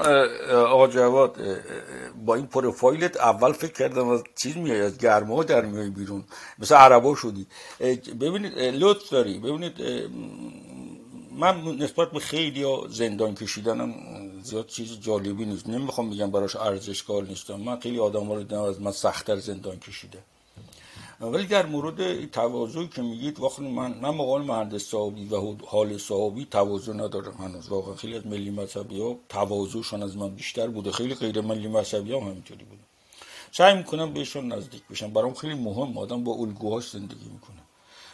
S3: آقا جواد با این پروفایلت اول فکر کردم از چیز میای از گرما در میای بیرون مثل عربا شدی. ببینید لطف داری. ببینید من نسبت به خیلی زندان کشیدنم زیاد چیز جالبی نیست. نمی‌خوام بگم براش ارزشگار نیستم. من خیلی آدم ها رو از من سختتر زندان کشیده. ولی در مورد تواضعی که میگید وقتی من من مقال مهندس صحابی و حال صحابی تواضع ندارم هنوز. واقعا خیلی از ملی مذهبی ها تواضعشون از من بیشتر بوده. خیلی غیر ملی مذهبی ها همینطوری بوده. سعی می‌کنم بهشون نزدیک بشم. برام خیلی مهم آدم با الگوهاش زندگی می‌کنه.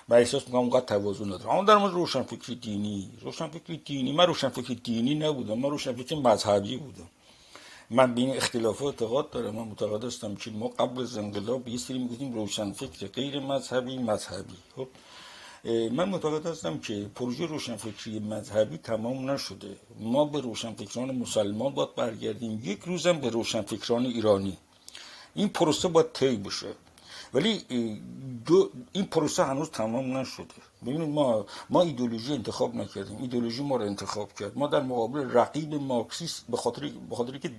S3: و احساس می‌کنم اونقدر تواضع ندارم. اما در مورد روشنفکری دینی. روشنفکری دینی. من روشنفکری دینی نبودم. من روشنفکری مذهبی بودم. من به این اختلافات اعتقاد دارم من معتقد هستم که ما قبل از انقلاب یه سری روشنفکر غیر مذهبی مذهبی. خب من معتقد هستم که پروژه روشنفکری مذهبی تمام نشده. ما به روشنفکران مسلمان باید برگردیم یک روزم به روشنفکران ایرانی. این پروسه باید طی بشه. ولی دو این پروسه هنوز تمام نشده ببینید ما ما ایدولوژی انتخاب نکردیم ایدولوژی ما رو انتخاب کرد ما در مقابل رقیب مارکسیست به خاطر به خاطر که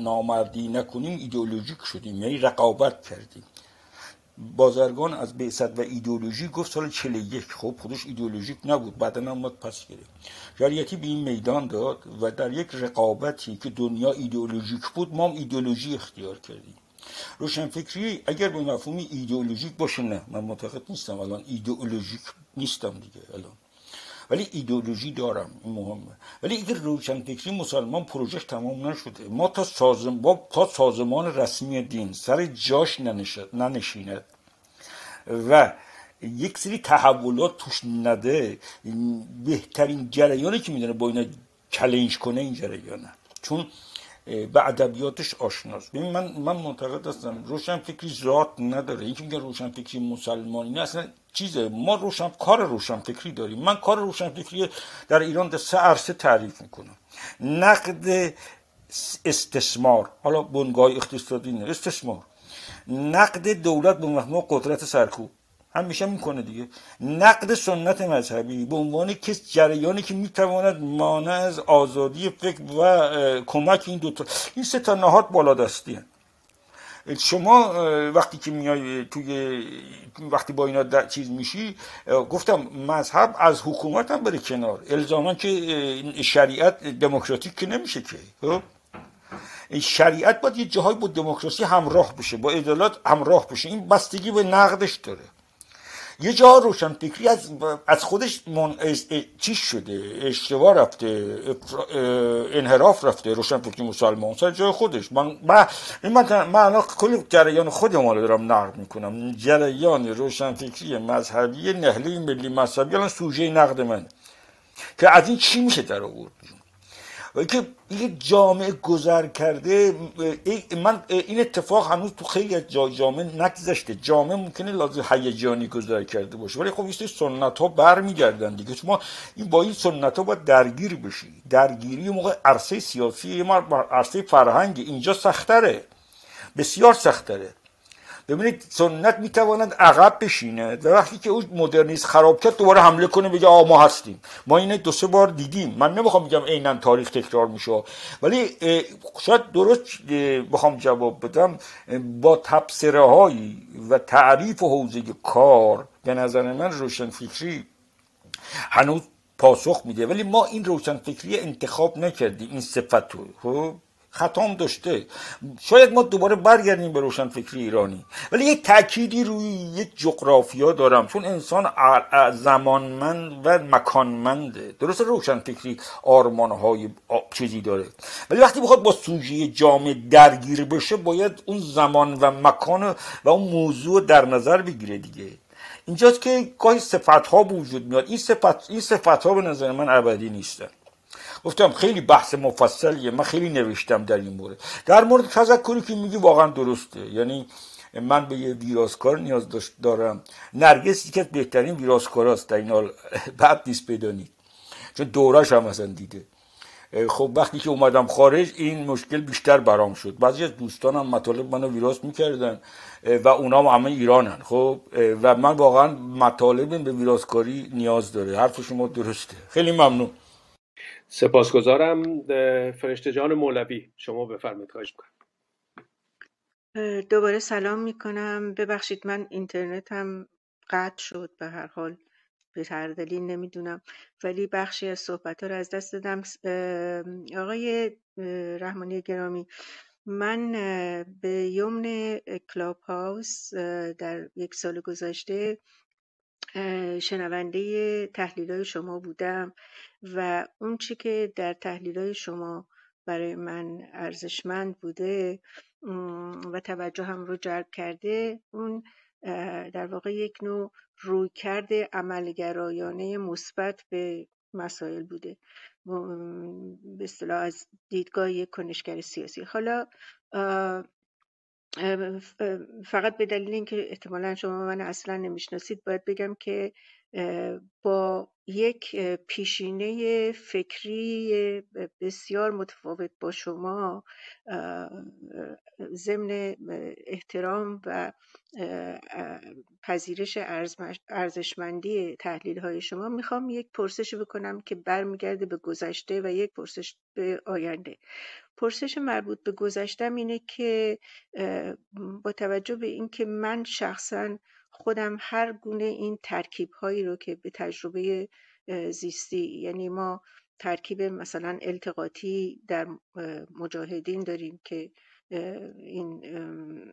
S3: نامردی نکنیم ایدولوژیک شدیم یعنی رقابت کردیم بازرگان از بعثت و ایدولوژی گفت سال 41 خب خودش ایدولوژیک نبود بعدا هم پس گرفت شریعتی به این میدان داد و در یک رقابتی که دنیا ایدولوژیک بود ما هم ایدولوژی اختیار کردیم روشنفکری اگر به مفهوم ایدئولوژیک باشه نه من معتقد نیستم. الان ایدئولوژیک نیستم دیگه الان. ولی ایدئولوژی دارم این مهمه. ولی اگر روشنفکری مسلمان پروژه تمام نشده ما تا سازمان تا سازمان رسمی دین سر جاش ننشیند. و یک سری تحولات توش نده بهترین جریانی که می‌دونه با اینا چلنج کنه این جریانه. چون به ادبیاتش آشناست. ببین من من معتقد هستم روشن فکری ذات نداره. اینکه میگه روشن فکری مسلمانی نه اصلا چیزه. ما روشن کار روشن فکری داریم. من کار روشن فکری در ایران در سه عرصه تعریف می‌کنم. نقد استثمار. حالا بنگاه اقتصادی نه استثمار. نقد دولت به مفهوم قدرت سرکوب. همیشه می‌کنه دیگه. نقد سنت مذهبی به عنوان کس جریانی که می‌تواند مانع از آزادی فکر و کمک این دوتا این سه تا نهاد بالادستی هست. شما وقتی که میای توی وقتی با اینا چیز میشی گفتم مذهب از حکومت هم بره کنار. الزاما که شریعت دموکراتیک که نمیشه که خب؟ شریعت باید یه جاهای با دموکراسی همراه بشه با عدالت همراه بشه. این بستگی به نقدش داره. یه جا روشن فکری از, از خودش من... چیش شده اشتباه رفته انحراف رفته روشن فکری مسلمان سر جای خودش. من من من, من کل جریان خودم رو دارم نقد می‌کنم. جریان روشن فکری مذهبی نهله ملی مذهبی الان سوژه نقد من که از این چی میشه در آورد؟ و که یه جامعه گذر کرده من این اتفاق هنوز تو خیلی از جامعه نگذشته. جامعه ممکنه لازم هیجانی گذر کرده باشه ولی خب این سنت ها برمیگردن دیگه. ما این با این سنت ها باید درگیر بشی. درگیری موقع عرصه سیاسی عرصه فرهنگ اینجا سختره. بسیار سختره. ببینید سنت می‌تواند عقب بشینه. و وقتی که اون مدرنیست خراب کرد دوباره حمله کنه بگه آ ما هستیم. ما اینه دو سه بار دیدیم. من نمی‌خوام بگم عینا تاریخ تکرار میشه. ولی شاید درست بخوام جواب بدم. با تبصره هایی و تعریف و حوزه کار به نظر من روشن فکری هنوز پاسخ میده. ولی ما این روشن فکری انتخاب نکردیم این صفت رو. خب؟ خطام داشته. شاید ما دوباره برگردیم به روشن فکری ایرانی. ولی یک تأکیدی روی یک جغرافیا دارم. چون انسان زمانمند و مکانمنده درست روشن فکری آرمانهای چیزی داره. ولی وقتی بخواد با سوژه جامعه درگیر بشه باید اون زمان و مکان و اون موضوع در نظر بگیره دیگه. اینجاست که گاهی صفت ها وجود میاد. این صفت این صفت ها به نظر من ابدی نیستن. گفتم خیلی بحث مفصلیه من خیلی نوشتم در این مورد. در مورد تذکری که میگی واقعا درسته. یعنی من به یه ویراسکار نیاز دارم. نرگس یکی از بهترین ویراسکاراست در این حال بعد نیست بدانید چون دوراش هم مثلا دیده. خب وقتی که اومدم خارج این مشکل بیشتر برام شد. بعضی از دوستانم مطالب منو ویراس می‌کردن و اونا هم همه ایرانن. خب و من واقعا مطالب به ویراسکاری نیاز داره. حرف شما درسته. خیلی ممنون.
S1: سپاسگزارم فرشته جان مولوی شما بفرمایید خواهش می‌کنم.
S7: دوباره سلام می‌کنم. ببخشید من اینترنتم قطع شد به هر حال به هر دلیل نمی‌دونم. ولی بخشی از صحبت ها رو از دست دادم. آقای رحمانی گرامی من به یمن کلاب هاوس در یک سال گذشته شنونده های شما بودم. و اون چی که در های شما برای من ارزشمند بوده و توجه هم رو جلب کرده اون در واقع یک نوع رویکرد عملگرایانه مثبت به مسائل بوده. به اصطلاح از دیدگاه یک کنشگر سیاسی. حالا فقط به دلیل اینکه احتمالا شما من اصلا نمی‌شناسید باید بگم که با یک پیشینه فکری بسیار متفاوت با شما ضمن احترام و پذیرش ارزشمندی تحلیل های شما می‌خوام یک پرسش بکنم که برمیگرده به گذشته و یک پرسش به آینده. پرسش مربوط به گذشتم اینه که با توجه به اینکه من شخصا خودم هر گونه این ترکیب هایی رو که به تجربه زیستی یعنی ما ترکیب مثلا التقاطی در مجاهدین داریم که این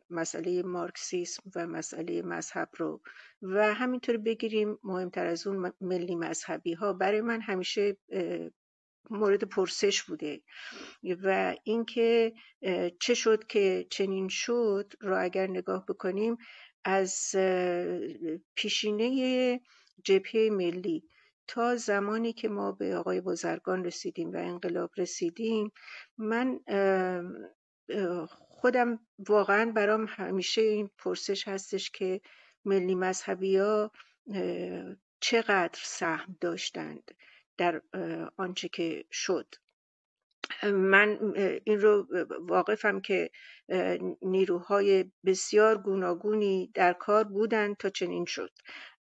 S7: مسئله مارکسیسم و مسئله مذهب رو و همینطور بگیریم مهمتر از اون ملی مذهبی ها برای من همیشه مورد پرسش بوده. و اینکه چه شد که چنین شد رو اگر نگاه بکنیم از پیشینه جبهه ملی تا زمانی که ما به آقای بازرگان رسیدیم و انقلاب رسیدیم من خودم واقعا برام همیشه این پرسش هستش که ملی مذهبی ها چقدر سهم داشتند. در آنچه که شد. من این رو واقفم که نیروهای بسیار گوناگونی در کار بودند تا چنین شد.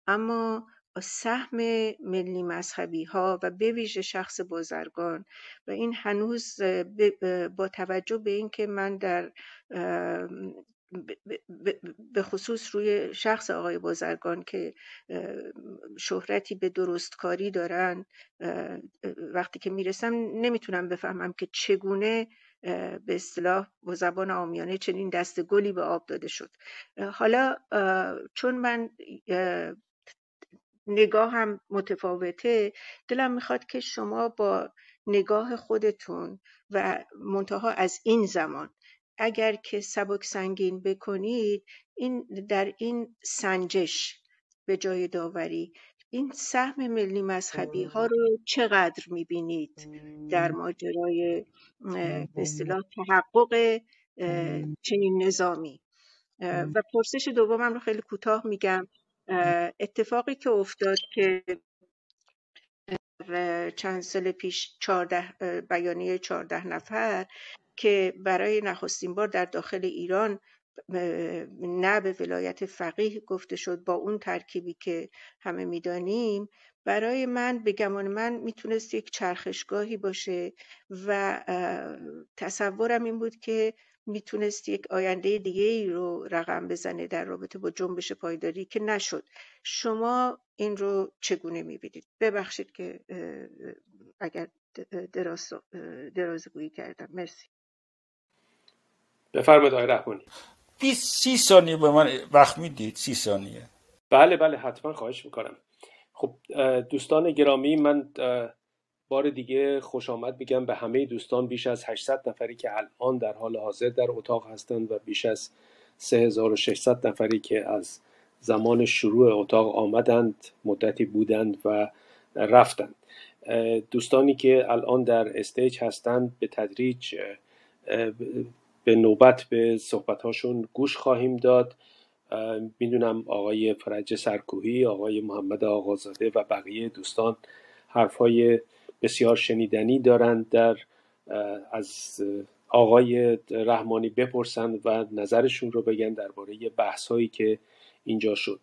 S7: اما سهم ملی مذهبی ها و به ویژه شخص بازرگان و این هنوز با توجه به اینکه من در به خصوص روی شخص آقای بازرگان که شهرتی به درستکاری دارن وقتی که می‌رسم نمی‌تونم بفهمم که چگونه به اصطلاح با زبان آمیانه چنین دست گلی به آب داده شد. حالا چون من نگاهم متفاوته دلم می‌خواد که شما با نگاه خودتون و منتها از این زمان اگر که سبک سنگین بکنید این در این سنجش به جای داوری. این سهم ملی مذهبی ها رو چقدر می‌بینید؟ در ماجرای به اصطلاح تحقق چنین نظامی. و پرسش دومم رو خیلی کوتاه میگم. اتفاقی که افتاد که چند سال پیش چارده بیانیه چهارده نفر که برای نخستین بار در داخل ایران نه به ولایت فقیه گفته شد با اون ترکیبی که همه می‌دانیم. برای من به گمان من می‌تونست یک چرخشگاهی باشه و تصورم این بود که می‌تونست یک آینده دیگه ای رو رقم بزنه در رابطه با جنبش پایداری که نشد. شما این رو چگونه می‌بینید؟ ببخشید که اگر دراز درازگویی کردم. مرسی.
S1: بفرمایید آقای رحمانی.
S3: 20 سی ثانیه به من وقت می‌دید؟ سی ثانیه.
S1: بله بله حتما خواهش می‌کنم. خب دوستان گرامی من بار دیگه خوش آمد میگم به همه دوستان بیش از 800 نفری که الان در حال حاضر در اتاق هستند و بیش از 3600 نفری که از زمان شروع اتاق آمدند مدتی بودند و رفتند. دوستانی که الان در استیج هستند به تدریج به نوبت به صحبتهاشون گوش خواهیم داد. می‌دونم آقای فرج سرکوهی آقای محمد آقازاده و بقیه دوستان حرفهای بسیار شنیدنی دارند در از آقای رحمانی بپرسند و نظرشون رو بگن درباره بحث هایی که اینجا شد.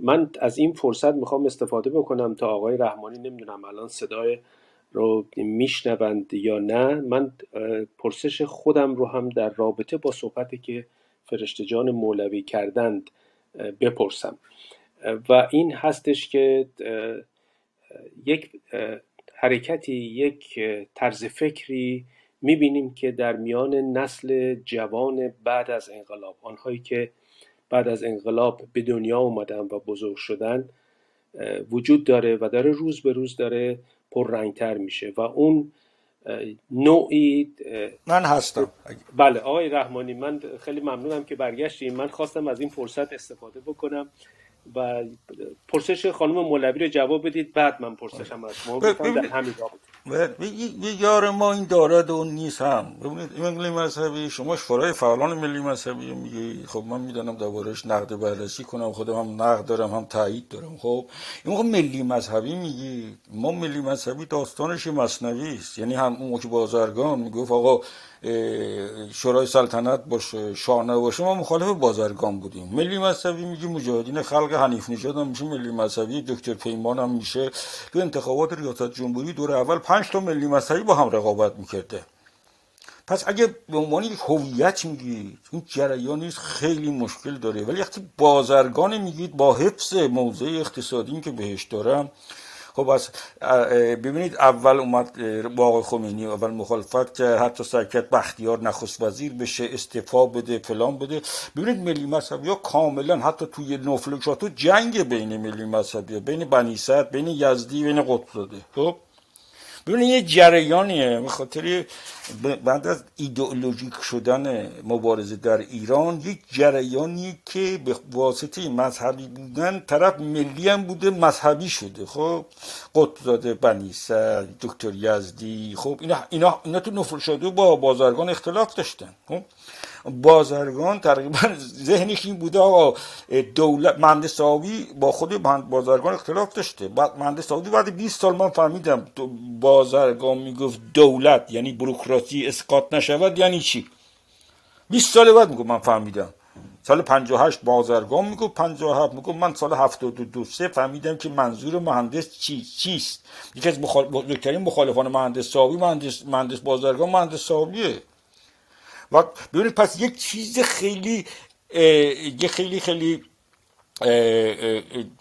S1: من از این فرصت می‌خوام استفاده بکنم تا آقای رحمانی نمی‌دونم الان صدای رو میشنوند یا نه من پرسش خودم رو هم در رابطه با صحبتی که فرشتجان مولوی کردند بپرسم. و این هستش که یک حرکتی یک طرز فکری می‌بینیم که در میان نسل جوان بعد از انقلاب آنهایی که بعد از انقلاب به دنیا اومدن و بزرگ شدن وجود داره و داره روز به روز داره پررنگتر میشه و اون نوعی
S3: من هستم.
S1: بله آقای رحمانی من خیلی ممنونم که برگشتیم من خواستم از این فرصت استفاده بکنم. و پرسش خانم مولوی رو جواب بدید بعد من پرسشم از شما در همین
S3: یار ما این دارد و اون نیست هم. ببینید ملی مذهبی شما شورای فعالان ملی مذهبی میگی؟ خب من می‌دانم دربارش نقد بررسی کنم خودم هم نقد دارم هم تایید دارم. خب این موقع ملی مذهبی میگی؟ ما ملی مذهبی داستانش مصنوی است. یعنی هم اون موقع بازرگان می‌گفت آقا شورای سلطنت باشه شاه باشه ما مخالف بازرگان بودیم. ملی مذهبی میگه مجاهدین خلق حنیف نژاد هم میشه ملی مذهبی دکتر پیمان هم میشه. تو انتخابات ریاست جمهوری دور اول پنج تا ملی مذهبی با هم رقابت می‌کرده. پس اگه به عنوان یک هویت میگید این جریانی خیلی مشکل داره. ولی وقتی بازرگان میگید با حفظ موضع اقتصادی که بهش دارم خب از ببینید اول اومد با خمینی اول مخالفت که حتی سرکت بختیار نخست وزیر بشه استفا بده فلان بده. ببینید ملی مذهبی ها کاملا حتی توی نوفلوشاتو جنگ بین ملی مذهبی ها بین بنی بین یزدی بین قطب خب؟ ببینید یه جریانیه. به خاطر بعد از ایدئولوژیک شدن مبارزه در ایران یک جریانی که به واسطه مذهبی بودن طرف ملی هم بوده مذهبی شده. خب قطبزاده بنی دکتر یزدی خب اینا, اینا, اینا تو نفر شده با بازرگان اختلاف داشتن. خب بازرگان تقریبا ذهنش این بوده آقا دولت مهندس با خود بازرگان اختلاف داشته. بعد مهندس بعد 20 سال من فهمیدم بازرگان می‌گفت دولت یعنی بروکراسی اسقاط نشود یعنی چی؟ 20 سال بعد می‌گفت من فهمیدم. سال 58 بازرگان می‌گفت 57 می‌گفت من سال 72 سه فهمیدم که منظور مهندس چی چیست. یکی از بزرگترین مخالفان مهندس صاحبی مهندس مهندس بازرگان مهندس صاحبیه و ببینید پس یک چیز خیلی یه خیلی خیلی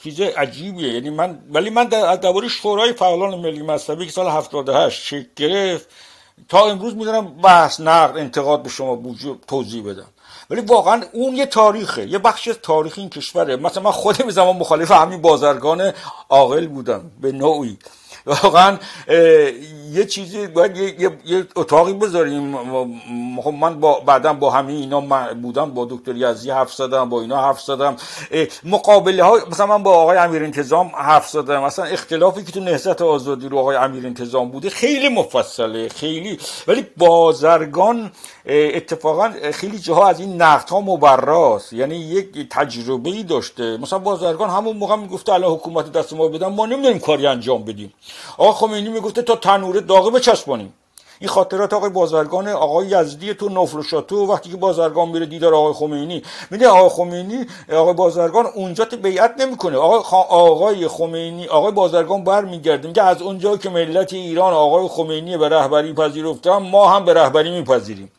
S3: چیز عجیبیه یعنی من ولی من در دوره شورای فعالان ملی مذهبی که سال 78 شکل گرفت تا امروز می‌دونم بحث نقد انتقاد به شما توضیح بدم ولی واقعا اون یه تاریخه یه بخش از تاریخ این کشوره مثلا من خودم زمان مخالف همین بازرگان عاقل بودم به نوعی واقعا یه چیزی باید یه, یه, اتاقی بذاریم. خب من با بعدا با همه اینا بودم با دکتر یزدی حرف زدم با اینا حرف زدم. مقابله های مثلا من با آقای امیر انتظام حرف زدم. مثلا اختلافی که تو نهضت آزادی رو آقای امیر انتظام بوده خیلی مفصله خیلی. ولی بازرگان اتفاقا خیلی جاها از این نقد ها مبراست. یعنی یک تجربه ای داشته. مثلا بازرگان همون موقع می‌گفته الان حکومت دست ما بدن ما نمی‌دونیم کاری انجام بدیم. آقا خمینی می‌گفته تا تنور داغه بچسبانیم. این خاطرات آقای بازرگان آقای یزدی تو نفرشاتو وقتی که بازرگان میره دیدار آقای خمینی میده آقای خمینی آقای بازرگان اونجا بیعت نمی‌کنه. آقای آقای خمینی آقای بازرگان برمیگرده. میگه از اونجا که ملت ایران آقای خمینی به رهبری پذیرفتن ما هم به رهبری میپذیریم.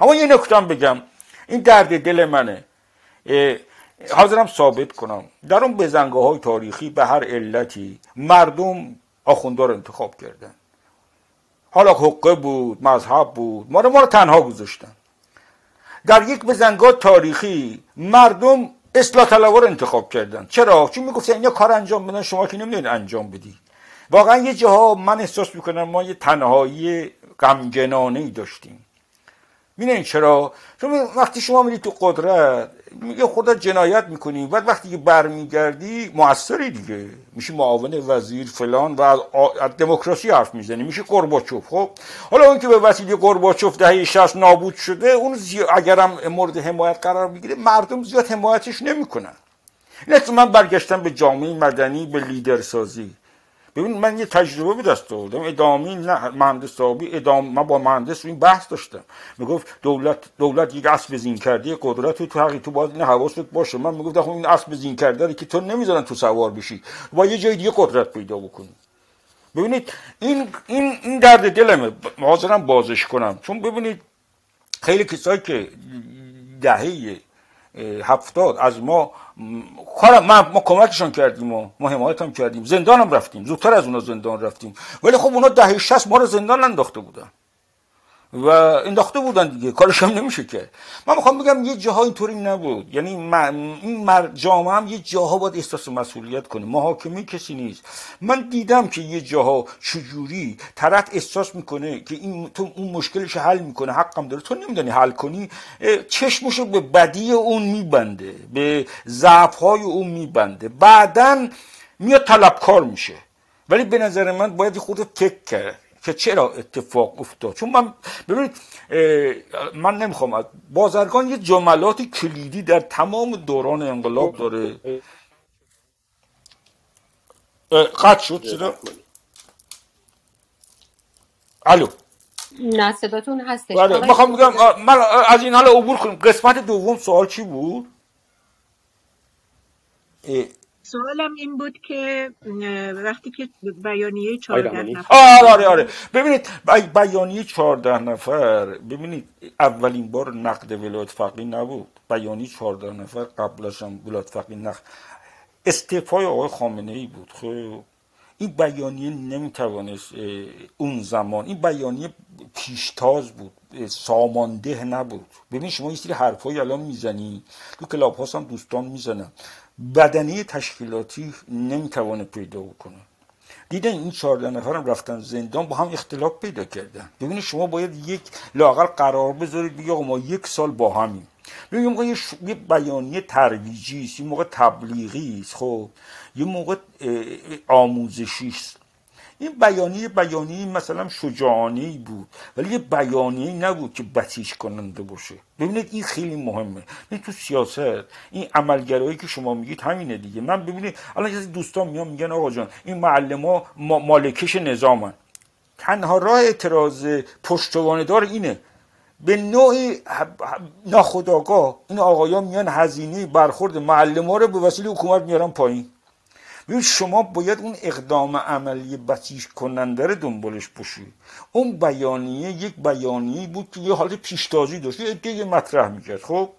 S3: اما یه نکته بگم. این درد دل منه. حاضرم ثابت کنم. در اون بزنگاه های تاریخی به هر علتی مردم آخوندار انتخاب کردن. حالا حقه بود مذهب بود ما رو ما رو تنها گذاشتن. در یک بزنگاه تاریخی مردم اصلاح طلبا رو انتخاب کردن. چرا؟ چون می‌گفتن اینا کار انجام بدن شما که نمی‌دونید انجام بدی. واقعا یه جاها من احساس می‌کنم ما یه تنهایی غمگنانه ای داشتیم. می‌دونید چرا؟ چون وقتی شما میری تو قدرت میگه خدا جنایت می‌کنی. بعد وقتی که برمیگردی موثری دیگه. میشه معاون وزیر فلان و از, دموکراسی حرف می‌زنی. میشه قرباچوف خب حالا اون که به وسیله قرباچوف دهه 60 نابود شده اون زی... اگرم مورد حمایت قرار بگیره مردم زیاد حمایتش نمی‌کنن. این من برگشتم به جامعه مدنی به لیدر سازی ببین من یه تجربه به دست آوردم. ادامه نه مهندس صاحبی ادامه من با مهندس این بحث داشتم. می‌گفت دولت دولت یک اسب زین کرده قدرت تو حقی تو باید این حواست باشه. من می‌گفتم خب این اسب زین کرده که تو نمی‌ذارن تو سوار بشی. با یه جای دیگه قدرت پیدا بکنی. ببینید این این این درد دلمه. حاضرم بازش کنم. چون ببینید خیلی کسایی که دهه هفتاد از ما کار ما, ما کمکشان کردیم و ما حمایت هم کردیم. زندان هم رفتیم. زودتر از اونا زندان رفتیم. ولی خب اونا دهه شست ما رو زندان انداخته بودن. و انداخته بودن دیگه. کارش هم نمیشه که. من می‌خوام بگم یه جاها اینطوری نبود. یعنی این. جامعه هم یه جاها باید احساس مسئولیت کنه. محاکمه کسی نیست. من دیدم که یه جاها چجوری طرف احساس می‌کنه که این تو اون مشکلش حل می‌کنه. حقم داره. تو نمی‌دونی حل کنی. چشمشو به بدی اون میبنده. به ضعف های اون میبنده. بعدا میاد طلبکار میشه. ولی به نظر من باید خود تک کرد. که چرا اتفاق افتاد؟ چون من ببینید من نمی‌خوام بازرگان یه جملات کلیدی در تمام دوران انقلاب داره. قطع شد صدا الو.
S2: نه صداتون هستش.
S3: بله می‌خوام بگم من از این حالا عبور کنیم قسمت دوم سوال چی بود؟
S11: سوالم این بود که وقتی که بیانیه 14 نفر
S3: آره آره آره. ببینید بیانیه 14 نفر ببینید اولین بار نقد ولایت فقیه نبود. بیانیه 14 نفر قبلش هم ولایت فقیه نقد استعفای آقای خامنه ای بود. خب این بیانیه نمی‌توانست اون زمان این بیانیه پیشتاز بود سامانده نبود. ببین شما یه سری حرفایی الان می‌زنی تو کلاب هم دوستان می‌زنن. بدنه تشکیلاتی نمی‌توانه پیدا بکنه. دیدن این چهارده نفرم رفتن زندان با هم اختلاف پیدا کردن. ببینید شما باید یک لاقل قرار بذارید بگید ما یک سال با همیم. ببینید موقع یه بیانیه ترویجی است یه موقع تبلیغی است خب. یه موقع آموزشی است. این بیانیه بیانیه مثلا شجاعانه بود ولی یه بیانیه نبود که بسیج کننده باشه. ببینید این خیلی مهمه. این تو سیاست این عملگرایی که شما میگید همینه دیگه. من ببینید الان کسی دوستان میان میگن آقا جان این معلم ها مالکش نظامن. تنها راه اعتراض پشتوانه دار اینه. به نوع ناخداگاه این آقایان میان هزینه برخورد معلم ها رو به وسیله حکومت میارن پایین. ببین شما باید اون اقدام عملی بسیج کننده رو دنبالش باشید اون بیانیه یک بیانیه بود که یه حالت پیشتازی داشت یه دیگه مطرح می‌کرد خب؟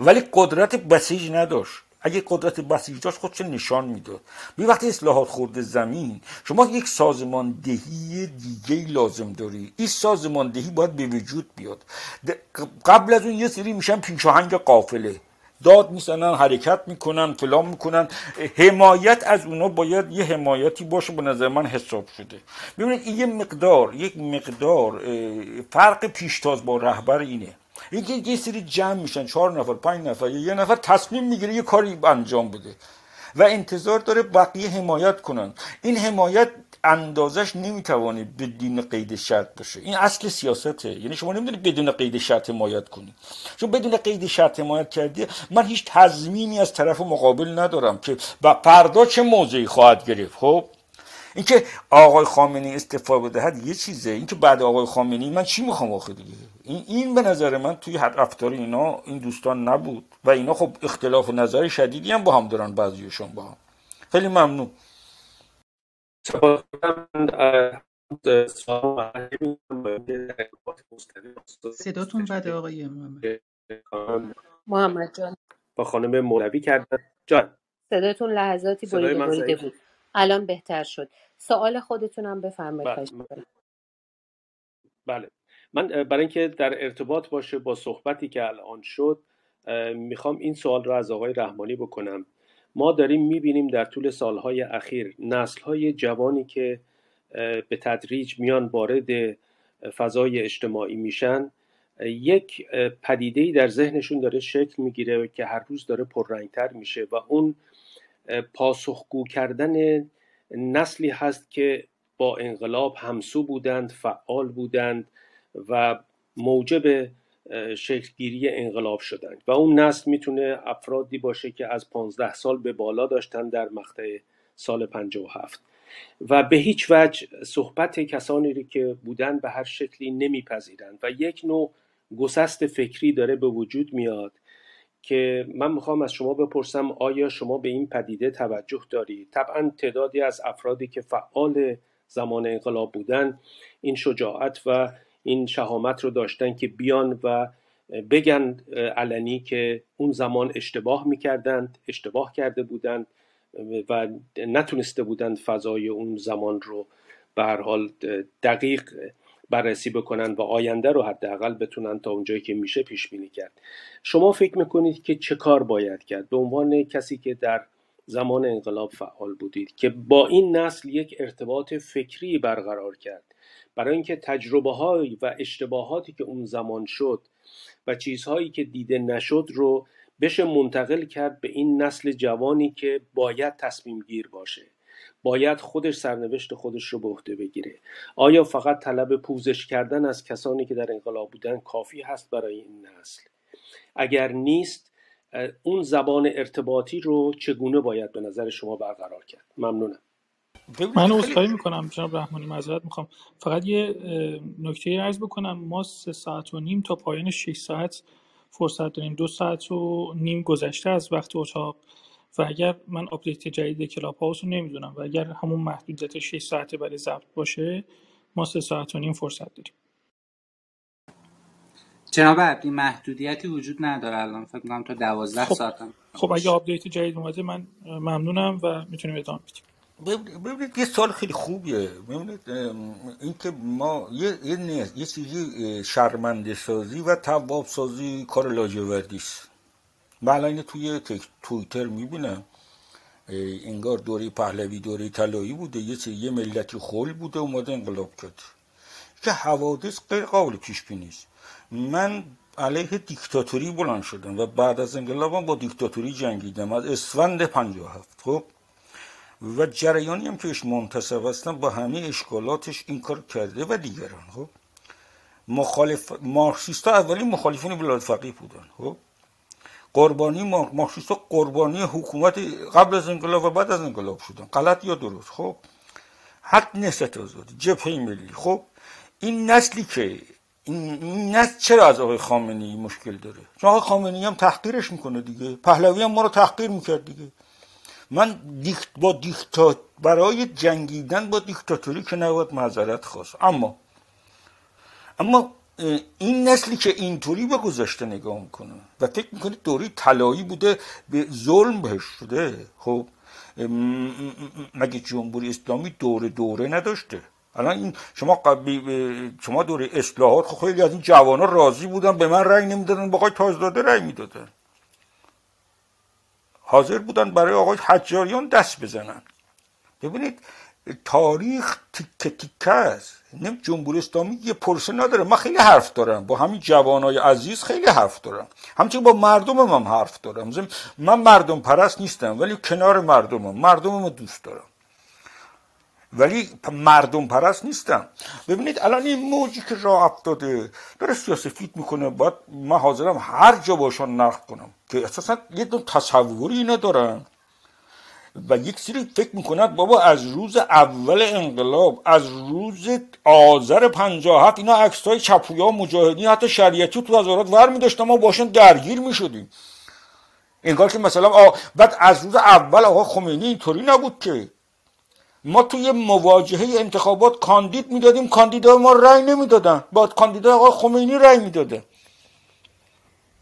S3: ولی قدرت بسیج نداشت. اگه قدرت بسیج داشت خودش نشان می‌داد. بی وقتی اصلاحات خورده زمین شما یک سازماندهی دیگه لازم داری. این سازماندهی باید به وجود بیاد. قبل از اون یه سری میشن پیشاهنگ قافله. داد می‌زنن حرکت می‌کنن فلان می‌کنن. حمایت از اونا باید یه حمایتی باشه به نظر من حساب شده. ببینید این یه مقدار یک مقدار فرق پیشتاز با رهبر اینه. یه سری جمع میشن چهار نفر پنج نفر یه نفر تصمیم می‌گیره یه کاری انجام بده. و انتظار داره بقیه حمایت کنن. این حمایت اندازش نمی‌توانه بدون قید شرط باشه. این اصل سیاسته. یعنی شما نمی‌دونید بدون قید شرط حمایت کنید چون بدون قید شرط حمایت کردی من هیچ تضمینی از طرف مقابل ندارم که و فردا چه موضعی خواهد گرفت. خب؟ اینکه آقای خامنه‌ای استفاده بدهد یه چیزه. اینکه بعد آقای خامنه‌ای من چی می‌خوام آخه دیگه؟ این این به نظر من توی حد رفتار اینا این دوستان نبود. و اینا خب اختلاف نظر شدیدی هم با هم دارن بعضیشون با هم. خیلی ممنون.
S12: صداتون بده آقای محمد.
S2: محمد جان.
S1: با خانم مولوی کردن. جان.
S2: صداتون لحظاتی بریده بریده بود. الان بهتر شد. سوال خودتونم بفرمایید
S1: بله. بله. من برای اینکه در ارتباط باشه با صحبتی که الان شد می‌خوام این سوال رو از آقای رحمانی بکنم. ما داریم می‌بینیم در طول سالهای اخیر نسلهای جوانی که به تدریج میان وارد فضای اجتماعی میشن یک پدیده در ذهنشون داره شکل می‌گیره که هر روز داره پررنگتر میشه و اون پاسخگو کردن نسلی هست که با انقلاب همسو بودند فعال بودند و موجب شکلگیری انقلاب شدند و اون نسل می‌تونه افرادی باشه که از 15 سال به بالا داشتن در مقطع سال 57 و به هیچ وجه صحبت کسانی که بودن به هر شکلی نمیپذیرند و یک نوع گسست فکری داره به وجود میاد که من می‌خوام از شما بپرسم آیا شما به این پدیده توجه دارید؟ طبعا تعدادی از افرادی که فعال زمان انقلاب بودن این شجاعت و این شهامت رو داشتن که بیان و بگن علنی که اون زمان اشتباه می‌کردند اشتباه کرده بودند و نتونسته بودند فضای اون زمان رو به هر حال دقیق بررسی بکنن و آینده رو حداقل بتونن تا اونجایی که میشه پیش بینی کرد. شما فکر می‌کنید که چه کار باید کرد؟ به عنوان کسی که در زمان انقلاب فعال بودید که با این نسل یک ارتباط فکری برقرار کرد. برای اینکه تجربه های و اشتباهاتی که اون زمان شد و چیزهایی که دیده نشد رو بشه منتقل کرد به این نسل جوانی که باید تصمیم گیر باشه. باید خودش سرنوشت خودش رو به عهده بگیره. آیا فقط طلب پوزش کردن از کسانی که در انقلاب بودن کافی هست برای این نسل؟ اگر نیست اون زبان ارتباطی رو چگونه باید به نظر شما برقرار کرد؟ ممنونم.
S4: من عذرخواهی می‌کنم جناب رحمانی معذرت می‌خوام. فقط یه نکته عرض بکنم. ما سه ساعت و نیم تا پایان 6 ساعت فرصت داریم. دو ساعت و نیم گذشته از وقت اتاق. و اگر من update جدید کلاب هاوس رو نمی‌دونم و اگر همون محدودیت 6 ساعته برای ضبط باشه ما سه ساعت و نیم فرصت داریم.
S12: جناب عبدی محدودیتی وجود نداره الان. فکر کنم تا 12
S4: خب.
S12: ساعت هم
S4: خب اگه update جدید اومده من ممنونم و می‌تونیم ادامه بدیم.
S3: ببینید یه سال خیلی خوبیه. ببینید اینکه ما یه یه, یه چیزی شرمنده سازی و تواب سازی کار لاجوردی است. من الان توی توییتر می‌بینم. انگار دوره پهلوی دوره طلایی بوده. یه یه ملتی خل بوده اومده انقلاب کرد. که حوادث غیر قابل پیش بینی من علیه دیکتاتوری بلند شدم و بعد از انقلابم با دیکتاتوری جنگیدم. از اسفند 57 خب؟ و جریانی هم که اش منتصب هستم با همه اشکالاتش این کار کرده و دیگران خب؟ مخالف مارکسیستا اولین مخالفین ولایت فقیه بودن خب؟ قربانی مارکسیستا قربانی حکومت قبل از انقلاب و بعد از انقلاب شدن. غلط یا درست خب؟ حق نست آزادی جبهه ملی خب؟ این نسلی که این نسل چرا از آقای خامنی مشکل داره؟ چون آقای خامنی هم تحقیرش می‌کنه دیگه پهلوی هم ما رو تحقیر می‌کرد دیگه. من دیکت با دیکتات برای جنگیدن با دیکتاتوری که نباید معذرت خواست اما اما این نسلی که اینطوری به گذشته نگاه می‌کنه و فکر می‌کنه دوری طلایی بوده به ظلم بهش شده. خب مگه جمهوری اسلامی دوره دوره نداشته؟ الان این شما قبلی شما دوره اصلاحات خب خیلی از این جوان ها راضی بودن به من رأی نمی‌دادن با تازداده رأی می‌دادن. حاضر بودن برای آقای حجاریان دست بزنن. ببینید تاریخ تیکه تیکه است. نم جمهوری اسلامی یه پرسه نداره. من خیلی حرف دارم. با همین جوانای عزیز خیلی حرف دارم. همچنین با مردمم هم حرف دارم. من مردم پرست نیستم ولی کنار مردمم. مردمم دوست دارم. ولی مردم پرست نیستم ببینید الان این موجی که راه افتاده داره سیاسفید می‌کنه باید من حاضرم هر جا باشن نقد کنم که اساسا یه دون تصوری اینا دارن و یک سری فکر می‌کنن بابا از روز اول انقلاب از روز آذر 57 اینا عکس های چپویا مجاهدین حتی شریعتی تو وزارت ور میداشتن ما باشن درگیر می‌شدیم. انگار که مثلا آ... بعد از روز اول آقا خمینی اینطوری نبود که. ما توی مواجهه انتخابات کاندید می‌دادیم کاندیدا ما رأی نمی‌دادن. با کاندیدا آقا خمینی رأی می‌داده.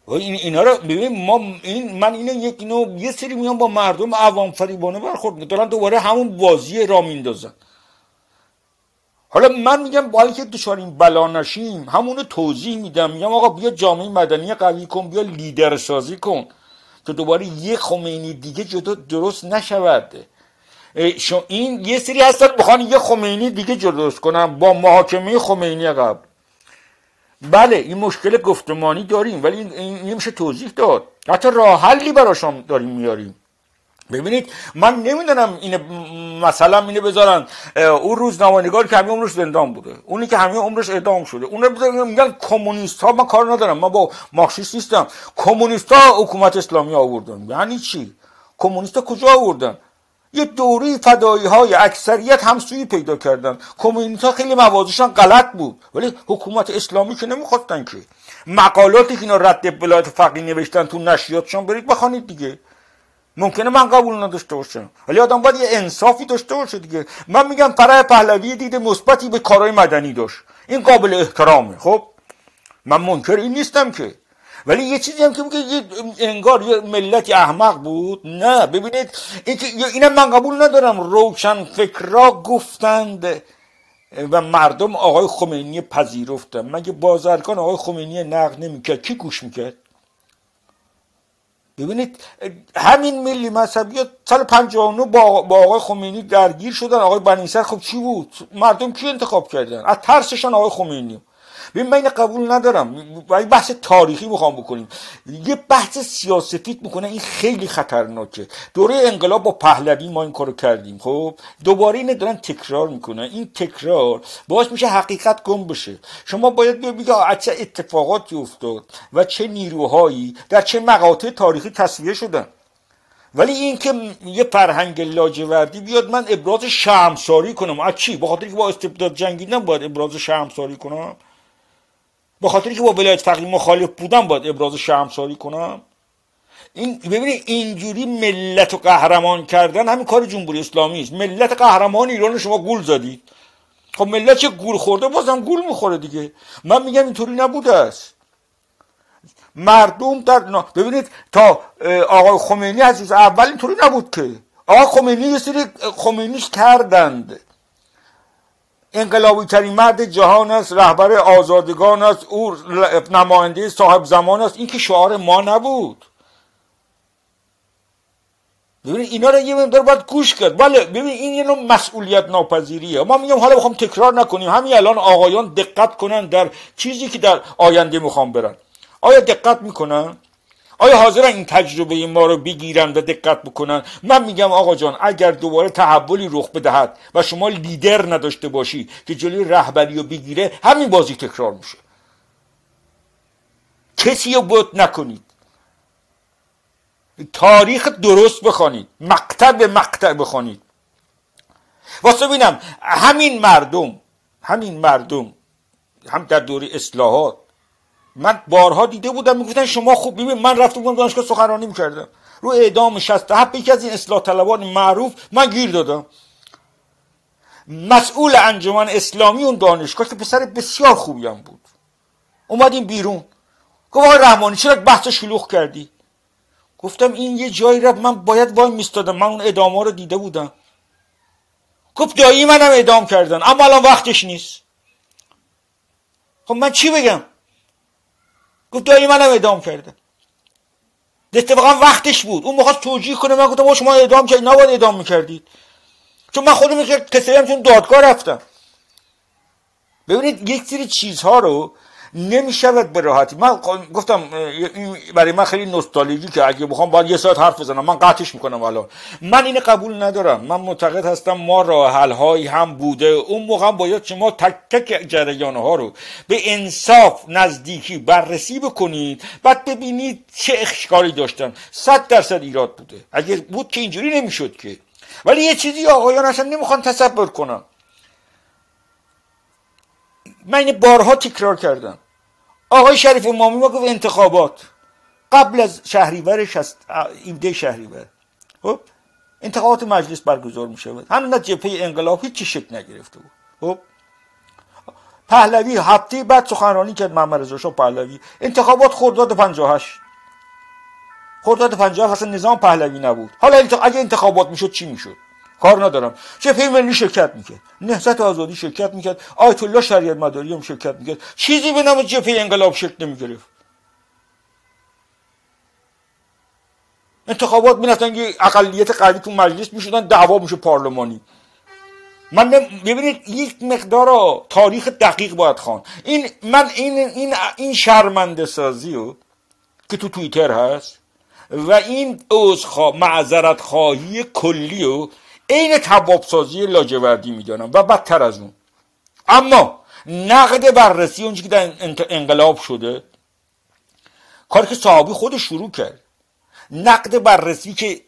S3: این اینا رو ببین ما این من اینو یک اینو یه سری میان با مردم عوام فریبانه برخورد دارن دوباره همون بازی را میندازن. حالا من میگم با اینکه دچار این بلا نشیم همونو توضیح میدم. میگم آقا بیا جامعه مدنی قوی کن بیا لیدر سازی کن که دوباره یه خمینی دیگه جدا درست نشود. این یه سری هستن بخوان یه خمینی دیگه درست کنن. با محاکمه خمینی قبل بله این مشکل گفتمانی داریم ولی این نمیشه توضیح داد. حتی راه حلی براشون داریم میاریم. ببینید من نمی‌دونم این مثلا اینه بذارن اون روزنامه‌نگار که همه عمرش زندان بوده. اونی که همه عمرش اعدام شده. اون بذارن میگن کمونیست ها من کار ندارم من با مارکسیست نیستم. کمونیست ها حکومت اسلامی آوردن. یعنی چی؟ کمونیست ها کجا آوردن؟ یه دوره فدایی های اکثریت همسویی پیدا کردن. کمونیست ها خیلی موازشان غلط بود. ولی حکومت اسلامی که نمی‌خواستن که. مقالاتی که اینا رد ولایت فقیه نوشتن تو نشریاتشان برید بخوانید دیگه. ممکنه من قبول نداشته باشم. ولی آدم باید یه انصافی داشته باشه دیگه. من میگم فرای پهلوی دیده مثبتی به کارهای مدنی داشت. این قابل احترامه. خب؟ من منکر این نیستم که. ولی یه چیزی هم که میگه انگار یه ملتی احمق بود. نه ببینید اینم من قبول ندارم. روشن فکرا گفتند و مردم آقای خمینی پذیرفتن. مگه بازرگان آقای خمینی نقد نمی‌کرد؟ کی گوش می‌کرد؟ ببینید همین ملی مذهبی سال 59 با, با آقای خمینی درگیر شدن. آقای بنیسر خب چی بود؟ مردم کی انتخاب کردن؟ از ترسشان آقای خمینی. ببین من قبول ندارم. و این بحث تاریخی می‌خوام بکنیم. یه بحث سیاسفید می‌کنه این خیلی خطرناکه. دوره انقلاب با پهلوی ما این کارو کردیم خب؟ دوباره اینه دارن تکرار می‌کنن. این تکرار باعث میشه حقیقت گم بشه. شما باید بگید چه اتفاقاتی افتاد و چه نیروهایی در چه مقاطع تاریخی تصویه شدن. ولی این که یه فرهنگ لاجوردی بیاد من ابراز شرمساری کنم. از چی؟ به خاطر که با استبداد جنگیدن باید ابراز شرمساری کنم؟ به خاطری که با ولایت فقیه مخالف بودم باید ابراز شرمساری کنم. این ببینید اینجوری ملت و قهرمان کردن همین کار جمهوری اسلامی است. ملت قهرمان ایران شما گول زدید. خب ملت چه گول خورده؟ بازم گول می‌خوره دیگه. من میگم اینطوری نبوده است. مردم در ببینید تا آقای خمینی از اول اینطوری نبود که. آقای خمینی یه سری خمینیش کردند. انقلابی ترین مرد جهان است رهبر آزادگان است او نماینده صاحب زمان است. این که شعار ما نبود. ببینید اینا رو یه مقدار باید گوش کرد. بله ببین این یه نوع مسئولیت ناپذیریه. ما میگم حالا بخوام تکرار نکنیم. همین الان آقایان دقت کنن در چیزی که در آینده می‌خوام برن. آیا دقت می‌کنن؟ آیا حاضرن این تجربه ما رو بگیرن و دقت بکنن؟ من میگم آقا جان اگر دوباره تحولی رخ بدهد و شما لیدر نداشته باشی که جلوی رهبری رو بگیره همین بازی تکرار میشه. کسی رو بود نکنید. تاریخ درست بخوانید. مقطع به مقطع بخوانید. واسه بینم همین مردم همین مردم هم در دوره اصلاحات من بارها دیده بودم می‌گفتن شما خوب ببین من رفتم بودم دانشگاه سخنرانی می‌کردم. رو اعدام 67 یکی از این اصلاح طلبان معروف من گیر دادم. مسئول انجمن اسلامی اون دانشگاه که پسر بسیار خوبی هم بود. اومدیم بیرون. گفت آقای رحمانی چرا بحث شلوغ کردی؟ گفتم این یه جایی رفت. من باید وای میستادم من اون ادامه رو دیده بودم. گفت دایی منم ادام کردن. اما الان وقتش نیست. خب من چی بگم؟ گفت دایی منم ادام کردن اتفاقا وقتش بود. اون می‌خواست توجیه کنه. من گفتم شما ادام کردید نباید ادام می‌کردید. چون من خودم کسی هم چون دادگاه رفتم. ببینید یک سری چیزها رو نمی‌شود به راحتی. من گفتم برای من خیلی نوستالژی که اگه بخوام باید یه ساعت حرف بزنم من قطعش می‌کنم الان. من اینو قبول ندارم. من معتقد هستم ما راه هایی هم بوده. اون موقع باید شما تک تک جریان ها رو به انصاف نزدیکی بررسی بکنید بعد ببینید چه اشکالی داشتن. صد درصد ایراد بوده. اگه بود که اینجوری نمی‌شد که. ولی یه چیزی آقایان اصلا نمی‌خوان تصور کنم من بارها تکرار کردم. آقای شریف امامی ما گفت انتخابات. قبل از شهریور شست... ایده شهریور. خب؟ انتخابات مجلس برگزار می شود هنوز از جبهه انقلاب هیچی شکل نگرفته بود. خب؟ پهلوی هفته بعد سخنرانی کرد محمد رضا شاه پهلوی. انتخابات خرداد 58 خرداد 58 اصلا نظام پهلوی نبود. حالا اگه انتخابات می‌شد چی می‌شد؟ کار ندارم. جبهه ملی شرکت می‌کرد. نهضت آزادی شرکت می‌کرد. آیت الله شریعت مداری هم شرکت می‌کرد. چیزی به نام جبهه انقلاب شکل نمی‌گرفت. انتخابات می‌رفتن یه اقلیت قوی تو مجلس می‌شدن دعوا میشه پارلمانی. من ببینید یک مقدار تاریخ دقیق باید خوان. این من این این این شرمنده سازی رو که تو توییتر هست و این عذرخوا معذرت خواهی کلی و عین توابسازی لاجوردی می‌دانم و بدتر از اون. اما نقد بررسی اونجا که در انقلاب شده کاری که صحابی خود شروع کرد. نقد بررسی که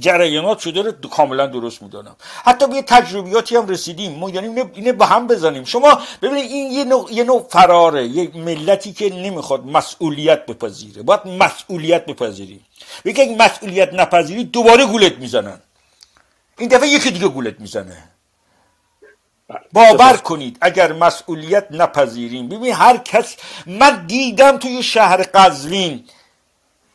S3: جریانات شده رو کاملا درست می‌دانم. حتی به تجربیاتی هم رسیدیم. ما یعنی اینه به هم بزنیم. شما ببینید این یه نوع, یه نوع فراره یه ملتی که نمی‌خواد مسئولیت بپذیره. باید مسئولیت بپذیریم بگه مسئولیت نپذیری دوباره گولت می‌زنن. این دفعه یکی دیگه گولت می‌زنه. بله. باور کنید اگر مسئولیت نپذیریم. ببین هر کس من دیدم توی شهر قزوین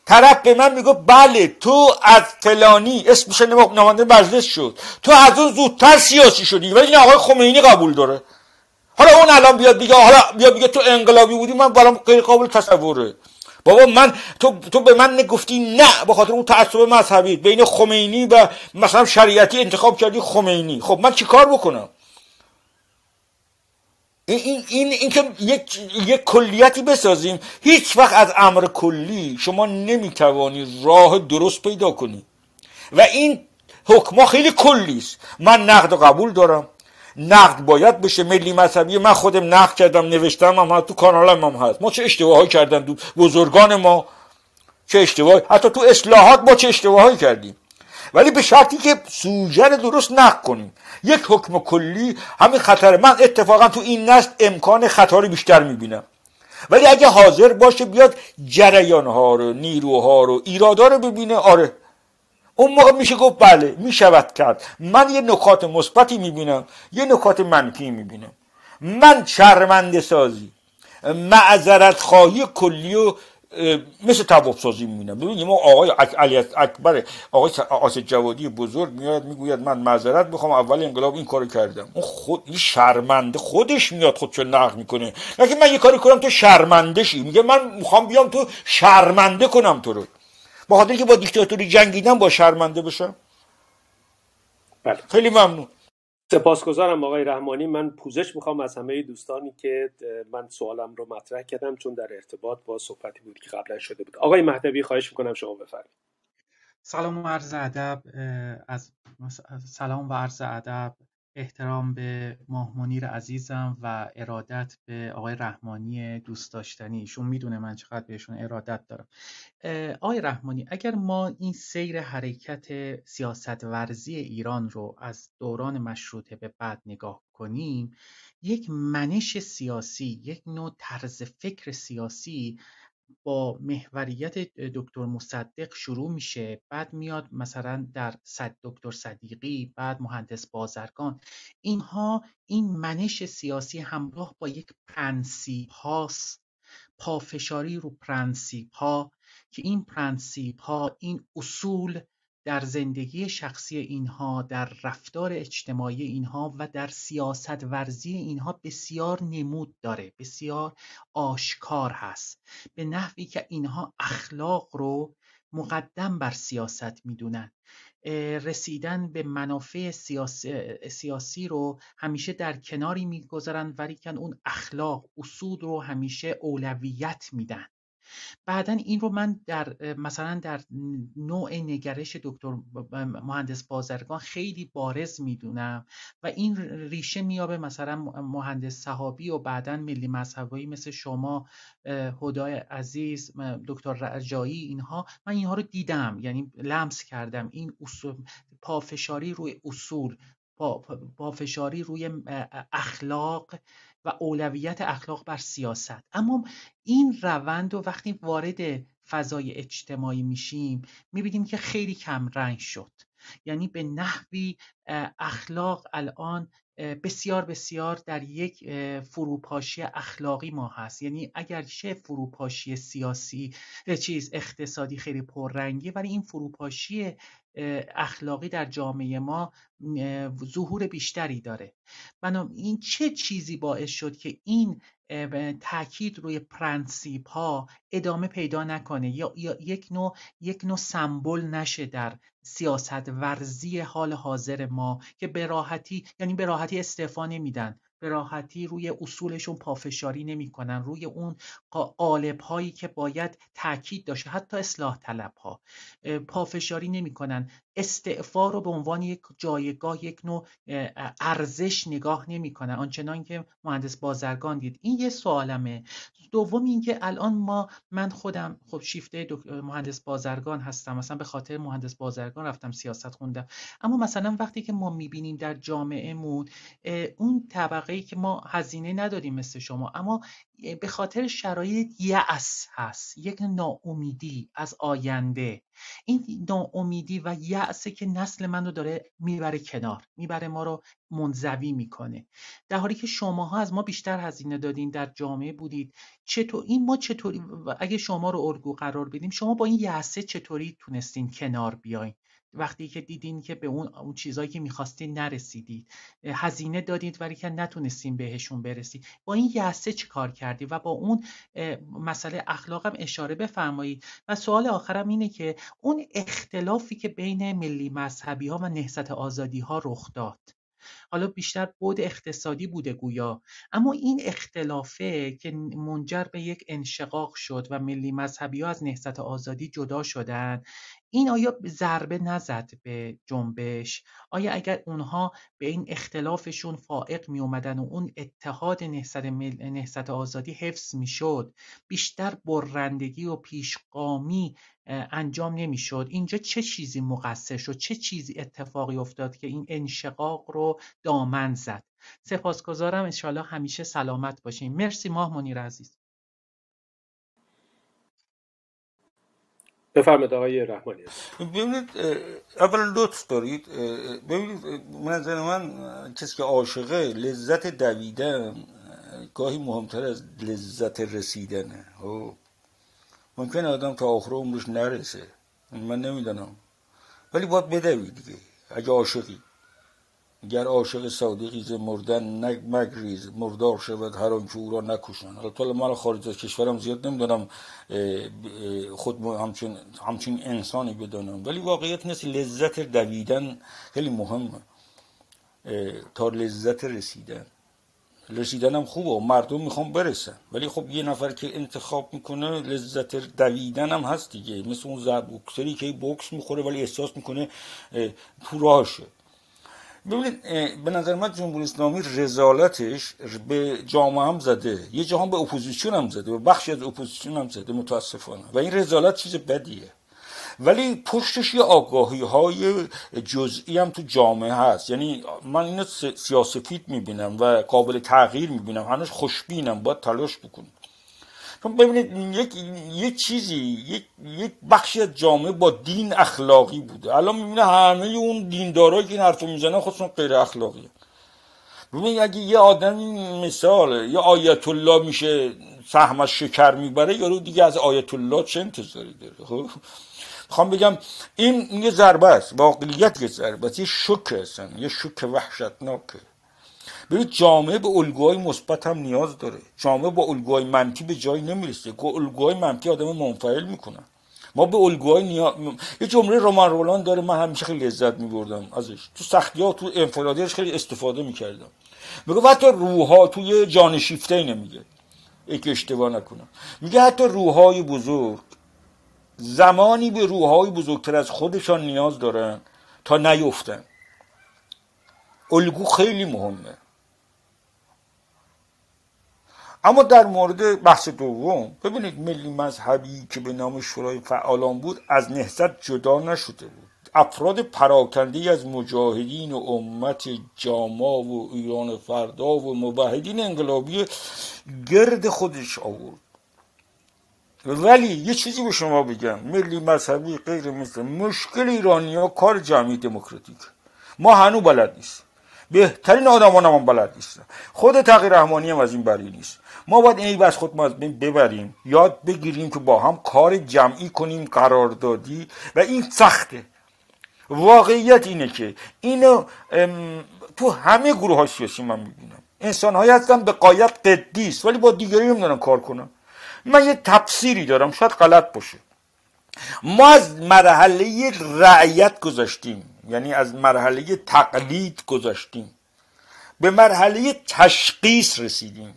S3: طرف به من میگه بله تو از فلانی. اسمش نماینده مجلس شد. تو از اون زودتر سیاسی شدی. ولی این آقای خمینی قبول داره. حالا اون الان بیاد بگه حالا بیا بگه تو انقلابی بودی من برام غیر قابل تصوره. بابا من تو تو به من نگفتی نه به خاطر اون تعصب مذهبی. بین خمینی و مثلا شریعتی انتخاب کردی خمینی. خب من چیکار بکنم؟ این این, این که یک یک کلیتی بسازیم. هیچ وقت از امر کلی شما نمی‌توانی راه درست پیدا کنی. و این حکما خیلی کلی است من نقد و قبول دارم. نقد باید بشه. ملی مذهبی من خودم نقد کردم نوشتم هم تو کانال هم هست. ما چه اشتباهی کردن بزرگان ما؟ چه اشتباهی؟ حتی تو اصلاحات ما چه اشتباهی کردیم؟ ولی به شرطی که سوژه درست نقد کنیم. یک حکم کلی همین خطر. من اتفاقا تو این نسل امکان خطا رو بیشتر می‌بینم. ولی اگه حاضر باشه بیاد جریان ها رو نیروها رو ایرادا رو ببینه. آره. اون موقع میشه گفت بله می‌شود کرد. من یه نکات مثبتی می‌بینم یه نکات منفی می‌بینم. من شرمنده سازی معذرت خواهی کلی و مثل تواب سازی می‌بینم. ببینید ما آقای علی اکبر آقای آسد جوادی بزرگ میاد می‌گوید من معذرت بخوام اول انقلاب این کارو کردم. اون خود این شرمنده خودش میاد خودشو نقد می‌کنه. لکه من یه کاری کنم تو شرمنده شی میگه من می‌خوام بیام تو شرمنده کنم تو رو. با خاطر که با دیکتاتوری جنگیدن با شرمنده بشم. بله. خیلی ممنون.
S1: سپاسگزارم آقای رحمانی. من پوزش می‌خوام از همه دوستانی که من سوالم رو مطرح کردم چون در ارتباط با صحبتی بود که قبلا شده بود. آقای مهدوی خواهش می‌کنم شما بفرمایید.
S13: سلام و عرض ادب از سلام و عرض ادب. احترام به ماه منیر عزیزم و ارادت به آقای رحمانی دوست داشتنی. ایشون می‌دونه من چقدر بهشون ارادت دارم. آقای رحمانی اگر ما این سیر حرکت سیاست ورزی ایران رو از دوران مشروطه به بعد نگاه کنیم یک منش سیاسی یک نوع طرز فکر سیاسی با محوریت دکتر مصدق شروع میشه. بعد میاد مثلا در صد دکتر صدیقی بعد مهندس بازرگان. اینها این منش سیاسی همراه با یک پرنسیپ هاست پافشاری رو پرنسیپ ها که این پرنسیپ ها این اصول در زندگی شخصی اینها در رفتار اجتماعی اینها و در سیاست ورزی اینها بسیار نمود داره بسیار آشکار هست. به نحوی که اینها اخلاق رو مقدم بر سیاست می‌دونن. رسیدن به منافع سیاسی, سیاسی رو همیشه در کناری می‌گذارن ولیکن اون اخلاق اصول رو همیشه اولویت میدن. بعدا این رو من در مثلا در نوع نگرش دکتر مهندس بازرگان خیلی بارز می‌دونم و این ریشه میابه مثلا مهندس صحابی و بعدا ملی مذهبی مثل شما هدای عزیز دکتر رجایی اینها. من اینها رو دیدم یعنی لمس کردم. این اصول پافشاری روی اصول پافشاری روی اخلاق و اولویت اخلاق بر سیاست. اما این روند و وقتی وارد فضای اجتماعی میشیم می‌بینیم که خیلی کم رنگ شد. یعنی به نحوی اخلاق الان بسیار بسیار در یک فروپاشی اخلاقی ما هست. یعنی اگرچه فروپاشی سیاسی چیز اقتصادی خیلی پررنگی ولی این فروپاشی اخلاقی در جامعه ما ظهور بیشتری داره. این چه چیزی باعث شد که این تاکید روی پرنسیپ ها ادامه پیدا نکنه؟ یا یک نوع یک نوع سمبل نشه در سیاست ورزی حال حاضر ما که به راحتی یعنی به راحتی استعفا نمیدن. به راحتی روی اصولشون پافشاری نمی‌کنن. روی اون قالب هایی که باید تاکید داشته حتی اصلاح طلب ها پافشاری نمی‌کنن. استعفا رو به عنوان یک جایگاه یک نوع ارزش نگاه نمی‌کنن. آنچنان که مهندس بازرگان دید. این یه سوالمه. دوم اینکه الان ما من خودم خب شیفته مهندس بازرگان هستم. مثلا به خاطر مهندس بازرگان رفتم سیاست خوندم. اما مثلا وقتی که ما می‌بینیم در جامعهمون اون طبقه ای که ما هزینه نداریم مثل شما اما به خاطر شرایط یأس هست یک ناامیدی از آینده. این ناامیدی و یأسه که نسل من رو داره می‌بره کنار می‌بره ما رو منزوی می‌کنه. در حالی که شماها از ما بیشتر هزینه دادین در جامعه بودید چطور این ما چطوری اگه شما رو الگو قرار بدیم شما با این یأسه چطوری تونستین کنار بیاین؟ وقتی که دیدین که به اون, اون چیزایی که می‌خواستین نرسیدید. هزینه دادید ولی که نتونستین بهشون برسید. با این یسه چی کار کردی؟ و با اون مسئله اخلاقم اشاره بفرمایید. و سوال آخرم اینه که اون اختلافی که بین ملی مذهبی ها و نهضت آزادی ها رخ داد. حالا بیشتر بود اقتصادی بوده گویا. اما این اختلافه که منجر به یک انشقاق شد و ملی مذهبی ها از نهضت آزادی جدا شدن این آیا ضربه نزد به جنبش؟ آیا اگر اونها به این اختلافشون فائق می اومدن و اون اتحاد نهضت, نهضت آزادی حفظ می شد بیشتر برندگی و پیشگامی انجام نمی‌شد؟ اینجا چه چیزی مقصر شد؟ چه چیزی اتفاقی افتاد که این انشقاق رو دامن زد؟ سپاسگزارم. انشاءالله همیشه سلامت باشیم مرسی ماه منیر عزیز.
S1: بفرمایید آقای رحمانی
S3: ببینید اولا لطف دارید. ببینید نظر من کسی که عاشقه لذت دویدن گاهی مهمتر از لذت رسیدنه. خب؟ ممکن آدم تا آخر عمرش نرسه. من نمی‌دانم ولی باید بدوی دیگه. اگه عاشقی. گر عاشق صادقی ز مردن مگریز مردار شود هر آنچه او را نکشن حالا من خارج از کشورم زیاد نمی‌دونم خود همچین, همچین انسانی بدانم. ولی واقعیت نیست لذت دویدن خیلی مهمه تا لذت رسیدن. رسیدن هم خوبه مردم می‌خوان برسن. ولی خب یه نفر که انتخاب می‌کنه لذت دویدن هم هست دیگه. مثل اون زر بوکسری که بوکس می‌خوره ولی احساس می‌کنه تو ببینید به نظر من جمهوری اسلامی رذالتش به جامعه هم زده یه جهان به اپوزیسیون هم زده و بخشی از اپوزیسیون هم زده متاسفانه. و این رذالت چیز بدیه. ولی پشتش یه آگاهی های جزئی هم تو جامعه هست. یعنی من اینو سیاسفید می‌بینم و قابل تغییر می‌بینم. هنوز خوشبینم باید تلاش بکنم. ببینید یک یک چیزی یک یک بخشی از جامعه با دین اخلاقی بوده. الان می‌بینه همه اون دیندارایی که این حرفو می‌زنن خودشون غیر اخلاقیه. ببینید اگه یه آدمی مثال یا آیت الله میشه سهمش شکر می‌بره یارو دیگه از آیت الله چه انتظاری داره؟ خب؟ می‌خوام بگم این یه ضربه است واقعیت یه ضربه است یه شک هستن یه شک وحشتناکه. ببینید جامعه به الگوهای مثبت هم نیاز داره. جامعه با الگوهای منفی به جایی نمی‌رسه. الگوهای منفی آدم منفعل می‌کنن ما به الگوهای نیاز یه جمله رومان رولان داره من همیشه خیلی لذت میبردم ازش. تو سختی ها تو انفرادیش خیلی استفاده می‌کردم. میگه حتی روحها توی جان شیفته نمیگه. یک اشتباه نکنم. میگه حتی روحهای بزرگ زمانی به روحهای بزرگتر از خودشان نیاز دارن تا نیفتن. الگو خیلی مهمه. اما در مورد بحث دوم ببینید ملی مذهبی که به نام شورای فعالان بود از نهضت جدا نشده بود. افراد پراکنده از مجاهدین و امت جاما و ایران فردا و مباهدین انقلابی گرد خودش آورد. ولی یه چیزی به شما بگم ملی مذهبی غیر مثل مشکل ایرانی ها کار جمعی دموکراتیک. ما هنو بلد نیست بهترین آدمان هم بلد نیست خود تغییر رحمانی هم از این بری نیست. ما باید این بس خود ما از ببریم. یاد بگیریم که با هم کار جمعی کنیم قراردادی و این سخته. واقعیت اینه که اینو تو همه گروه های سیاسی من می‌بینم. انسان هایی هستن به قایت قدیس ولی با دیگری نمی‌دونن کار کنم من یه تفسیری دارم شاید غلط باشه. ما از مرحله رعیت گذاشتیم. یعنی از مرحله تقلید گذاشتیم. به مرحله تشخیص رسیدیم.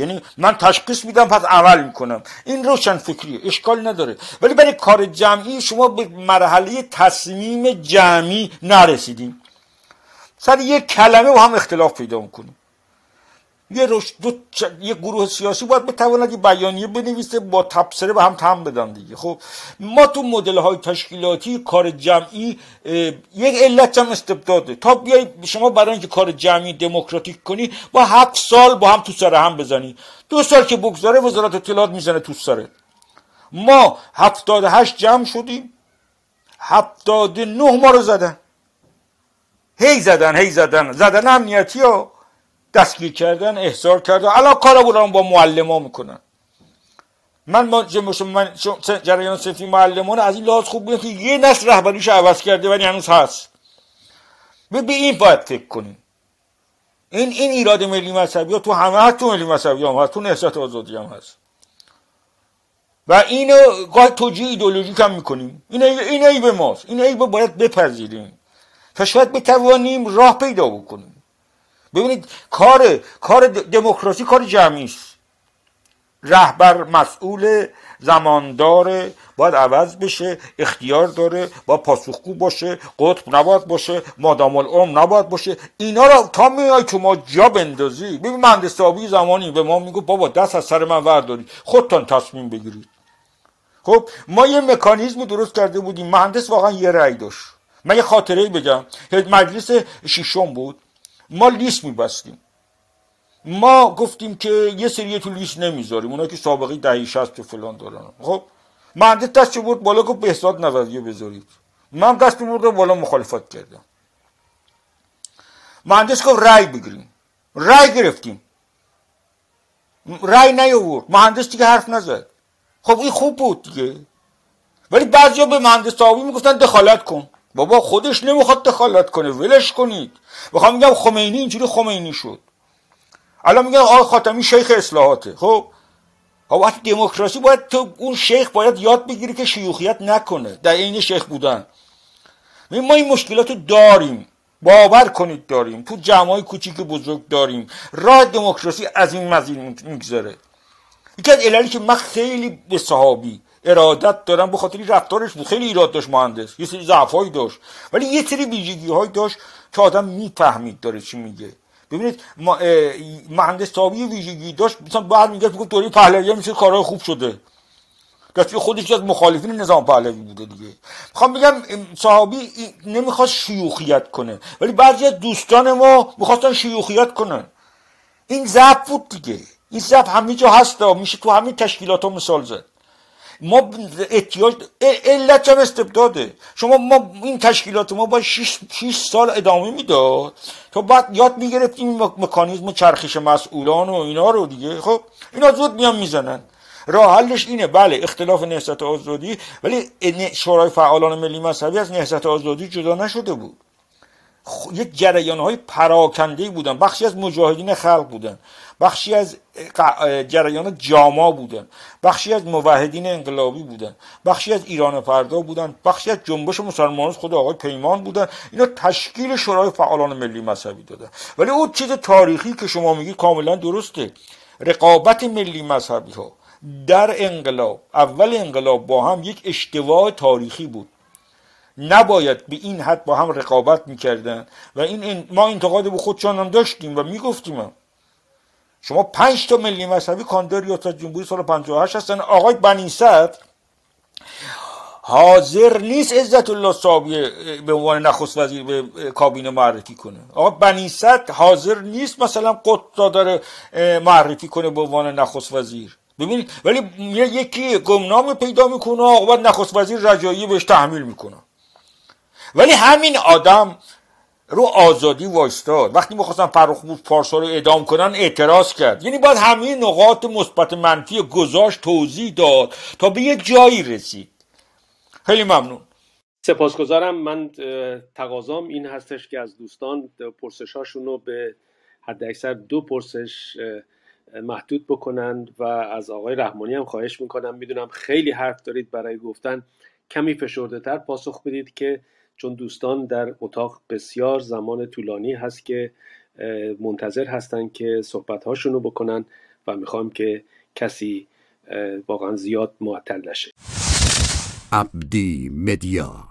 S3: یعنی من تشخیص میدم پس عمل می‌کنم. این روشن فکریه اشکال نداره. ولی برای کار جمعی شما به مرحله تصمیم جمعی نرسیدیم سر یک کلمه و هم اختلاف پیدا می‌کنیم. یه رشد دو یه گروه سیاسی باید بتواند یه بیانیه بنویسه با تبصره به هم تم بدن دیگه. خب ما تو مدل های تشکیلاتی کار جمعی یک علت هم استبداده. تا بیای شما برای اینکه کار جمعی دموکراتیک کنی با هفت سال با هم تو سر هم بزنی. دو سال که بگذاره وزارت اطلاعات می‌زنه تو سره ما هفتاد هشت جمع شدیم. هفتاد نه ما رو زدن. هی زدن هی زدن. زدن امنیتی ها. دستگیر کردن احضار کردن. الان کار رو با معلم ها می‌کنن. من ما من جریان صفی معلمان از این لحاظ خوب که یه نسل رهبریش عوض کرده ولی هنوز هست. به این باید فکر کنیم. این این ایراد ملی مذهبی تو همه حتی ملی مذهبی هم هست تو نهضت آزادی هم هست. و اینو گاه توجیه ایدولوژیک هم می‌کنیم. این این عیب ماست. این عیب باید بپذیریم. تا شاید بتوانیم راه پیدا بکنیم. ببینید کار کار دموکراسی کار جمعی است. رهبر مسئول زمانداره باید عوض بشه اختیار داره باید پاسخگو باشه قطب نباید باشه مادام العمر نباید باشه. اینا رو تا میای که ما جا بندازی. ببین مهندس آبی زمانی به ما میگو بابا دست از سر من ورداری. خودتان تصمیم بگیرید. خب ما یه مکانیزم درست کرده بودیم. مهندس واقعا یه رأی داشت. من یه خاطره بگم. مجلس ششم بود. ما لیست میبستیم. ما گفتیم که یه سری تو لیست نمی‌ذاریم. اونا که سابقه دهی شست و فلان دارن. خب مهندس دست بود بالا گفت بهزاد نوزیو بذارید. من دست بود بالا مخالفت کردم. مهندس گفت رای بگیریم. رای گرفتیم. رای نیاورد. مهندس دیگه حرف نزد. خب این خوب بود دیگه. ولی بعضیا به مهندس صاحبی می‌گفتن دخالت کن. بابا خودش نمی‌خواد دخالت کنه. ولش کنید. بخوام میگم خمینی اینجوری خمینی شد. الان میگن آقای خاتمی شیخ اصلاحاته. خب؟ خب وقتی دموکراسی باید تو اون شیخ باید یاد بگیری که شیوخیت نکنه. در عین شیخ بودن. ما این مشکلات داریم. باور کنید داریم. تو جمعای کوچیک بزرگ داریم. راه دموکراسی از این مزید میگذره. یکی از که من خیلی به صحابی ارادت دارم به خاطر رفتارش خیلی ایراد داشت مهندس. یه سری ضعفایی داشت. ولی یه سری ویژگی داشت. که آدم می‌فهمید داره چی میگه. ببینید مهندس صحابی ویژگی داشت مثلا بعد میگه میگه دوری پهلوی میشه کارهای خوب شده. گرچه خودش از مخالفین نظام پهلوی بوده دیگه. می‌خوام بگم صحابی نمی‌خواست شیوخیت کنه ولی بعضی از دوستان ما می‌خواستن شیوخیت کنن. این ضعف بود دیگه. این ضعف همه جا هست میشه تو همین تشکیلات ها مثال زد. ما احتیاج علت هم استبداده. شما ما این تشکیلات ما با 6 سال ادامه می‌داد. تا بعد یاد می‌گرفتیم مکانیزم چرخش مسئولان و اینا رو دیگه. خب اینا زود میان می‌زنن. راه حلش اینه. بله اختلاف نهضت آزادی ولی شورای فعالان ملی مذهبی از نهضت آزادی جدا نشده بود. یک جریان های پراکنده بودن. بخشی از مجاهدین خلق بودن. بخشی از جریان جاما بودن. بخشی از موحدین انقلابی بودن. بخشی از ایران فردا بودن. بخشی از جنبش مسلمان خود آقای پیمان بودن. اینا تشکیل شورای فعالان ملی مذهبی دادن. ولی اون چیز تاریخی که شما میگی کاملا درسته. رقابت ملی مذهبی ها در انقلاب اول انقلاب با هم یک اشتباه تاریخی بود. نباید به این حد با هم رقابت می‌کردن. و این ما انتقاد به خودشان هم داشتیم و می‌گفتیم شما پنج تا ملی مذهبی کاندار ریاست جمهوری سال 58 هستن. آقای بنی حاضر نیست عزت الله صابی به عنوان نخست وزیر به کابینه معرفی کنه. آقا بنی حاضر نیست مثلا قطب داره معرفی کنه به عنوان نخست وزیر. ببینید ولی یکی گمنام پیدا می‌کنه آقا بعد نخست وزیر رجایی بهش تحمیل می‌کنه. ولی همین آدم رو آزادی وایستاد. وقتی می‌خواستن فرخ پارسا رو اعدام کنن اعتراض کرد. یعنی باید همه نقاط مثبت منفی گذاشت توضیح داد تا به یه جایی رسید. خیلی ممنون.
S1: سپاسگزارم. من تقاضام این هستش که از دوستان پرسشاشون رو به حد اکثر دو پرسش محدود بکنن و از آقای رحمانی هم خواهش می‌کنم. می‌دونم خیلی حرف دارید برای گفتن. کمی فشرده تر پاسخ بدید که چون دوستان در اتاق بسیار زمان طولانی هست که منتظر هستن که صحبت هاشون رو بکنن و می‌خوام که کسی واقعا زیاد معطل نشه.
S14: عبدی مدیا.